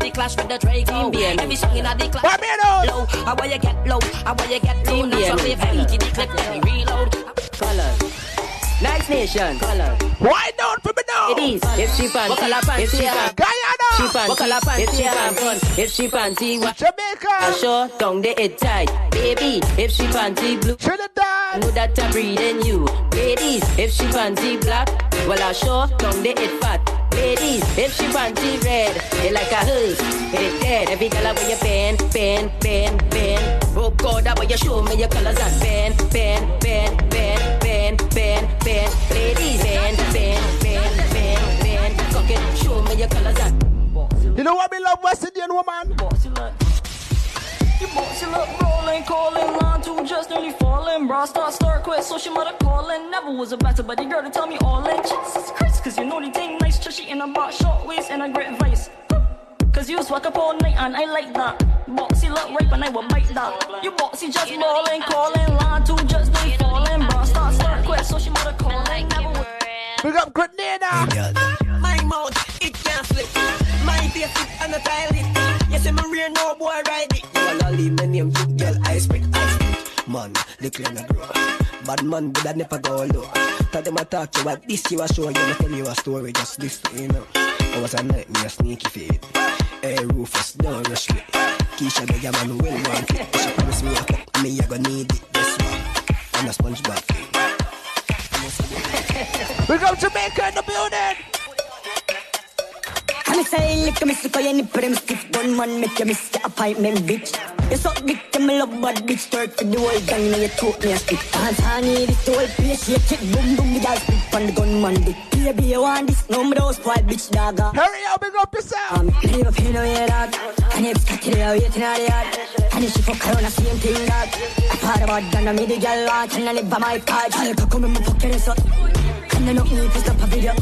the clash with the Drake oh, Draco. Every song in the clash. Low. How will you get low? How will you get low? Natural wave, empty the clip, then we reload. Color. Nice nation. Color. Why don't for me now? It is. If she fancy, Color fancy, if she yeah. fancy, Guyana. she fancy, Color fancy, if she yeah. fancy, if she fancy, what? Jamaica. I sure down the head tight, baby. If she fancy blue, Trinidad. know that I'm breathing you. Ladies, if she fancy black, well I sure down the head fat. Ladies, if she fancy red, they like a hood, hit it dead. Every color where you bend, bend, bend, bend. Oh God, that way you show me your colors and bend, bend, bend, bend, bend, bend, bend. Ladies, bend, bend, bend, bend, bend. Cock it, show me your colors and. You know what we love West Indian woman? You bossy look rolling, calling, line two just nearly falling. Bra start, start, quit, so she mother calling. Never was a better buddy girl to tell me all in. Jesus Christ, cause you know the thing nice, trashy in a box, short waist and a great vice. Cause you swag up all night and I like that. Boxy look rape and I will bite that. You boxy just balling, calling, line two just nearly falling. Bra start, start, quit, so she mother calling. Never was Big up Grenada. My mouth, it can't flip. My face it and a tile it. Yes, I'm a real no boy ride it. You wanna leave my name, you girl, I spit, I spit. Man, little and a grow. Bad man, but I never go low. Tell them I talk to you about this, you a show you, I tell you a story, just this, you know. I was a night, me a sneaky feed. Hey, Rufus, don't rush me. Keisha, the man, will want it. She promise me a cup, me, I gonna need it. This one, and a sponge bath. Big up Jamaica in the building. And I say, at me, sick of nipple, them stiff gun man, make you miss your appointment, bitch. You suck dick, me love bad bitch, twerk for the whole gang, now you choke me a stick. Dance, I need it, the whole place, shake it, boom, boom, the gal spit on the gunman dick. Baby, you want this, no, me those spoiled bitch, dog. Hurry up, big up yourself. Um, leave up in the way, dog. And if cut it, out, waiting out the yard. And if she fuck around, I see him thing, dog. I thought about that, I made the gal want, and I live by my card. I'll come in my pocket, so. And I don't need to stop a video.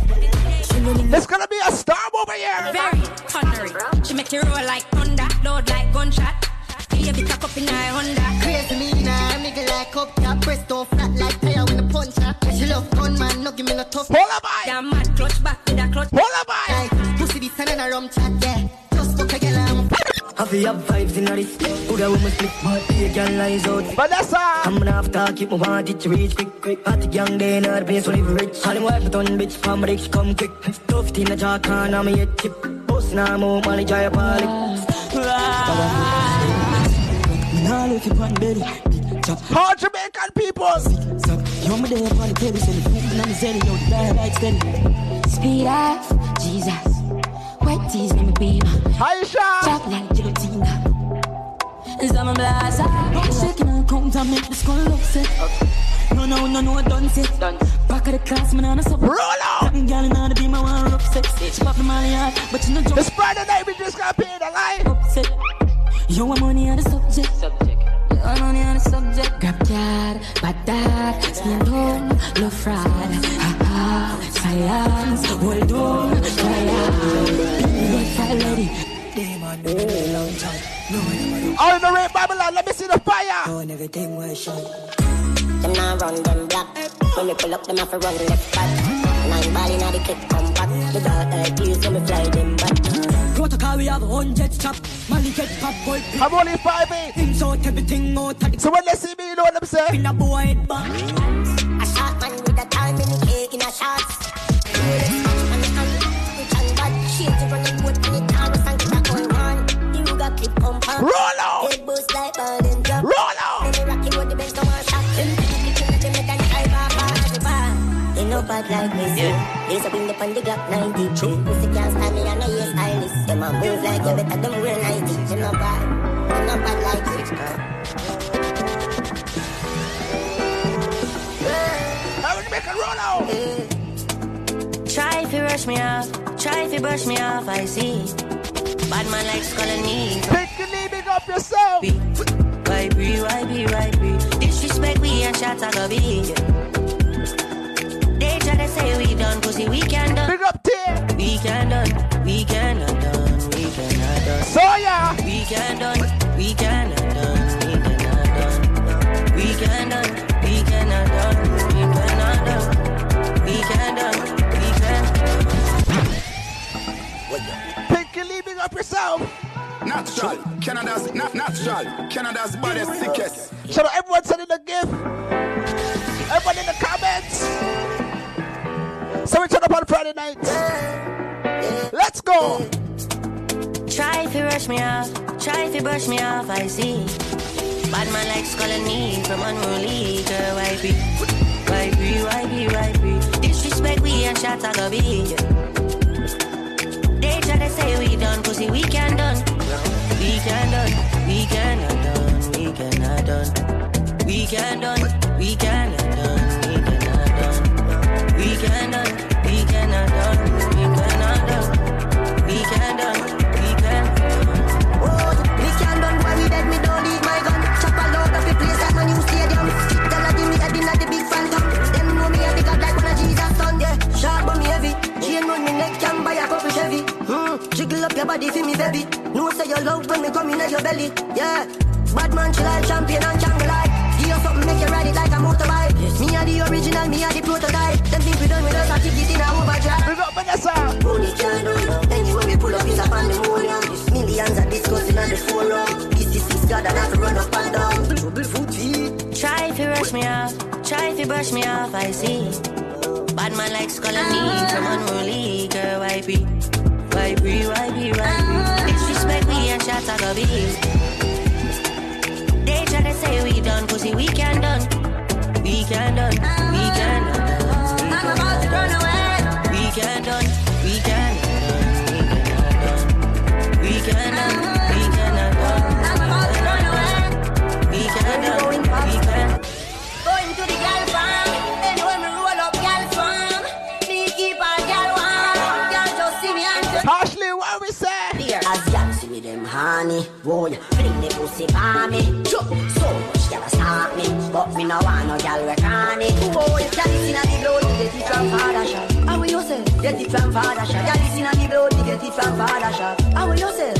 There's gonna be a storm over here. Very thundery. She make you roll like thunder, load like gunshot. Baby, cock up in her Honda. Crazy me now, nigga like up top, presto flat like tire when the punch up. She love gun man, no give me no tough. Hold up, boy. Damn mad clutch back with a clutch. Hold up, boy. Like pussy this and then a rum chat, yeah. Just fuck a girl and Have you have vibes in this? Good a woman split, but be a girl lies out. Vanessa! I'm gonna have to keep my want it to reach quick, quick. Hot young day, not the place where live rich. All them wife done bitch, from rich come quick. Stuffed in a jar, can I'm a chip. Boss now, more money, try a party. Now look at one belly. All Jamaican people. Yo, me there on the belly, so the food and the zelly, yo, the bad like steady. Speed up, Jesus. Wet tees, let me be my Aisha. Chop Is that my blazer? Don't shaking and count and make the skull look sick. No, no, no, no, done sit. Back of the class, man, on a sub. Roll out. Young girl in the beam, I want rough sex. She pop the money hard, but you know jump. This Friday night we just got paid a line. Upset. You want money on the subject. Subject. You want money on the subject. Grab card, bad dad, skin down, love fraud. Ha ha, silence, hold on, fire. Big fire ready. Demon, do me long time. No, never All in the red Babylon, let me see the fire. Doing everything where shine. Them now run them black. When we pull up, them have to run left back. Nine ball inna the clip, come back. The dark eye please, when we fly them back. Protocol, we have hundred chop. Money get pop, boy. I'm only five eight. Things out, everything out. of the- So when they see me, you know what I'm saying? In a boy head back. A shot man with a time in the cake in a shots. Roll out. Head boost like ball and drop. Roll out. Then the rocky with the best of our shot. Them bad like this. Yeah. Lace up in the pan the Glock 90. True. Pussy can't stand me and I hear stylist. Them a move like you better them wear 90. You know bad. You know bad like this. How would you make a roll out? Try if you rush me off, try if you brush me off, I see. Bad man like skull and knee. Pick your leaving up yourself. Why be, why be, why be? Disrespect we and shots I go be. They try to say we done, pussy we can done. Big up tear. We can done, we cannot done, we cannot done. So yeah. We can done, we cannot done, we cannot done. We can done, can. Pick your leaving up yourself. Natural, Canada's not natural, Canada's baddest sickest. Shout out everyone sending a gift. Everyone in the comments. So we turn up on Friday night. Let's go. Try if you rush me off, try if you brush me off, I see. Bad man like skull and knee from unruly uh, girl, why be? Why be, why be, why be? Disrespect we and shots I go be. They try to say we done, pussy we can done. We can done, we cannot done, we cannot done. We can done, we cannot done, we cannot done. We can done, your body for me baby. No say you love when me come in your belly. Yeah, bad man chill like champion and jungle like. Give you something make you ride it like a motorbike. Me are the original, me are the prototype. Them think we done with us, I keep it in a overdrive. Big up Vanessa. Money can't do Anyway we pull up, it's up on the morning. Millions are discussing on the forum. This is this God and I have to run up and down. Trouble foot feet. Try if you rush me off, try if you brush me off, I see. Bad man like skull and knee from unruly girl, why be? Why be, why be, why be? Disrespect we and shots I go be. They try to say we done, pussy we can done. We can done, we can done. I'm about to run away. We can done, Boy, bring the pussy for me. So much gal a stop me. But me no want no gal we can it. Boy, gal is inna the blood. Get it from father shop. How will you say? Get it from father shop. Gal is inna the blood. Get it from father shop. How will you say?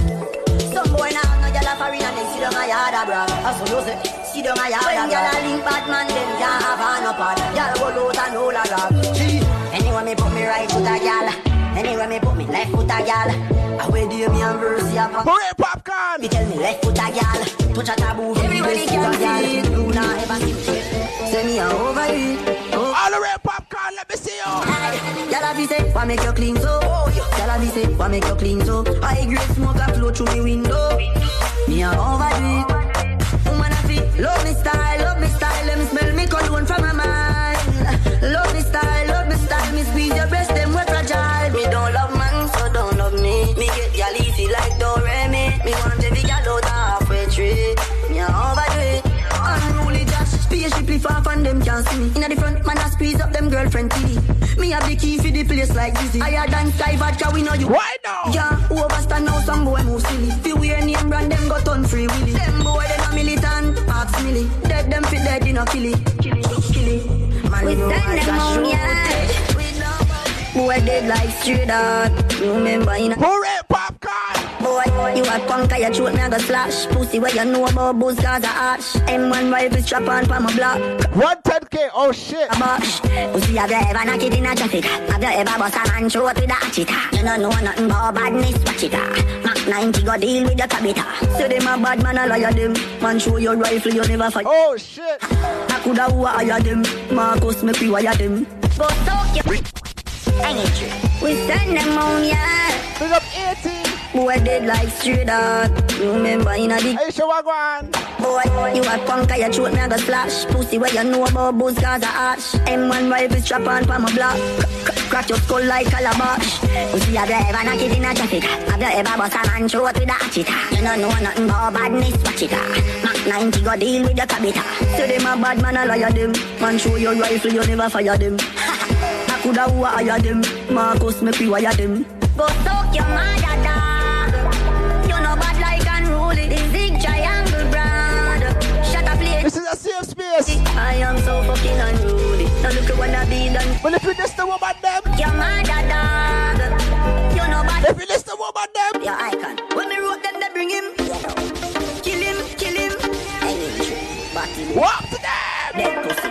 Some boy now no gal a foreign and they sit down a yard a brag. How so you say? Sit down a yard a brag. When gal a link bad man, them can't have up on. Gal go out and all a rap. Anyway me put me right foot a gal. Anyway me put me left foot a gal. I wear the me and Versi a pop. Hooray, popcorn! Me tell me left foot a gal. Touch a taboo. Everybody can see it. You nah ever see me. Say me a over it. Oh. All the way popcorn, let me see you. Y'all have say, why make you clean so? Y'all have say, why make you clean so? I grade smoke a flow through me window. Me a overdo it. Woman a fit, love me style, love me style. Girlfriend titty. Me have the key for the place like Dizzy. Higher than Skyy Vodka, we know you. Why now? Yeah, who overstand now some boy move silly. Fi wear name brand, them got on free willy. Them boy, they no militant, ask milly. Dead them fit dead, you know killy. Killy, killy. Man, We you know send I them just home, shoot yeah. it. Boy dead like straight out. Remember in a Hooray, popcorn! Boy, you a punk, I throat me a go slash. Pussy where you know about booze cause a ash. M1 rifle strap on for my block. 110k, oh shit. A bash. Pussy have you ever knock it in a traffic? Have you ever bust a man throat with a hatchet? You don't know nothing about badness, watch it. Mac 90 go deal with the cabita. Say them a bad man, a liar them. Man show your rifle, you never fight. Oh shit. I coulda who hire them. Marcus make we wire them. Go talk you. I need you. We send them on, yeah. Big up 18. Boy dead like straight up. Remember in a the. Hey, show one. Boy, you a punk, I shoot me a go slash. Pussy where you know about booze, cause I ash. M1 rifle strap on for my block. Crack your skull like calabash. Pussy, have you ever knocked it in a traffic? Have you ever bust a man throat with a hatchet? You don't know nothing about badness, watch it. Mac 90 go deal with the cabita. Say them a bad man, I liar them. Man show your rifle, you never fire them. I coulda who hire them. Marcus, me pre-wire them. Go talk your mother, dog. You know bad like unruly. The zig triangle brand. Shut up, please. This is a safe space. I am so fucking unruly. Now look at what I be done. But if you listen to woman them, your mother, dog. You know bad. If you listen to woman them, your icon. When me wrote them, they bring him. Kill him, kill him. Batty. Walk to them. Dead pussy.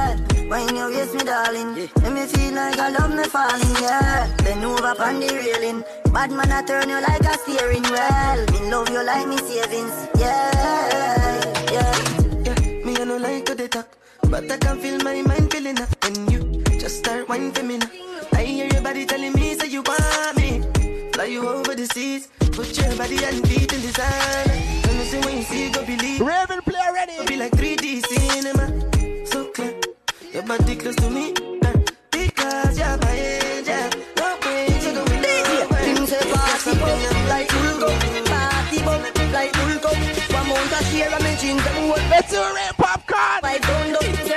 When you raise me, darling, let me feel like I love me falling, yeah. Bend over on the railing. Bad man, I turn you like a steering wheel. Me love you like me savings, yeah, yeah. Me, I don't like how they talk, but I can feel my mind feeling up when you just start whining for me now. I hear your body telling me, say you want me. Fly you over the seas, put your body and feet in the sand. Tell me, say when you see, go believe. Raven, play already. Be like 3D cinema, so clear. Your body close to me, because you're my angel. No way to go Things party bum, like full. Party bum, like full cup. One month a share drink them whole. Let's do rain popcorn. Five pound up.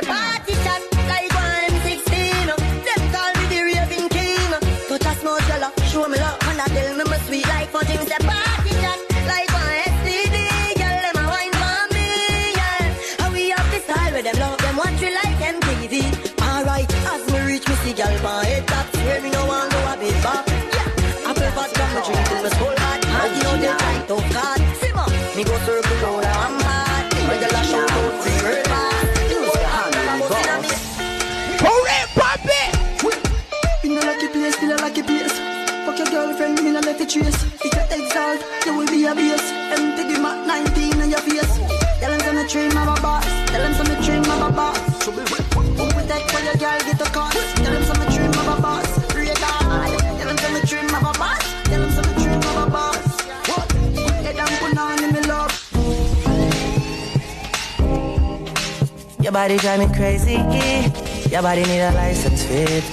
Body drive me crazy. Your body need a license fit.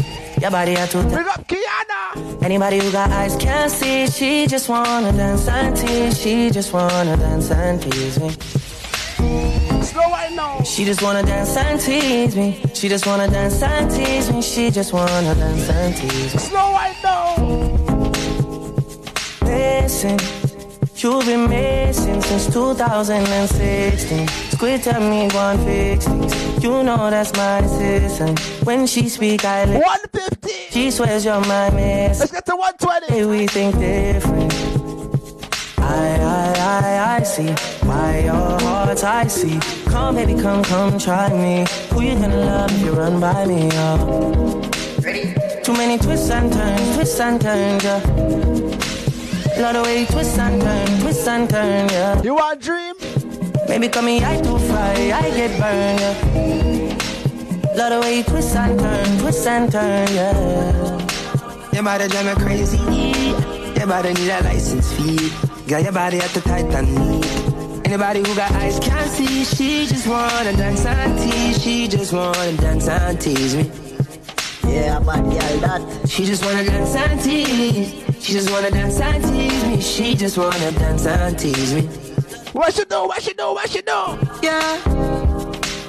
Your body a two. Bring up Kiana. Anybody who got eyes can't see. She just wanna dance and tease. She just wanna dance and tease me. Slow right now. She just wanna dance and tease me. She just wanna dance and tease me. She just wanna dance and tease me. Slow right now. Listen, you've been missing since 2016. Squid tell me one fix things. You know that's my decision. When she speak, I listen. 150. She swears you're my miss. Let's get to 120. Hey, we think different. I, I, I, I see why your heart's I see. Come, baby, come, come, try me. Who you gonna love if you run by me? Oh. Ready? Too many twists and turns, twists and turns, yeah. Love the way you twist and turn, twist and turn, yeah. You want dream? Baby, come me, I too fry, I get burned, yeah. Love the way you twist and turn, twist and turn, yeah. Your body drive me crazy. Your body need a license fee. Got your body at the tight and neat. Anybody who got eyes can't see. She just wanna dance and tease. She just wanna dance and tease me. Yeah, but girl that. She just wanna dance and tease. She just wanna dance and tease me. She just wanna dance and tease me. What she do? What she do? What she do? Yeah.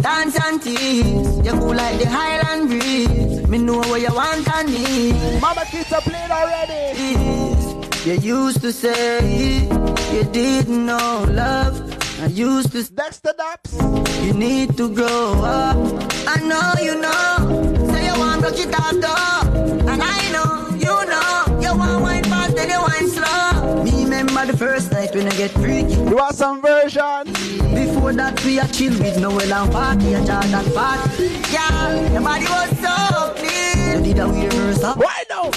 Dance and tease. You cool like the Highland breeze. Me know what you want and need. Mama Kiss are playing already. You used to say you didn't know love. I used to Dexta Daps. You need to grow up. I know you know. Say you want to it off though. And I know, you know. You want wine fast, then you wine slow. Me remember the first night when I get freaky. You want some version? Before that we a chill with Noel and party, a Jordan party. Yeah, your body was so clean. You did a weird verse up. Why no?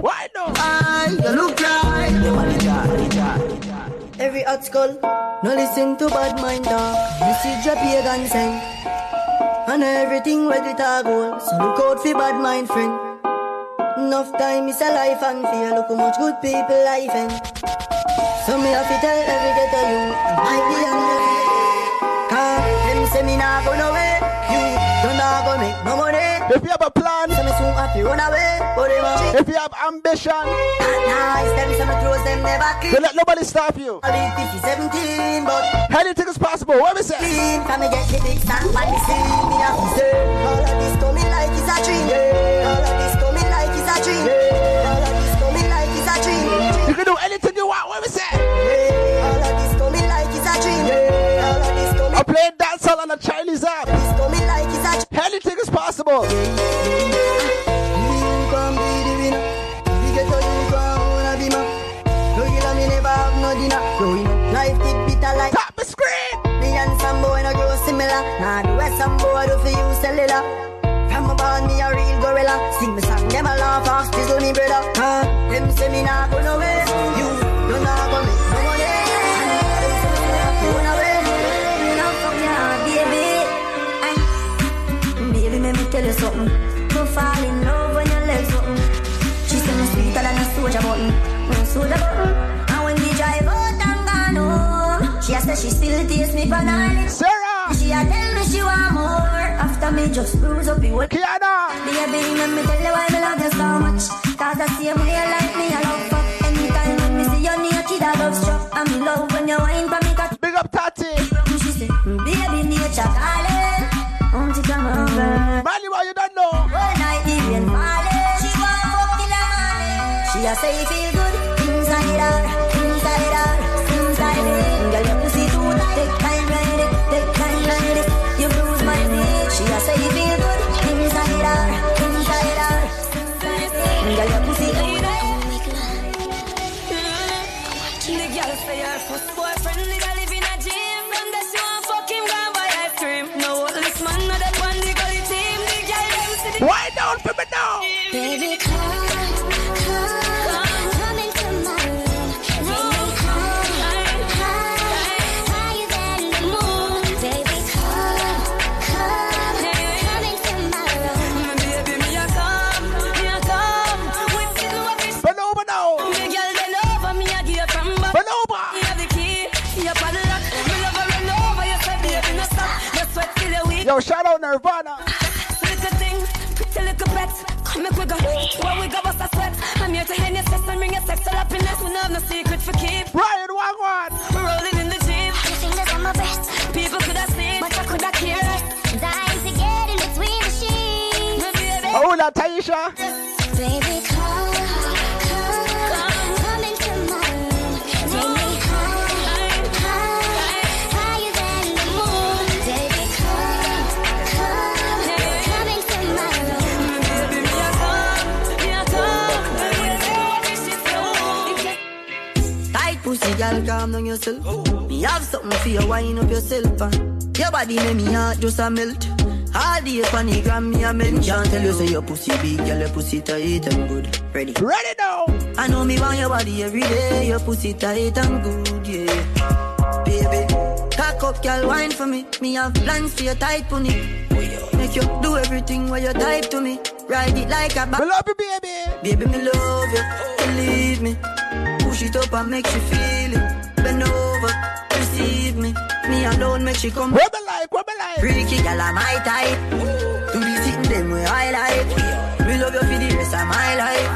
Why no? I, you look like your body jar, body jar. Every hot skull, no listen to bad mind dog. Message a pagan send. And everything with it a goal. So look out for bad mind friend. Enough time is a life and fear. Look how much good people life in. So me have to tell every ghetto you I be on the Cause them say me nah go nowhere. If you have a plan, so me soon have run away. But they want if you have ambition, nice. Them say me close them never clean. don't let nobody stop you. I live 50, 17, but anything is possible. What we say? Clean, can me get the big stand by the scene. Me have to say all of this coming like it's a dream. Yeah. All of this coming like it's a dream. Yeah. All of this coming like it's a dream. You can do anything you want. What we say? Yeah. All of this coming like it's a dream. Yeah. All of this coming. I'm playing dancehall on a Chinese app. This coming like it's a dream. Anything is she a say she still taste me lips. Sarah. She a tell me she want more. After me just bruise up your Kiana. Baby, let me tell you why me love you so much. Cause the same way you like me, I love fuck. Anytime when me see you naked, I love struck. And me love when you wine for me, got Big up Tati. She say, mm, baby, nature calling. Won't you come over? Mali, why you don't know? Night, the rain falling. She want fuck till the morning. She a say feel good Nirvana. Little thing, pretty little pet. Come make we where we go bust a sweat. I'm here to hand your sex and bring your sexual happiness. We don't have no secret for keep. Brian Wagwan. We're rolling in the jeep. Your fingers on my breast, People could have seen, but I could not care. Dying to get in between the sheets. My baby. Hola, Taisha. Girl, calm down yourself. Me have something for you, wind up yourself. Uh. Your body make me heart just a melt. All day on the gram, me a mention. Tell you say your pussy big, girl, your pussy tight and good. Ready? Ready now. I know me want your body every day. Your pussy tight and good, yeah. Baby, cock up, girl, wine for me. Me have plans for your tight pony. Make you do everything while you type to me. Ride it like a I love you, baby. Baby, me love you. Believe me. Push it up and make you feel it. Bend over, receive me. Me alone make she come. What me like, what me like. Freaky girl, I'm my type. Do the thing them way I like. Me love you for the rest of my life.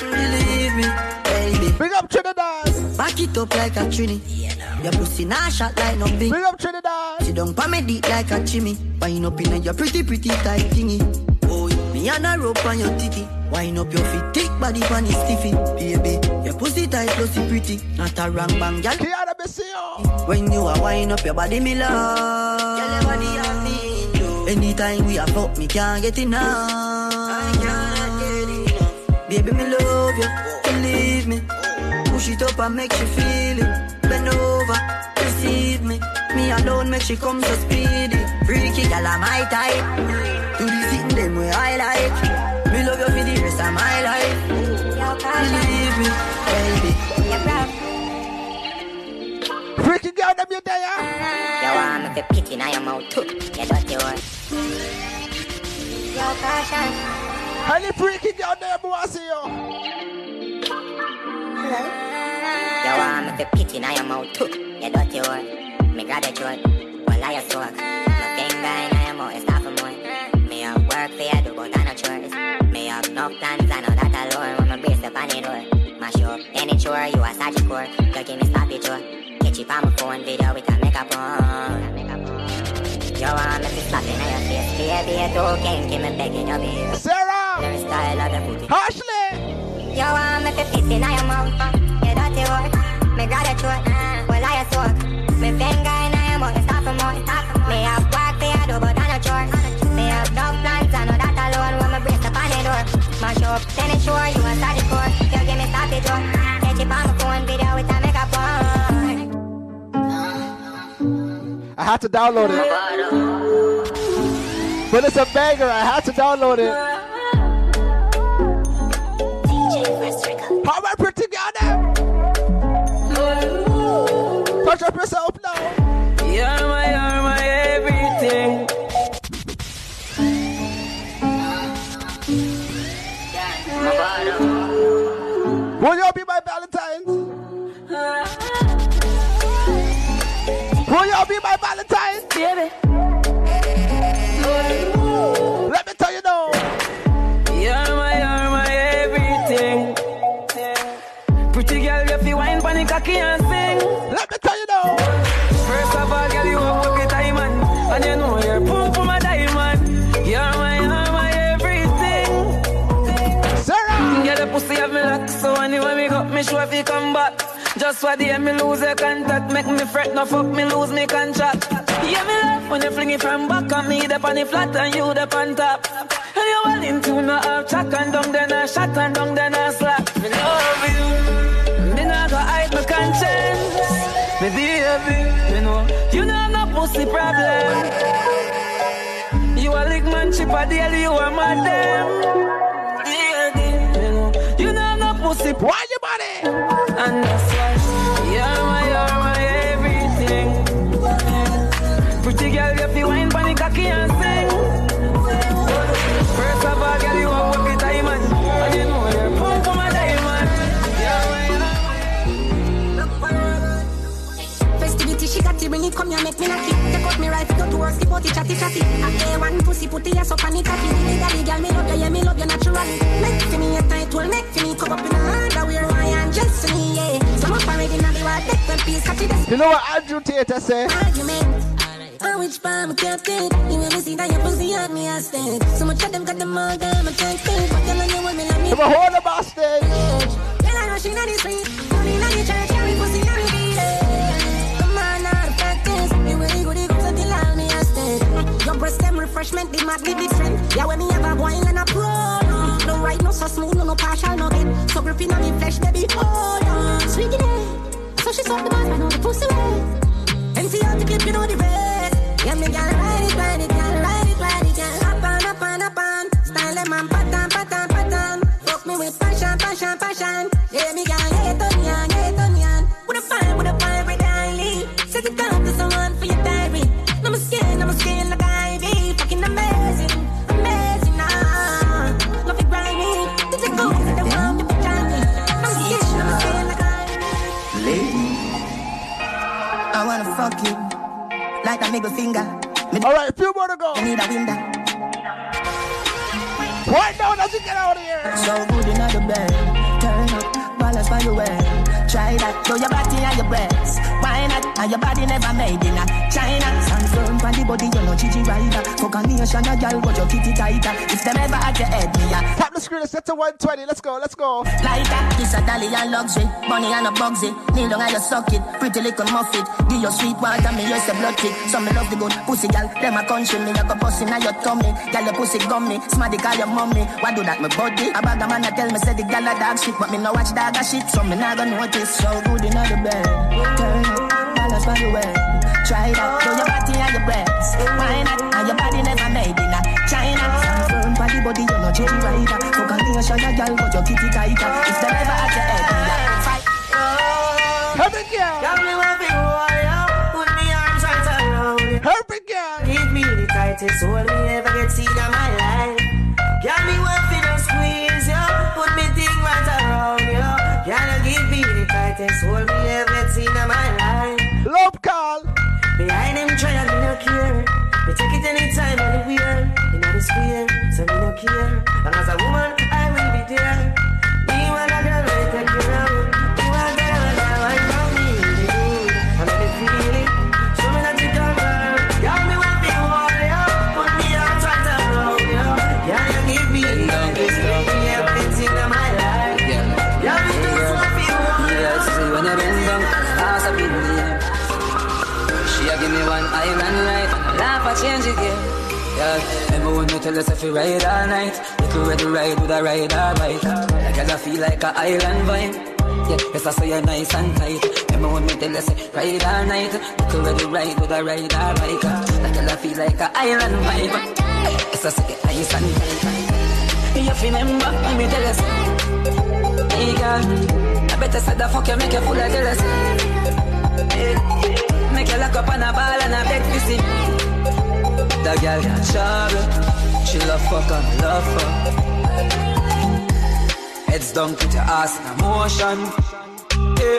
Believe me, baby. Big up Trinidad. Back it up like a trini. Your pussy nah shot like no big. Bring up Trinidad. Sit down pa me deep like a chimney. Wind up in your pretty pretty tight thingy. Oh, me and a rope on your titty. Wind up your feet, take body pan is stiffy. Baby, your pussy tight, pussy pretty. Not a wrong bang, girl. When you are wind up your body, me love. Girl, your body a. Anytime we are fuck, me can't get enough. I can't get enough. Baby, me love you. Believe me. Push it up and make you feel it. Bend over, receive me. Me alone make she come so speedy. Freaky gal, I'm my type. Do the thing them way I like. My life. Believe me, baby. Freaky girl, them you there? You want me to pick in your mouth too? You dirty one. Yo, caution. Any freaky girl there, boy, I see you. You want me to pick in your mouth too? You dirty one. Me grab the throat. Well, I a soak. My finger in your mouth is half a more. Me have work for you, do but I no chores. Me have no plans, I know that alone. When me brace up on the door. Mash up, any chore, you a sergeant core. You give me stop it, chore. Catch it on my phone, video with a makeup on. You want me to slap in your face, baby, it's okay, keep me begging you, baby. Sarah! Your style of the booty. Ashley! You want me to piss in your mouth, you dirty whore. Me grab your throat, well I a soak. Me finger in your mouth, stop for more. Me have work for you, door, mash then it's sure you a solid core. You give me stop it, door. Catch it on my phone, video with a makeup on. I had to download it. But it's a banger. I had to download it. How about pretty girl now? Touch up yourself now. You're my, you're my everything. Will you be my Valentine's? Uh-huh. Will you be my Valentine's? Baby. Me sure if you come back. Just for the me lose your contact, make me fret, no fuck me lose me contract. Yeah, me love when you fling it from back on me, the on the flat and you the on top. And you all into no half chat and down then I shot and down then I slap. Me love you, me not go hide my conscience. Me baby, you know, you know I'm no pussy problem. You a lick man chip a deal, you a madam. Pussy. Why you money? And that's why you're my, you're my everything. Pretty girl, you feel wine pon cocky and sing. First of all, girl, you a work it diamond, and you know you're pump for my diamond. You're my, Festivity, she got to bring it, come here, make me knock right, go to work, skip out it, chatty chatty. I one pussy, put the ass up on it, cocky. Dilly dally, girl, me love you, yeah, me love you naturally. Make for me a tight make for me come up in a underwear, why and just me, yeah. Some up already in the world, take one piece, catch it. You know what Andrew Tate say? Argument. On which palm I kept it You really see that your pussy on me I stand So much of them got them all them I can't stand But I know women like me on, hold the bastard Girl, I she not the street Money not the church refreshment They madly different Yeah, when me have a wine and a pro uh, No right, no so smooth No, no partial, no get So gripping on me flesh, baby Hold on Sweet it So she suck the boys I know the pussy way Empty out the clip, you know the rest. Yeah, me gal ride it, ride it, gal ride it, ride it, gal up on, up on, up on. Style them on like that middle finger. All right, few more to go. I need a window. Right now, as you get out of here. So good in the bed, turn up, balance by your way. Try that, show your body and your breasts. Why not? And your body never made in a China. Firm on the body, you know Gigi rider. Fuck a nation, a girl, but your kitty tighter. If them ever at your head, me a tap the screen. Set to 120. Let's go. Let's go. Like that, this a dolly and luxury, money and a bugsy. Kneel down and you suck it, pretty little muffet. Give your sweet water, me use the blood tick. Some me love the good pussy, gal. Them a country, me a go pussy in your tummy. Gal, your pussy gummy, smarty call your mommy. Why do that, my body? A bag of man a tell me say the gal a dog shit, but me no watch dog a shit, so me not gonna notice. So good in the bed, turn up, balance for the way. Try that, show your body and your breasts. Why not? And your body never made in a China. Stand firm for the body, you know Gigi rider. Fuck a nation, a gal, but your kitty tighter. If them ever at your head, me a fight. Help me, girl. Got me loving warrior. Put me arms right around you. Help girl. Give me the tightest hold me ever get seen in my life. Got me one for the squeeze, yo. Put me thing right around you. Can you give me the tightest hold me ever get seen in my life? Love call. Behind them try me no care. Me take it anytime, anywhere. In the square, so me no care. And as a woman, Yeah, remember when me tell us if you ride all night, little red ride with a ride or bike. Like I feel like a island vibe. Yeah, yes I say you're nice and tight. Remember when me tell us ride all night, little red ride with a ride or bike. Like I feel like a island vibe. Yes I say you're nice and tight. You remember when me tell us, hey girl, I better say the fuck you make you full of jealousy. Make you lock up on a ball and a beg to The girl trouble. She love fuck and love fuck. Heads down, put your ass in a motion. Yeah.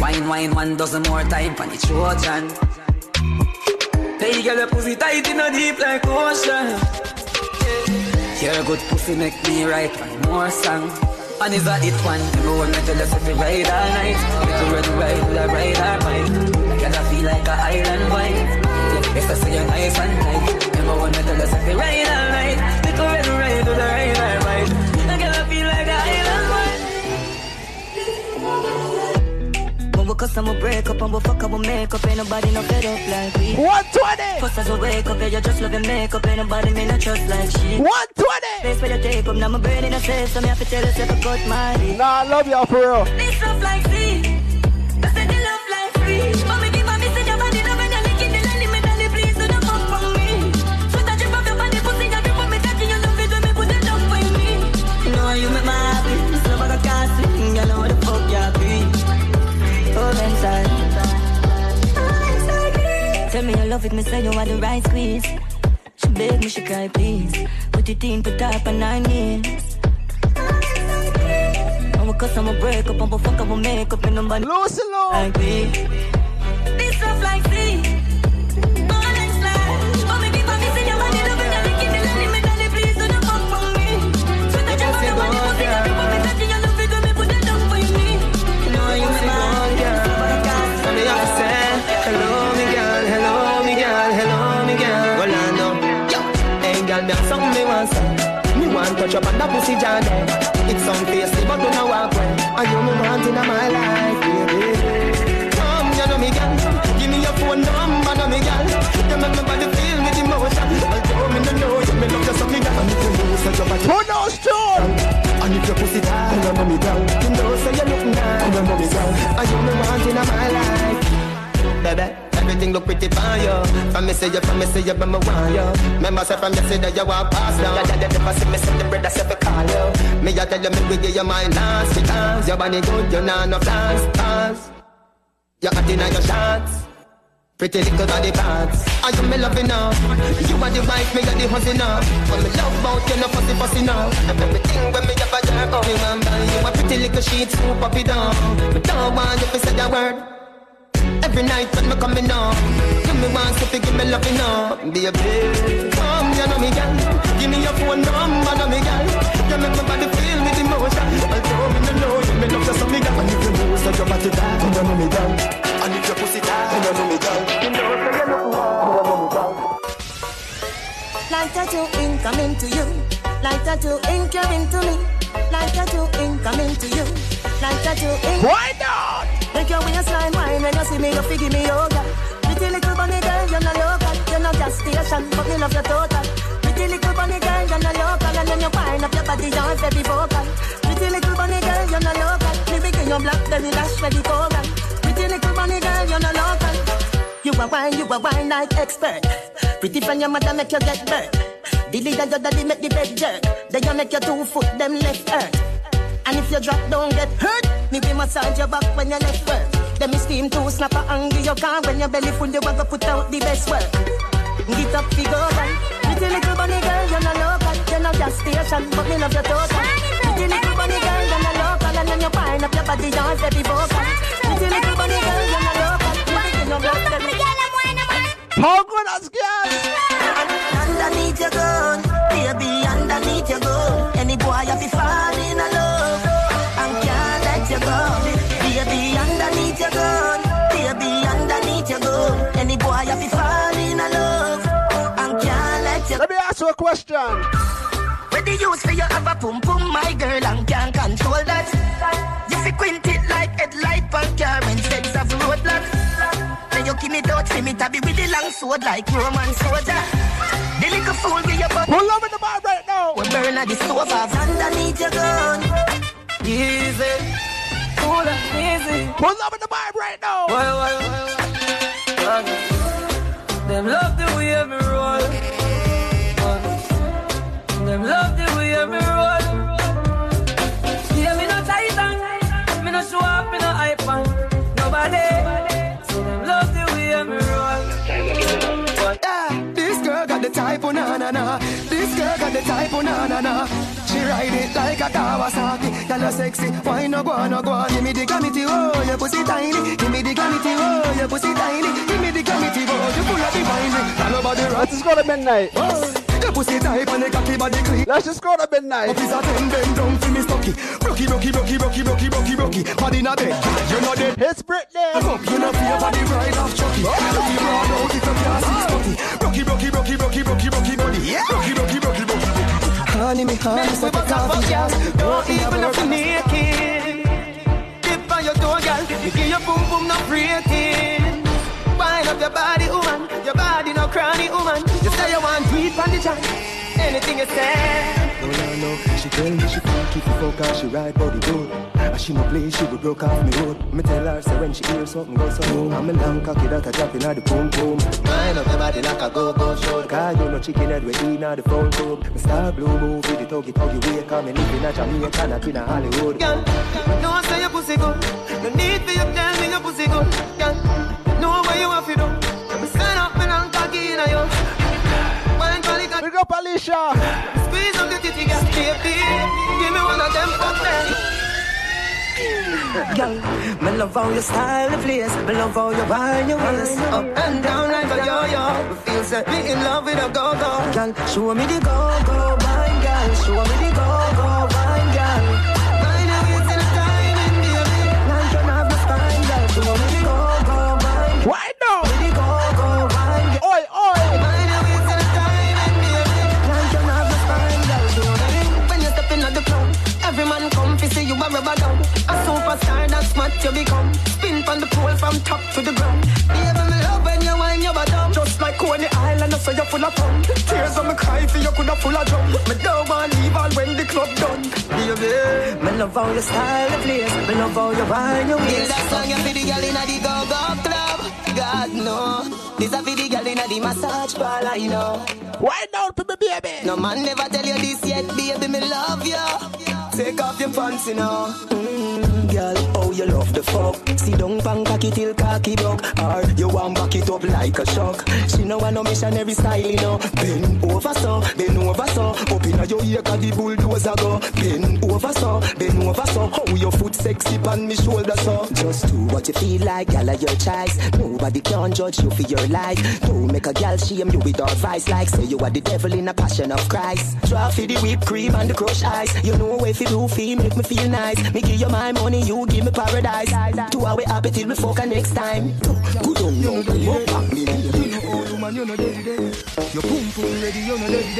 Wine, wine, one dozen more time for the Trojan. Hey, girl, your pussy tight in a deep like ocean. Yeah. Your good pussy make me write one more song. And is that it one? You want me to let if you ride all night. Little red ride with a ride all night. Like I feel like a island vibe. If I say you're nice and tight. You want me to let if you ride all night. Little red ride with a ride all night. Like I feel like a island vibe. When we cuss and we break up and we fuck and we make up Ain't nobody no fed up like we 120 Fuss as we wake up, yeah, you just love your makeup Ain't nobody me not trust like she 120 Face where you take up, now my brain in a safe So me have to tell yourself I got my Nah, I love y'all for real This love like sea right squeeze. She beg me, she cry, please. Put it in, put up on nine years. I'ma cuss, I'ma break up, I'ma fuck, I'ma make up, and nobody Lucy Lou. like me. On that pussy jar. It's some tasty, but don't know Everything look pretty fine, yo. From me say you, from me say you, but me want you. Remember say from yesterday you walk past down. Yeah, yeah, never see me send the bread, I say call you. Me I tell you, me we give you my last because your body good, you nah no flaws, flaws. You acting on your shots. Pretty little body parts Are you me loving now? You are the wife, me are the husband now When me love about you, no fussy fussy now And everything when me have a jerk oh, Remember you a pretty little sheet, so pop it down Me don't want you to say a word Every night when me coming on Give me one sip, give me love, loving on Baby, come, you know me girl Give me your phone number, know me girl You make my body feel with emotion Although me no know you me love you so me girl. And if you know that your body tight, you know me down. And if your pussy tight, you know me down. You know say you know you know. Like tattoo ink coming to you. Like tattoo ink you're into me. Like tattoo ink coming to you. Like tattoo ink. Why not? Make your waistline wine when you see me, you figure me yoga. Pretty little bunny girl, you're not local. You're not gas station, but me love your total. Pretty little bunny girl, you're not local. And then you wind up your body, you're very vocal. Pretty little bunny girl, you're not local. Me begin your blackberry lash, ready coral. Pretty little bunny girl, you're not local. You a wine, you a wine like expert. Pretty from your mother make you get burnt. Dilly that your daddy make the bed jerk. Then you make your two foot them left hurt. And if you drop, don't get hurt. Me we massage your back when you left work. Then me steam to snap a angle your car when your belly full. You want to put out the best work. Get up, figure right. Pretty little bunny girl, you're not local. You're not gas station, but me love your total. Pretty little bunny girl, you're not local. And then you wind up your body, you're very vocal. Pretty little bunny girl, you're not local. You begin your black belly. How good as girls? Underneath your gun, baby, underneath your gun. Any boy you be fall a question. Where the use for you have a pum pum, my girl, and can't control that. You fi quint it like headlight on car when sex of roadblocks. Then you give me doubt, see me tabby with the long sword like Roman soldier. The little fool with your butt. Pull up in the bar right now. We burn at the stove off underneath your gun. Easy. Cool and easy. Pull up in the bar right now. Why, why, why, why? Them love the way me roll. Okay. Them love the way me roll. Yeah, me no titan. Me no show up, me no hype on. Nobody. So them love the way me roll. Yeah, this girl got the type of na na na. This girl got the type of na na na. She ride it like a Kawasaki. Girl, you sexy. Why no go on, no go on? Give me the gravity, oh, your pussy tiny. Give me the gravity, oh, your pussy tiny. Give me the gravity, oh, you full of the wine. All over the road. Let's just go to midnight. Oh, your pussy tight and the cocky body clean. Let's just go to midnight. Up is a ten bend down for me stocky. Brocky, brocky, brocky, brocky, brocky, brocky, brocky. Body in a bed, you know dead. It's Britney. Up, you know feel body ride off Chucky. Brocky, broad out if you can't see Scotty. Brocky, brocky, brocky, brocky, brocky, brocky body. Brocky. Honey, me honey, so the coffee jazz. Don't even have to naked. Dip on your toe, girl. You give your boom boom no breaking. Wind up your body, woman. Your body no cranny, woman. Say you want deep on the jam. Anything you say. No, no, no. She tell me she fuck if you fuck her, she ride body good. And she no play, she would broke off me road. Me tell her, say when she hear something go so boom. I'm a long cocky that a drop in the boom boom. Wind up your body like a go-go show. Cause you no chicken head we eat now the phone tube. Me star blue move with the tuggy tuggy way. Cause me live in a Jamaica, not in a Hollywood. Girl, no I say your pussy good. No need for you tell me your pussy good. Girl, know what you have to do. Me stand up, me long cocky in you. Wine quality. Big up Alicia. Squeeze up the titty, girl, baby. Give me one of them fuck them. Girl, me love how you style the place. Me love how you wind your waist Up and down like a yo-yo. Me feel set me in love with a go-go. Girl, show me the go-go wine, girl. Show me the go-go parlor, you know. Why not me, baby? No man never tell you this yet, baby. Me love you. Take off your pants, you know. Girl, oh you love the fuck. See don't bang cocky till cocky broke. Or you want back it up like a shock. She know want no missionary style, you know. Bend over so, bend over so. Up inna your ear 'cause the bulldozer go. Bend over so, bend over so. How your foot sexy on me shoulder so. Just do what you feel like, of your choice. Nobody can judge you for your life. Don't make a girl shame you with advice like say you are the devil in a passion of Christ. Try for the whipped cream and the crushed ice. You know if you two feel make me feel nice. Me give you my money, you give me paradise. Two hour happy till we fuck next time. Good on you, you back me. Man, you're not dead, dead. Your boom boom ready, you're not dead,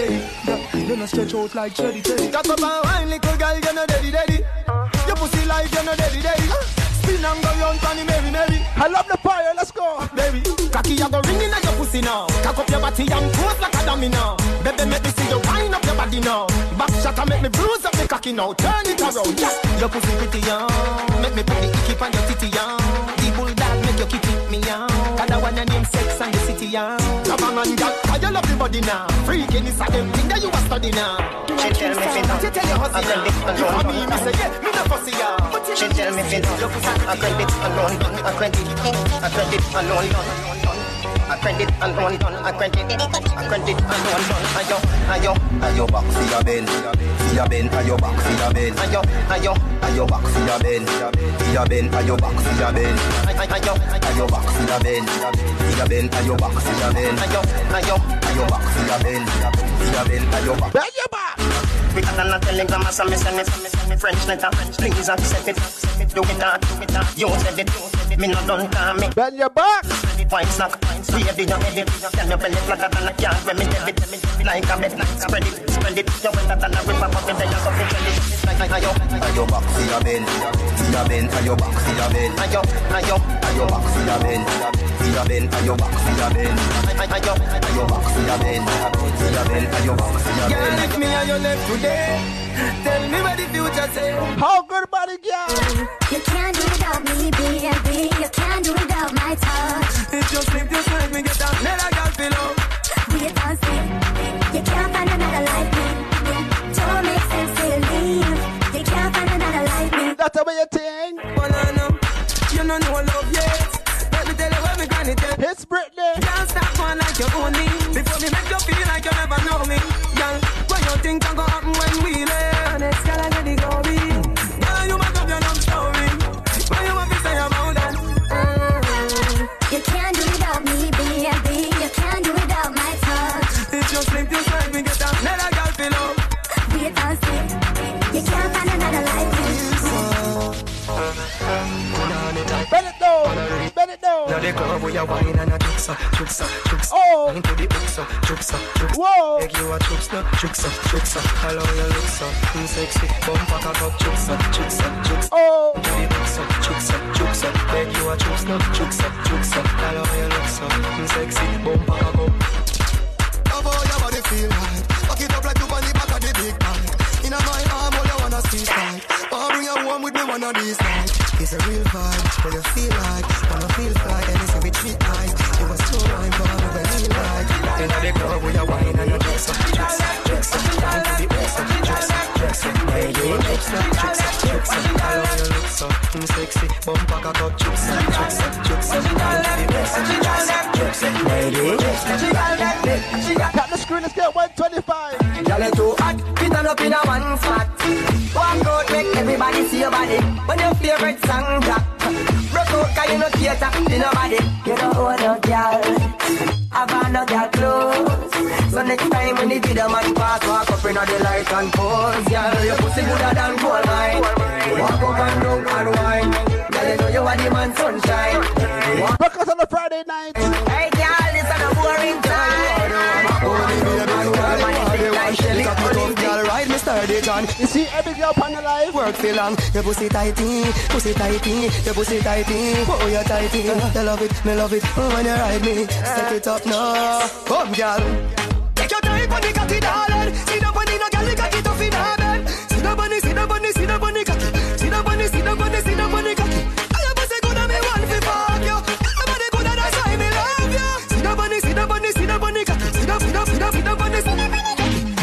dead. You're not stretch out like cherry, cherry. Cock up and wine, little girl, you're not dead, dead. Your pussy like you're not dead, dead. Spin and go round, Fanny Mary, Mary. I love the fire, let's go. Baby, cocky, you go ringing at your pussy now. Cock up your body and pose like a dummy now. Baby, make me see you wind up your body now. Back shot and make me bruise up the cocky now. Turn it around, yeah. Your pussy pretty young. Make me put the icky on your titty young. The bulldog make you kick it me young. Cause I want your name sex and the city young. Come on, man, girl, cause you love the body now. Freaking is a them thing that you a study now. She tell me fit She tell you hustle now. You for me, me say yeah, me no fussy ya. She tell me fit I credit alone, I credit, I credit alone. I credit alone, I credit, I credit alone. Ayo, ayo, ayo back for your bend, for your bend, ayo back for your bend. Ayo, ayo, ayo back for your bend, for your bend, ayo back for your bend. Ayo, ayo back for your bend, for your bend, ayo back for your bend. Ayo, ayo, ayo back for your bend, for your bend, ayo back. Bend your back. We got a telegram, so me send me, send me, French letter. Please accept it, do it not, do it uh, not. You said it, me not done call me. Bend your back. Snack, you head it. Tell belly flatter than a cat when me debit. Like a bed, spread it, spread it. You wetter than a river, but then you go fi tell it. Ayo, ayo back for your bend, for your bend, ayo back for your bend. Back for your bend, for your bend, ayo back for your bend. Ayo, ayo back for your bend, for your bend, ayo back for your Girl, bend. lift me on your left today. Tell me what the future say. How good body, girl? You can't do without me, baby. You can't do without my touch. It just slip, just let me get that another girl feel up. Wait and see. You can't find another like me. Don't make sense to leave. You can't find another like me. That's the way you think. Banana, you don't know love yet. Let me tell you what me granny tell. It's Britney. Can't stop one like you own me. Before me make you feel like you never know me. Girl, think can go happen when we land? Bend it down. Now the club where you wine and a jukes up, jukes up, jukes up. Oh. Into the hooks up, jukes up, jukes up. Whoa. Make you a jukes up, jukes up, jukes up. Hello, you look so mm, sexy. Bumper cock up, jukes up, jukes up, jukes up. Oh. Into the hooks up, jukes up, jukes up. Make you a jukes up, jukes up, jukes up. Hello, you look so mm, sexy. Bumper cock up. Love how your body feel right. Back it up like you on the back of the big bike. In a my arm, all you wanna see sight. Wanna bring you home with me one of these nights. It's a real vibe, what you feel like. Wanna feel like, and it's a bit treat nice. It was too wine, but I'm a real like. Into the club where you wine and jukes up, up, up. Up, up. Make you a jukes up, jukes up, jukes up. Hello, you look so mm, sexy. Bumper cock up, jukes up, jukes up, jukes up. Into the hooks up, jukes up, jukes up. Make you a jukes up. Tap the screen, let's get 125. Girl, you too hot, fit on up in a one spot. Walk out, make everybody see your body. When your favorite song drop, broke out, cause you no theater, you nobody. You don't own no girl, have on no girl clothes. So next time when the video man pass, walk up in the light and pose. Girl, your pussy gooder than gold mine. Walk up and down and wine. Girl, you know you are the man sunshine. Walk Breakfast on a Friday night. Hey, girl, this is a boring see every girl on the life. Work feel long, your pussy tighty, pussy tighty, your pussy tighty. Oh, you tighty, you love it, me love it. Oh, when you ride me, set it up now. Come, girl. Take your time on the cocky, darling. See the bunny, no girl, you got it off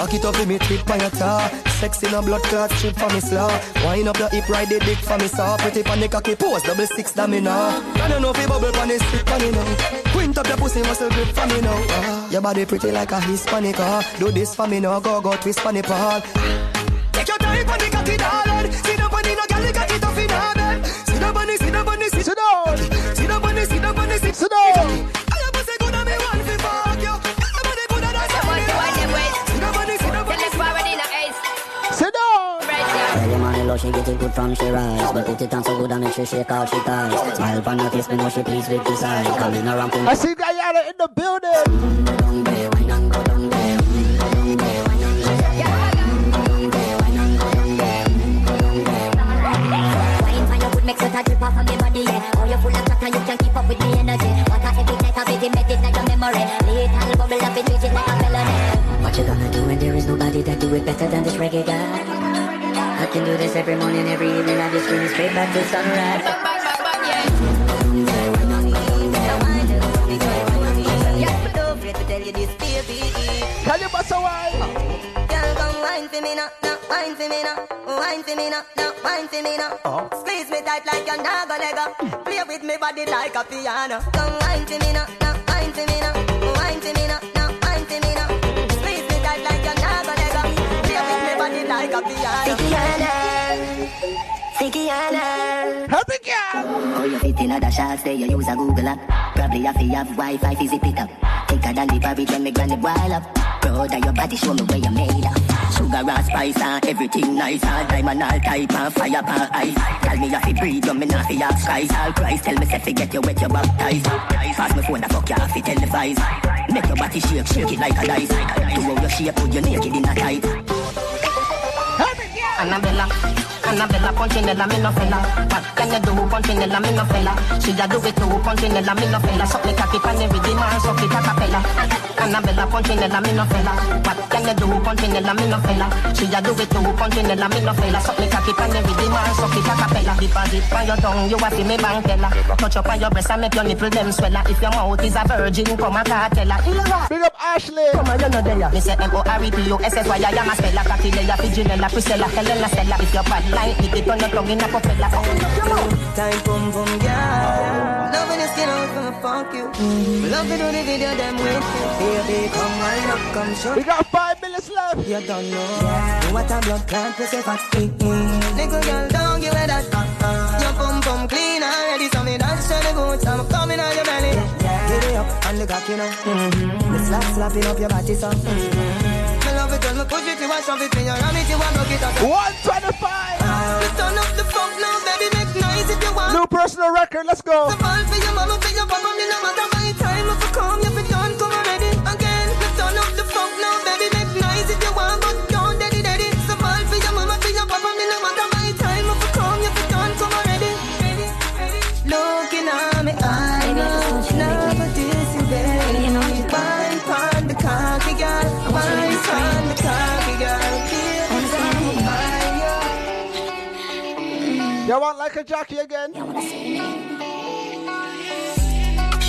Back it up, let me trip by your tar. Sexy no blood clot strip for me slaw. Wind up your hip, ride the dick for me saw. Pretty pan the cocky pose, double six that me now. I don't know you bubble pan the stick for me now. Quint up your pussy muscle grip for me now. Ah, your body pretty like a Hispanic ah. Do this for me now, go go twist for the ball. Take your time on the cocky, how she get it good from she rise. But put it on so good I make she shake all she ties. Smile her face, me know she pleased with this eye. Coming around I see Guyana in the building. Make sweat a drip off of me body, yeah. Oh, you full of chat and you can keep up with the energy. What a every night, I make it meditate like a memory. Little bubble up, it treat it like a melody. What you gonna do when there is nobody that do it better than this reggae guy? I can do this every morning, every evening. I just scream straight back to sunrise. Can you bust a wine? Girl, come wine for me now, now wine for me now, wine for me now, now wine for me now. Squeeze me tight like you're not. Play with me body like a piano. Come wine for me now, now wine for me now, wine for me now, like. Oh, you fit in you use a Google app. Probably have when me boil up. Your body, show me where you made up. Sugar spice and everything nice. All diamond, all type and fire and ice. Tell me you fi breathe, when me not fi ask skies. All price, tell me say fi get you wet, you baptized. Pass me phone, the fuck you fi televise. Make your body shake, shake it like a dice. To how you shape, put you naked in a tight. Annabella, Annabella, Punchinella, me no fella. What can you do, Punchinella, me no fella? She a do it too, Punchinella, me no fella. Suck me cocky pan every day, man, suck it a cappella. Annabella, Punchinella, me no fella. What can you do, Punchinella, me no fella? She a do it too, Punchinella, me no fella. Suck me cocky pan every day, man, suck it a cappella. Deposit on your tongue, you a fi me bank teller. Touch up on your breast and make your nipple them swella. If your mouth is a virgin, come a cartella. Big up Ashley. Come on, you know there. Me say M-O-R-E-P-O-S-S-Y, I am a speller. Cattilea, Figinella, Priscilla, Helena, Stella. If you're bad like me, it on your tongue in a propeller. Time pum pum girl Loving your skin out from fuck you. Love to do the video them with you. Baby come wind up come show. We got five minutes left. You don't know. You what a blood clot you say fat Nigga girl don't give it that Your pum pum clean already So me dance to the goods I'm coming on your belly. Get it up and the cock you know. The slap slapping up your body so. Me love it when me push it you shove it when you ram it you a broke it up 125 turn up the funk now baby make noise if you want New personal record, let's go. the ball for your mama, for your papa, me no matter my time. If you come, you fi You want like a jockey again? She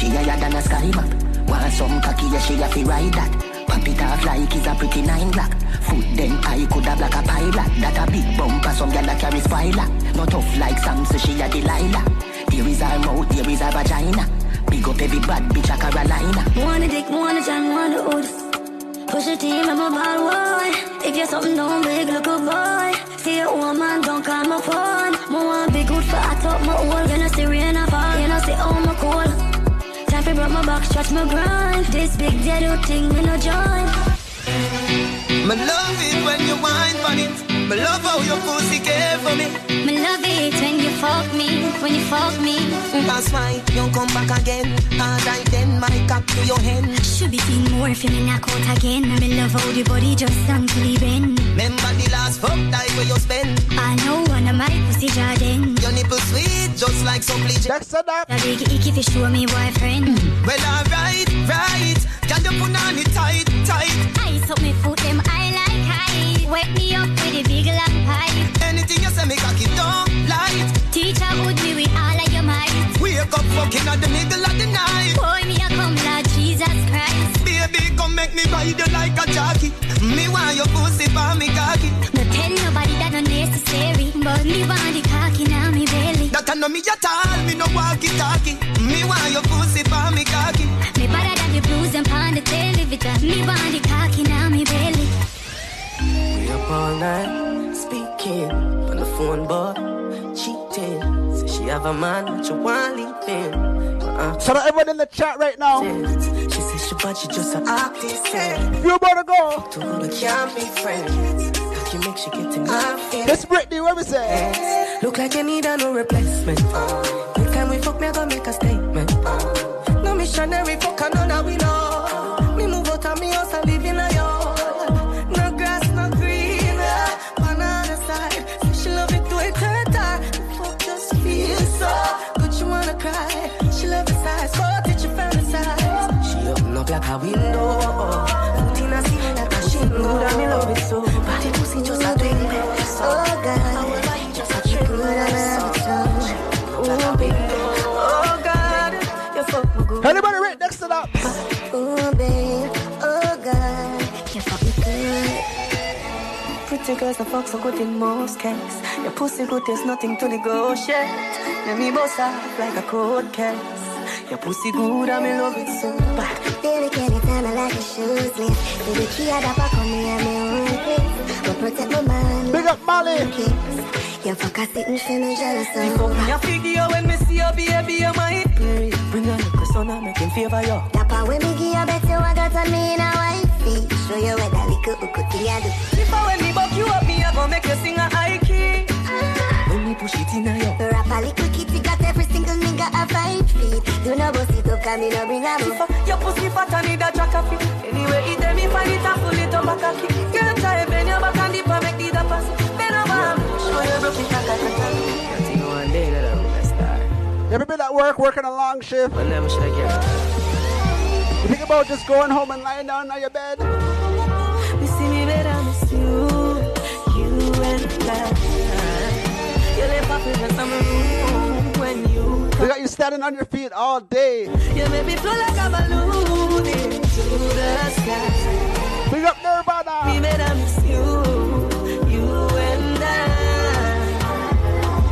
higher than a sky map. Want some cocky, yeah, she have to ride that. Pop it off like it's a pretty nine black. Foot them I could have like a pilot. That a big bumper, some gal that carry spoiler. Not tough like Sam, so she a Delilah. There is her mouth, there is her vagina. Big up every bad bitch a Carolina. Wanna dick, wanna jam, wanna hood. Push the team, I'm a bad boy. If you're something don't big, look a boy. See a woman, don't call my phone. More want be good for I top my hole. You know see rain or fall, you know see all my cool. Time for broke my back, stretch my grind. This big dead thing, me no join. Me love it when you whine on. Me love how your pussy care for me. Me love it when you fuck me, when you fuck me. That's why you come back again. Alright then, my cock to your hand. Should be seen more if you knock out again. Me love how the body just until bend. Remember the last fuck time where you spend. I know one of my pussy jardin. Your nipple sweet, just like some bleach. Next up. A big icky if you show me boyfriend. Mm, well, alright, right. Can you put on it tight, tight? I up me foot, them I like high. Wake me up big pipe. Anything you say, me cocky don't light. Teacher would be with all of your might. Wake up fucking at the middle of the night. Boy, me a come Lord Jesus Christ. Baby, come make me ride you like a jockey. Me want your pussy for me cocky. No tell nobody that no necessary. But me want the cocky now me belly. That I know me at all, me no walkie talkie. Me want your pussy for me cocky. Me better than the blues and pound the television. Me want the cocky now me belly. All night, speaking on the phone, boy, cheating. Say she have a man, but you want leaving. Uh-uh. Out everyone in the chat right now. She says she but she just a artist. You better go. To who we can't be friends. Got you make she get in. This Britney, what we say? Look like you need a no replacement. Every time we fuck, me I gonna make a statement. No missionary fuck, I know that we know. A window. Put in a scene like a shingle. And me love it so. Body pussy just a twingle. Oh God, just a trickle. And I love it so. Oh baby, oh God, you fuck me good. Anybody right next to that? Oh babe, oh God, you fuck me good. Pretty girls, the fuck so good in most cases. Your pussy good, there's nothing to negotiate. Let me bust off like a cold case. Your pussy good, I'm in love with so bad. Baby, can you tell me like a shoes list? Baby, key I got on me and me own place. Go protect my mind. Big up Molly. You fuck a sitting feel no jealous You of. fuck me a figure when me see you, baby, you might period. Bring a little son and make him favor you. That part when me give you bet you I got on me in a wifey. Show you what that little hook thing I do. If I when me buck you up, me I gonna make you sing a high key. When me push it in a you. The rap a little kitty got every single nigga a five feet. Do no bust it up, come me no bring a move. Your pussy fat and need a jack of it. Anyway, it them if I need to pull it up back a kick. Girl, try bend your back and dip and make the pass. Bend over, show you broke it like a You know one day that I'm a star. You ever been at work working a long shift? But never should I get You think about just going home and lying down on your bed? You see me better, miss you, you and I. You live up in some room you They got you standing on your feet all day. You make me flow like a balloon into the sky. Big up Nirvana. Me better miss you, you and I.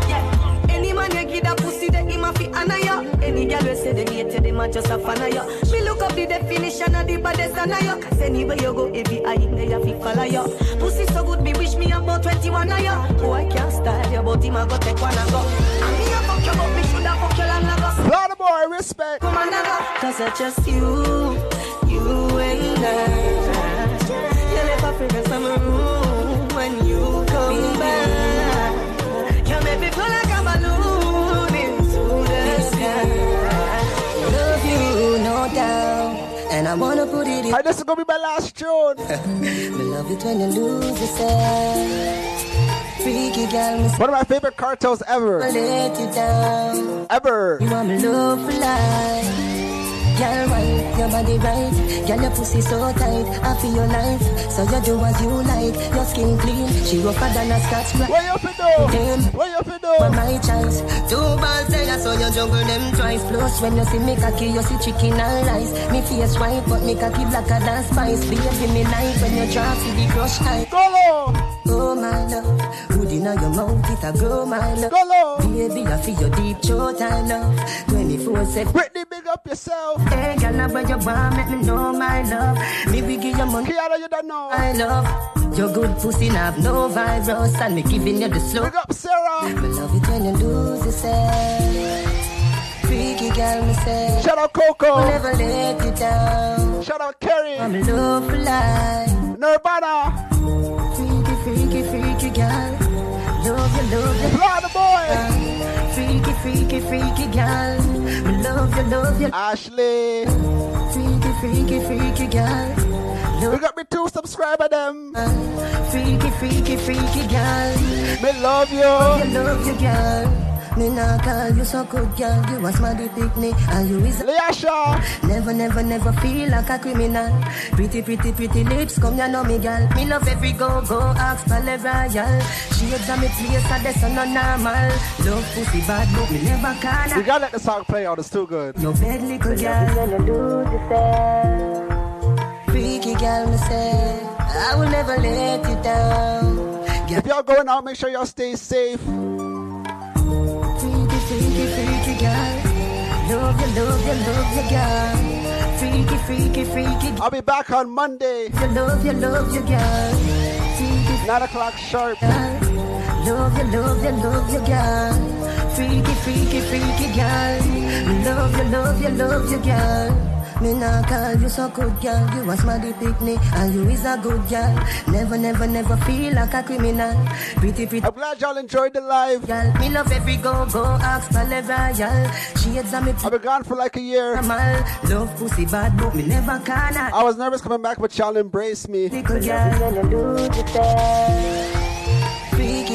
Yeah. Any man you give that pussy, that him a fi honor you. Any girl we say them hate you, them a just a fan of you. Me look up the definition of the baddest and you. Cause anywhere you go, every eye they a fi follow you. Pussy so good, me wish me about 21 of you. Oh, I can't style you, but him a go take one and go. A fuck you, but me shoulda fuck you long ago. Lot of boy, respect. Come on. Cause it's just you, you and I. You never forget some room when you come back. You make me feel like a balloon into the sky. Love you, no doubt. And I wanna put it in. Hey, this is gonna be my last tune. me love it when you lose yourself. Freaky girl, One of my favorite Kartels ever. let you down. Ever. You want me love for life. Girl, right, your body right. Girl, your pussy so tight. I feel your life. So you do as you like. Your skin clean. She rougher than a Scotch-Brite. What you fi do? Damn. What you fi do? But my choice. Two balls I saw you juggle them twice. Plus, when you see me cocky, you see chicken and rice. Me face white, but me cocky blacker than spice. Baby, me when you drop the crush. Go low. Oh my love, good inna your mouth, it a grow my love. Go low. Baby, I feel your deep throat, I love. 24 7. Britney, big up yourself. Hey, girl, now where you want, make me know my love. Me we give you money, Kiara, you don't know. I love. Your good pussy now have no virus, and me giving you the slow. Big up Sarah. Me love it when you lose yourself. Freaky girl, me say. Shout out Coco. I'll never let you down. Shout out Kerry. I'm love for life. Nirvana. You, love you. Boy. Freaky, freaky, freaky girl. Me love you, love you. Ashley. Freaky, freaky, freaky girl. We got me two subscriber them. Freaky, freaky, freaky girl. Me love you. Love you, love you, girl. Me nah call you so good, girl. You was my picnic, and you is Leasha. Never, never, never feel like a criminal. Pretty, pretty, pretty lips, come you know me, girl. Me love every go, go, ask for the royal. Shades on me place, and that's no normal. Love pussy bad, but me never call her. We gotta let the song play out. It's too good. Your bed, little girl, when you lose yourself. Freaky girl, me say, I will never let you down. If y'all going out, make sure y'all stay safe. Love you, love you, love you, girl. Freaky, freaky, freaky. I'll be back on Monday, You love you, love you, girl. Freaky, 9 o'clock sharp. girl. Love you, love you, love you, girl. Freaky, freaky, freaky girl. Love you, love you, love you, girl. Me nah call you so good girl. You was smarty picnic and you is a good girl. Never, never, never feel like a criminal. Pretty, pretty. I'm glad y'all enjoyed the live. Girl, me love every go go ask for the royal. Shades on me. I've been gone for like a year. Love pussy bad, but me never can. I was nervous coming back, but y'all embraced me. Freaky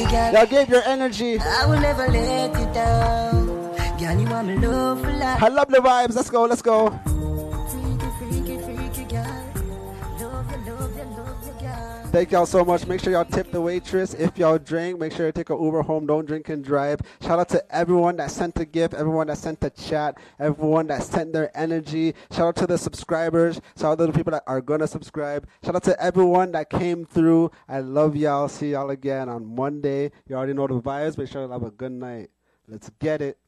girl. Y'all gave your energy. I will never let you down. Girl, you want me love for life. I love the vibes. Let's go, let's go. Thank y'all so much. Make sure y'all tip the waitress. If y'all drink, make sure you take a Uber home. Don't drink and drive. Shout out to everyone that sent a gift, everyone that sent a chat, everyone that sent their energy. Shout out to the subscribers. Shout out to the people that are gonna subscribe. Shout out to everyone that came through. I love y'all. See y'all again on Monday. You already know the vibes. Make sure you have a good night. Let's get it.